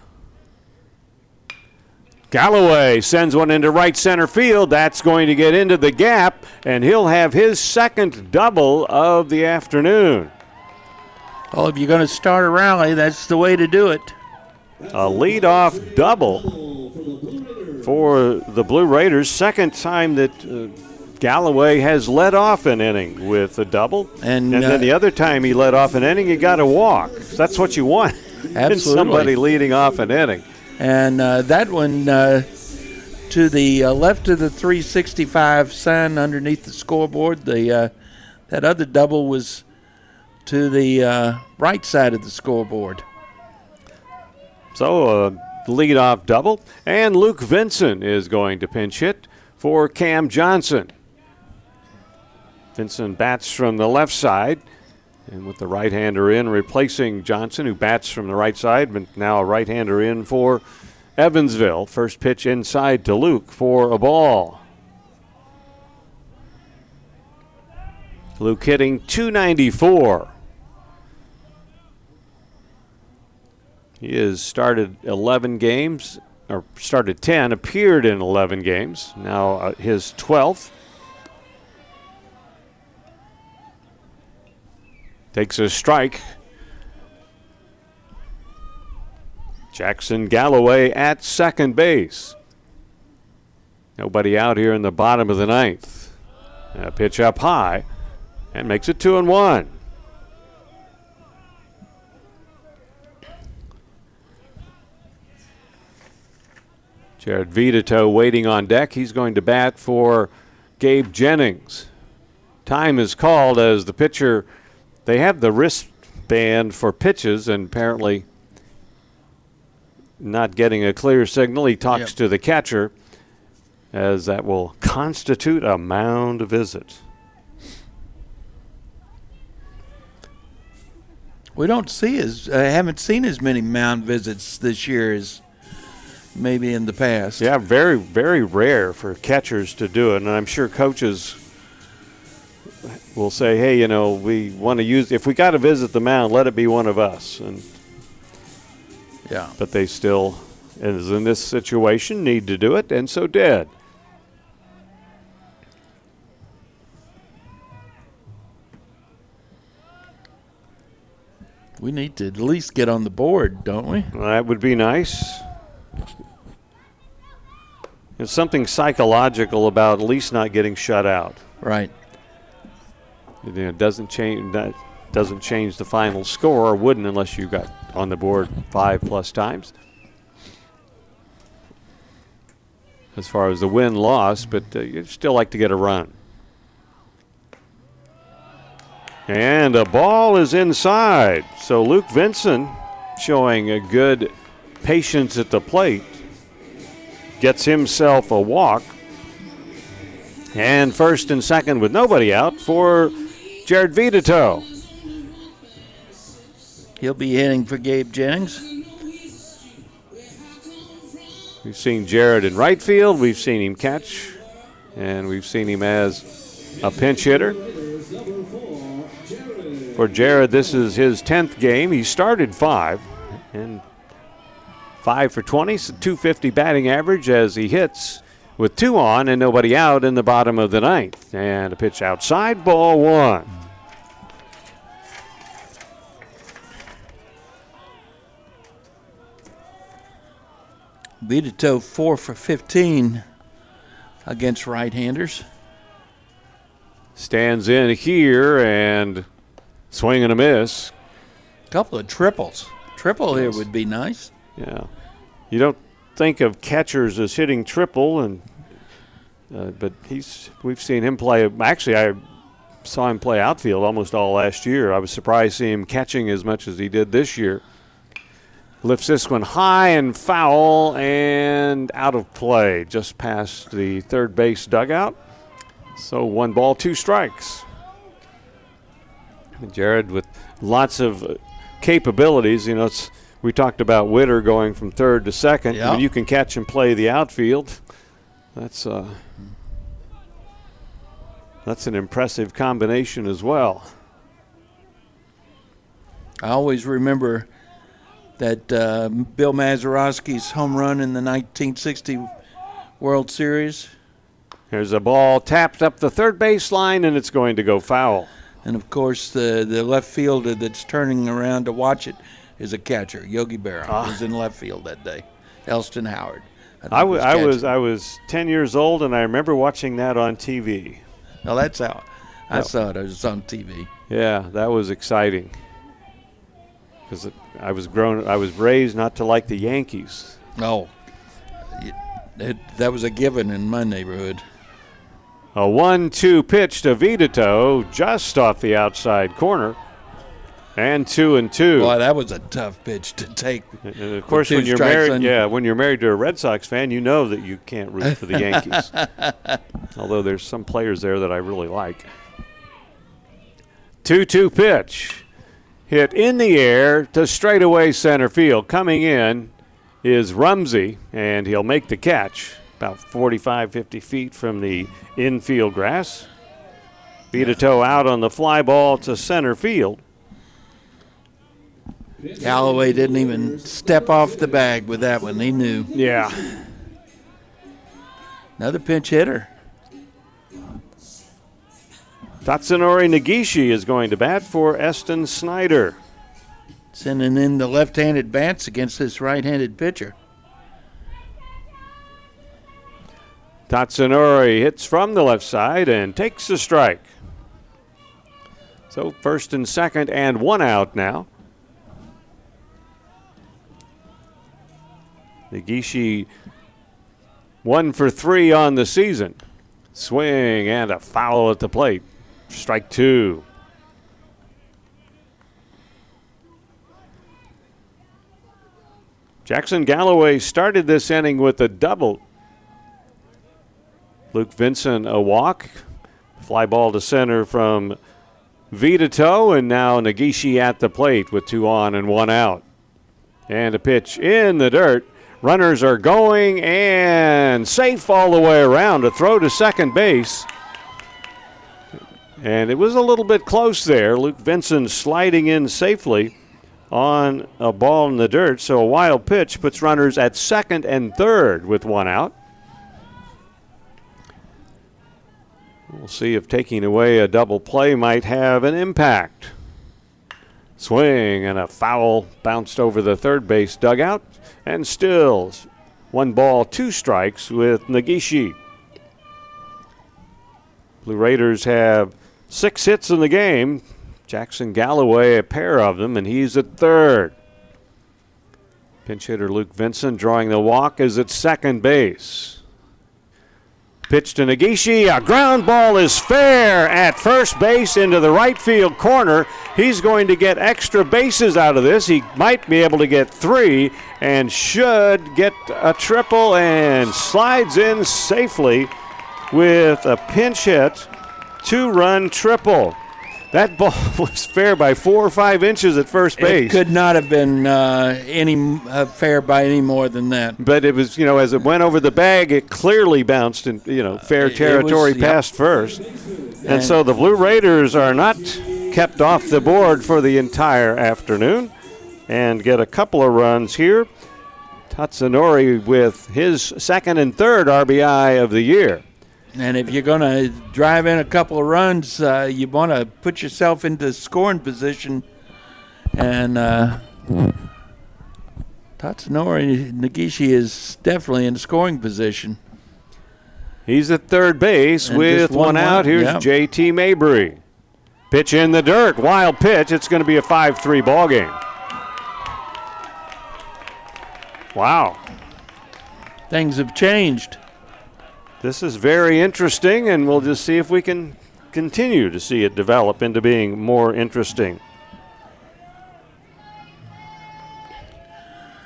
Galloway sends one into right center field. That's going to get into the gap, and he'll have his second double of the afternoon. Well, if you're going to start a rally, that's the way to do it. A leadoff double for the Blue Raiders. Second time that uh, Galloway has led off an inning with a double. And, and uh, then the other time he led off an inning, he got a walk. That's what you want. Absolutely. somebody leading off an inning. And uh, that one uh, to the uh, left of the 365 sign underneath the scoreboard. The uh, that other double was to the uh, right side of the scoreboard. So a leadoff double, and Luke Vinson is going to pinch hit for Cam Johnson. Vinson bats from the left side, and with the right-hander in, replacing Johnson, who bats from the right side, but now a right-hander in for Evansville. First pitch inside to Luke for a ball. Luke hitting 294. He has started 11 games, or started 10, appeared in 11 games. Now uh, his 12th. Takes a strike. Jackson Galloway at second base. Nobody out here in the bottom of the ninth. A pitch up high and makes it two and one. Jared Vitito waiting on deck. He's going to bat for Gabe Jennings. Time is called as the pitcher, they have the wristband for pitches, and apparently not getting a clear signal. He talks Yep. to the catcher as that will constitute a mound visit. We don't see as uh, haven't seen as many mound visits this year as maybe in the past. Yeah, very, very rare for catchers to do it, and I'm sure coaches will say, "Hey, you know, we want to use if we got to visit the mound, let it be one of us." And Yeah. but they still, as in this situation, need to do it, and so did. We need to at least get on the board, don't we? That would be nice. There's something psychological about at least not getting shut out. Right. It doesn't change. That doesn't change the final score, or wouldn't unless you got on the board five plus times. As far as the win loss, but uh, you'd still like to get a run. And a ball is inside. So Luke Vinson showing a good patience at the plate. Gets himself a walk. And first and second with nobody out for Jared Vitito. He'll be hitting for Gabe Jennings. We've seen Jared in right field. We've seen him catch. And we've seen him as a pinch hitter. For Jared, this is his 10th game. He started five. And five for 20, so 250 batting average as he hits with two on and nobody out in the bottom of the ninth. And a pitch outside, ball one. Vitito four for 15 against right-handers. Stands in here and swing and a miss. A Couple of triples. Triple here would be nice. Yeah, you don't think of catchers as hitting triple, and uh, but he's we've seen him play. Actually, I saw him play outfield almost all last year. I was surprised to see him catching as much as he did this year. Lifts this one high and foul and out of play, just past the third base dugout. So one ball, two strikes. Jared with lots of capabilities. You know, it's we talked about Witter going from third to second. Yeah. When you can catch and play the outfield, that's uh, that's an impressive combination as well. I always remember that uh, Bill Mazeroski's home run in the 1960 World Series. Here's a ball tapped up the third base line, and it's going to go foul. And of course, the, the left fielder that's turning around to watch it is a catcher. Yogi Berra Ah. was in left field that day. Elston Howard. I, w- I was. I was 10 years old, and I remember watching that on TV. Well, that's how I Yep. saw it. It was on TV. Yeah, that was exciting. Because I was grown, I was raised not to like the Yankees. No, it, it, that was a given in my neighborhood. A one-two pitch to Vitito, just off the outside corner, and two and two. Boy, that was a tough pitch to take. And of course, when you're married, on- yeah, when you're married to a Red Sox fan, you know that you can't root for the Yankees. Although there's some players there that I really like. Two-two pitch, hit in the air to straightaway center field. Coming in is Rumsey, and he'll make the catch about 45, 50 feet from the infield grass. Vitito out on the fly ball to center field. Galloway didn't even step off the bag with that one. He knew. Yeah. Another pinch hitter. Tatsunori Nagishi is going to bat for Eston Snyder. Sending in the left-handed bats against this right-handed pitcher. Tatsunori hits from the left side and takes a strike. So first and second and one out now. Nagishi one for three on the season. Swing and a foul at the plate. Strike two. Jackson Galloway started this inning with a double. Luke Vinson a walk. Fly ball to center from Vitito, and now Nagishi at the plate with two on and one out. And a pitch in the dirt. Runners are going and safe all the way around. A throw to second base. And it was a little bit close there. Luke Vinson sliding in safely on a ball in the dirt. So a wild pitch puts runners at second and third with one out. We'll see if taking away a double play might have an impact. Swing and a foul bounced over the third base dugout. And still one ball, two strikes with Nagishi. Blue Raiders have six hits in the game. Jackson Galloway, a pair of them, and he's at third. Pinch hitter Luke Vinson drawing the walk is at second base. Pitch to Nagishi. A ground ball is fair at first base into the right field corner. He's going to get extra bases out of this. He might be able to get three and should get a triple and slides in safely with a pinch hit, two run triple. That ball was fair by four or five inches at first base. It could not have been uh, any uh, fair by any more than that. But it was, you know, as it went over the bag, it clearly bounced in, you know, fair territory was, past yep. first. And, And- so the Blue Raiders are not kept off the board for the entire afternoon and get a couple of runs here. Tatsunori with his second and third RBI of the year. And if you're going to drive in a couple of runs, uh, you want to put yourself into scoring position. And uh, Tatsunori Nagishi is definitely in scoring position. He's at third base And with one one out. Here's yep. JT Mabry. Pitch in the dirt. Wild pitch. It's going to be a 5 3 ball game. Wow. Things have changed. This is very interesting, and we'll just see if we can continue to see it develop into being more interesting.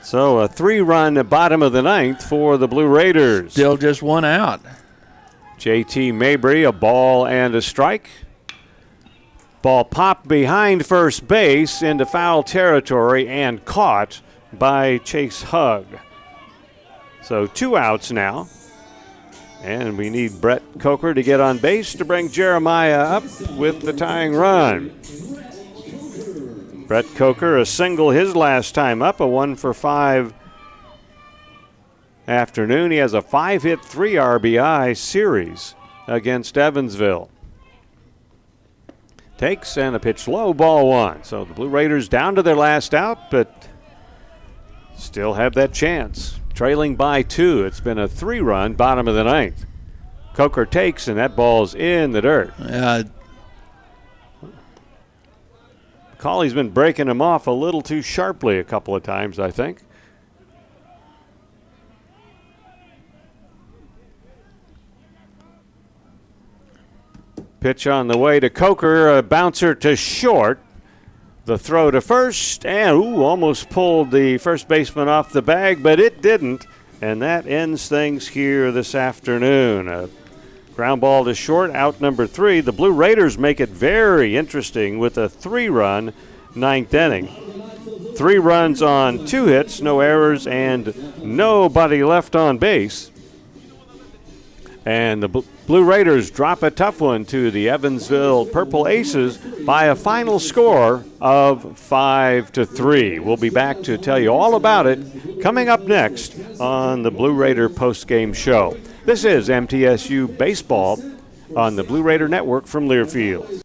So a three-run bottom of the ninth for the Blue Raiders. Still just one out. JT Mabry, a ball and a strike. Ball popped behind first base into foul territory and caught by Chase Hugg. So two outs now. And we need Brett Coker to get on base to bring Jeremiah up with the tying run. Brett Coker, a single his last time up, a one for five afternoon. He has a five hit, three RBI series against Evansville. Takes and a pitch low, ball one. So the Blue Raiders down to their last out, but still have that chance. Trailing by two. It's been a three run, bottom of the ninth. Coker takes, and that ball's in the dirt. Uh, Colley's been breaking him off a little too sharply a couple of times, I think. Pitch on the way to Coker, a bouncer to short. The throw to first, and ooh, almost pulled the first baseman off the bag, but it didn't. And that ends things here this afternoon. A ground ball to short, out number three. The Blue Raiders make it very interesting with a three run ninth inning. Three runs on two hits, no errors, and nobody left on base. And the Bl- Blue Raiders drop a tough one to the Evansville Purple Aces by a final score of five to three. We'll be back to tell you all about it coming up next on the Blue Raider postgame show. This is MTSU Baseball on the Blue Raider Network from Learfield.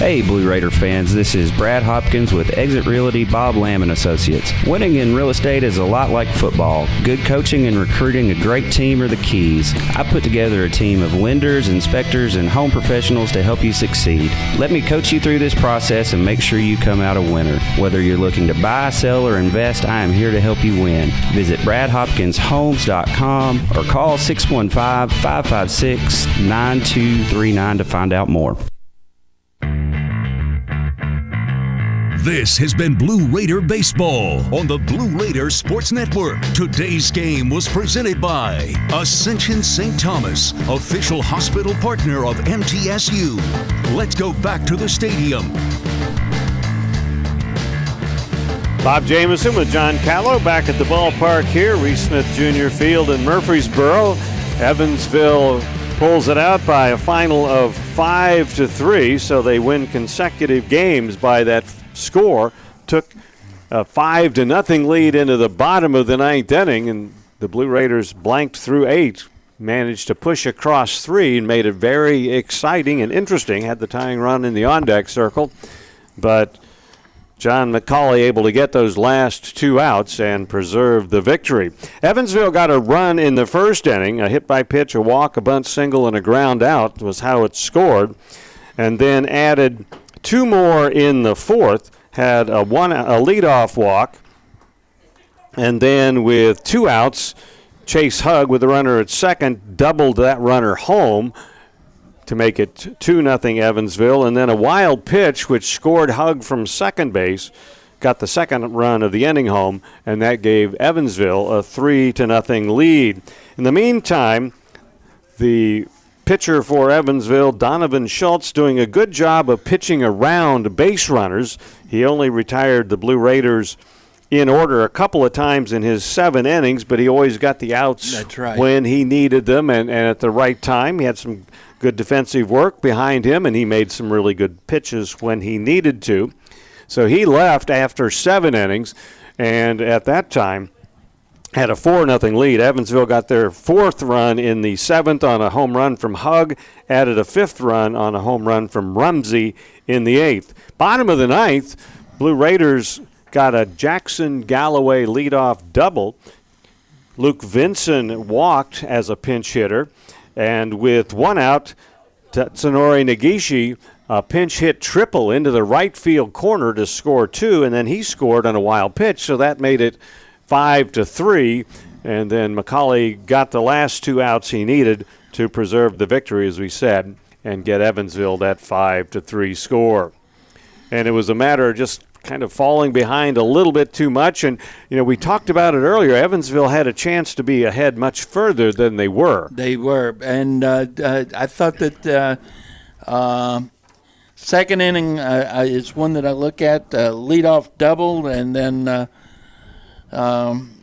Hey, Blue Raider fans, this is Brad Hopkins with Exit Realty Bob Lamb and Associates. Winning in real estate is a lot like football. Good coaching and recruiting a great team are the keys. I put together a team of lenders, inspectors, and home professionals to help you succeed. Let me coach you through this process and make sure you come out a winner. Whether you're looking to buy, sell, or invest, I am here to help you win. Visit bradhopkinshomes.com or call 615 556 9239 to find out more. This has been Blue Raider Baseball on the Blue Raider Sports Network. Today's game was presented by Ascension St. Thomas, official hospital partner of MTSU. Let's go back to the stadium. Bob Jameson with John Callow back at the ballpark here, Reese Smith Jr. Field in Murfreesboro. Evansville pulls it out by a final of five to three, so they win consecutive games by that score. Took a five to nothing lead into the bottom of the ninth inning, and the Blue Raiders blanked through eight. Managed to push across three and made it very exciting and interesting. Had the tying run in the on deck circle, but John McCauley able to get those last two outs and preserve the victory. Evansville got a run in the first inning, a hit by pitch, a walk, a bunt single, and a ground out was how it scored, and then added two more in the fourth. Had a one a leadoff walk, and then with two outs, Chase Hugg with the runner at second doubled that runner home to make it 2 nothing Evansville and then a wild pitch which scored Hugg from second base got the second run of the inning home and that gave Evansville a 3 to nothing lead. In the meantime, the pitcher for Evansville, Donovan Schultz, doing a good job of pitching around base runners. He only retired the Blue Raiders in order a couple of times in his seven innings, but he always got the outs right. when he needed them and, and at the right time. He had some good defensive work behind him, and he made some really good pitches when he needed to. So he left after seven innings, and at that time, had a 4 0 lead. Evansville got their fourth run in the seventh on a home run from Hugg, added a fifth run on a home run from Rumsey in the eighth. Bottom of the ninth, Blue Raiders got a Jackson Galloway leadoff double. Luke Vinson walked as a pinch hitter, and with one out, Tatsunori Nagishi a pinch hit triple into the right field corner to score two, and then he scored on a wild pitch, so that made it five to three. And then McCauley got the last two outs he needed to preserve the victory, as we said, and get Evansville that five to three score. And it was a matter of just kind of falling behind a little bit too much. And, you know, we talked about it earlier. Evansville had a chance to be ahead much further than they were. They were. And uh, uh, I thought that uh, uh second inning uh, is one that I look at leadoff double, and then um,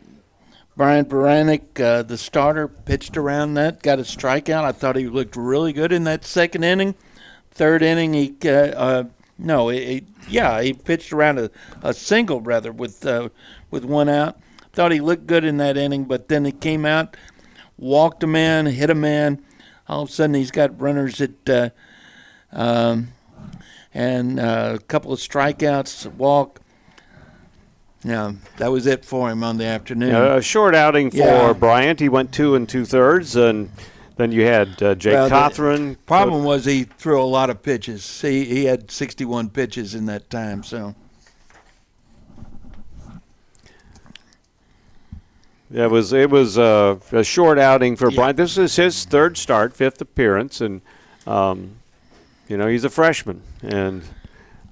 Brian Baranek, uh, the starter, pitched around that, got a strikeout. I thought he looked really good in that second inning. Third inning, he uh, uh, no, he, yeah, he pitched around a, a single rather with uh, with one out. Thought he looked good in that inning, but then he came out, walked a man, hit a man. All of a sudden, he's got runners at uh, um, and uh, a couple of strikeouts, walk. Yeah, that was it for him on the afternoon. a short outing for Yeah. Bryant. He went two and two thirds and Then you had uh, Jake Well, Cothran. Problem was he threw a lot of pitches. He he had 61 pitches in that time. So Yeah, It was it was uh, a short outing for Bryant. This is his third start, fifth appearance, and um, you know he's a freshman, and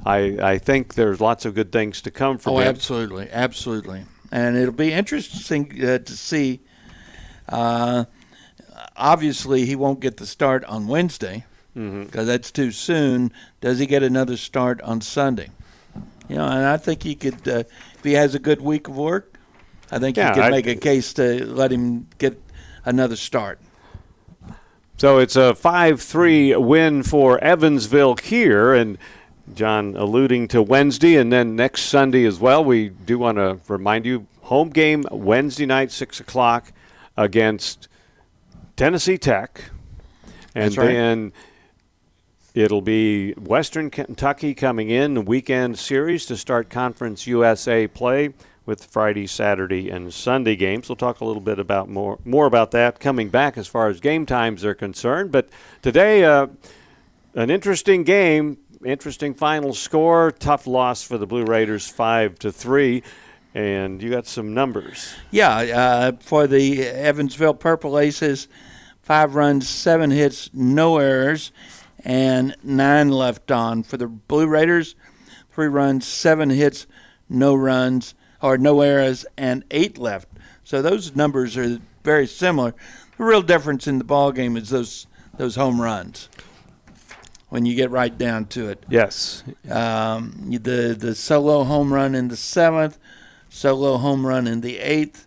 I I think there's lots of good things to come from oh, him. absolutely, absolutely. And it'll be interesting uh, to see. Uh, obviously, he won't get the start on Wednesday because Mhm. that's too soon. Does he get another start on Sunday? You know, and I think he could. Uh, if he has a good week of work, I think Yeah, he could I- make a case to let him get another start. So it's a 5 3 win for Evansville here. And John alluding to Wednesday and then next Sunday as well. We do want to remind you home game Wednesday night, 6 o'clock against Tennessee Tech. And right. then it'll be Western Kentucky coming in, the weekend series to start Conference USA play with Friday, Saturday, and Sunday games. We'll talk a little bit about more more about that coming back as far as game times are concerned. But today, uh, an interesting game, interesting final score. Tough loss for the Blue Raiders, five to three. And you got some numbers. Yeah, uh, for the Evansville Purple Aces, five runs, seven hits, no errors, and nine left on. For the Blue Raiders, three runs, seven hits, no runs, or no errors, and eight left. So those numbers are very similar. The real difference in the ball game is those those home runs. When you get right down to it, Yes. um, the the solo home run in the seventh, solo home run in the eighth,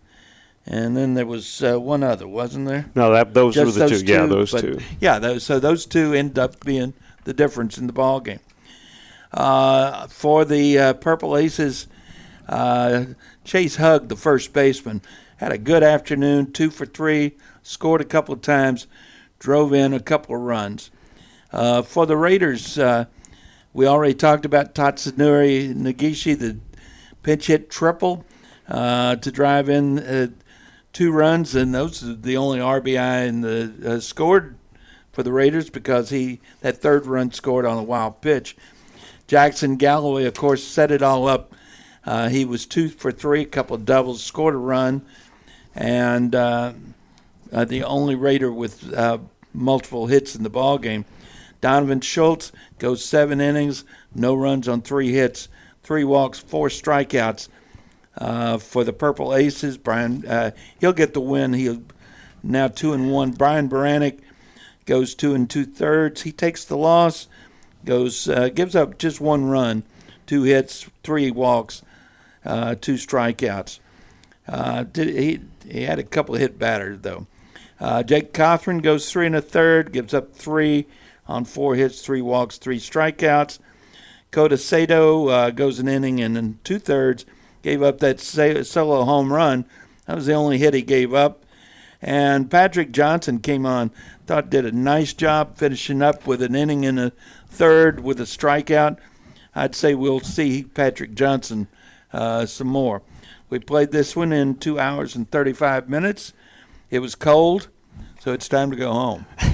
and then there was uh, one other, wasn't there? No, that those Just were the two. Yeah, those but- two. Yeah, those, so those two end up being the difference in the ball game. Uh, for the uh, Purple Aces, uh, Chase Hugg, the first baseman, had a good afternoon, two for three, scored a couple of times, drove in a couple of runs. Uh, for the Raiders, uh, we already talked about Tatsunori Nagishi, the pinch hit triple uh, to drive in uh, two runs, and those are the only RBI in the uh, scored for the Raiders because he that third run scored on a wild pitch. Jackson Galloway, of course, set it all up. Uh, he was two for three, a couple of doubles, scored a run, and the only Raider with multiple hits in the ball game. Donovan Schultz goes seven innings, no runs on three hits, three walks, four strikeouts. Uh, for the Purple Aces, Brian, uh, he'll get the win. He'll now two and one. Brian Baranek goes two and two thirds. He takes the loss, goes uh, gives up just one run, two hits, three walks, uh, two strikeouts. Uh, did, he he had a couple hit batters though. Uh, Jake Cothran goes three and a third, gives up three on four hits, three walks, three strikeouts. Kota Sato uh, goes an inning and in two thirds, gave up that solo home run. That was the only hit he gave up. And Patrick Johnson came on, thought did a nice job finishing up with an inning in a third with a strikeout. I'd say we'll see Patrick Johnson uh, some more. We played this one in two hours and 35 minutes. It was cold, so it's time to go home.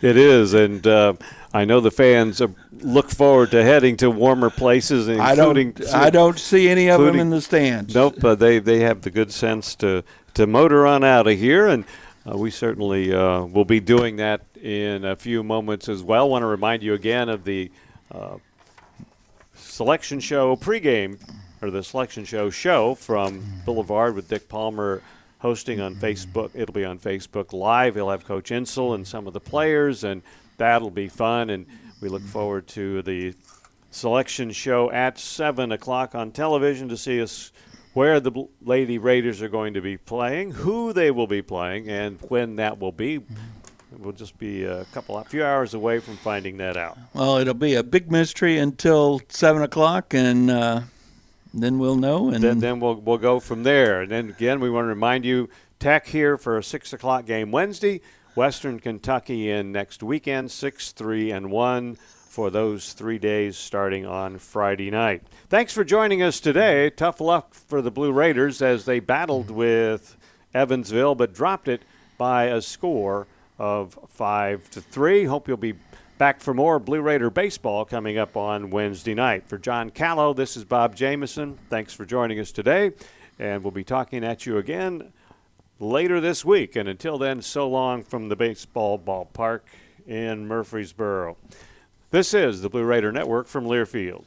It is, and uh, I know the fans uh, look forward to heading to warmer places, I don't- including. I don't see any of them in the stands. Nope, uh, they they have the good sense to to motor on out of here, and uh, we certainly uh, will be doing that in a few moments as well. Want to remind you again of the uh, selection show pregame or the selection show show from Boulevard with Dick Palmer hosting on mm-hmm. Facebook. It'll be on Facebook Live. He'll have Coach Insell and some of the players, and that'll be fun. And we look mm-hmm. forward to the selection show at 7 o'clock on television to see us where the Lady Raiders are going to be playing, who they will be playing, and when that will be. Mm-hmm. We'll just be a couple, a few hours away from finding that out. Well, it'll be a big mystery until seven o'clock, and uh, then we'll know. And then, then we'll we'll go from there. And then again, we want to remind you, Tech here for a six o'clock game Wednesday. Western Kentucky in next weekend, six, three, and one for those three days starting on Friday night. Thanks for joining us today. Tough luck for the Blue Raiders as they battled with Evansville, but dropped it by a score of 5 to 3. Hope you'll be back for more Blue Raider baseball coming up on Wednesday night. For John Callow, this is Bob Jameson. Thanks for joining us today, and we'll be talking at you again later this week. And until then, so long from the baseball ballpark in Murfreesboro. This is the Blue Raider Network from Learfield.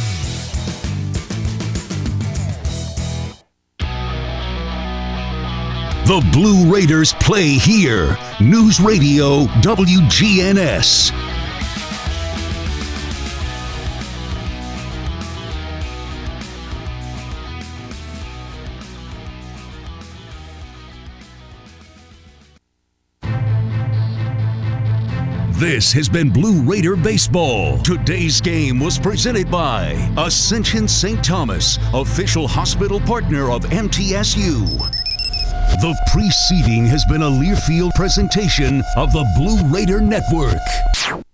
The Blue Raiders play here. News Radio WGNS. This has been Blue Raider Baseball. Today's game was presented by Ascension St. Thomas, official hospital partner of MTSU. The preceding has been a Learfield presentation of the Blue Raider Network.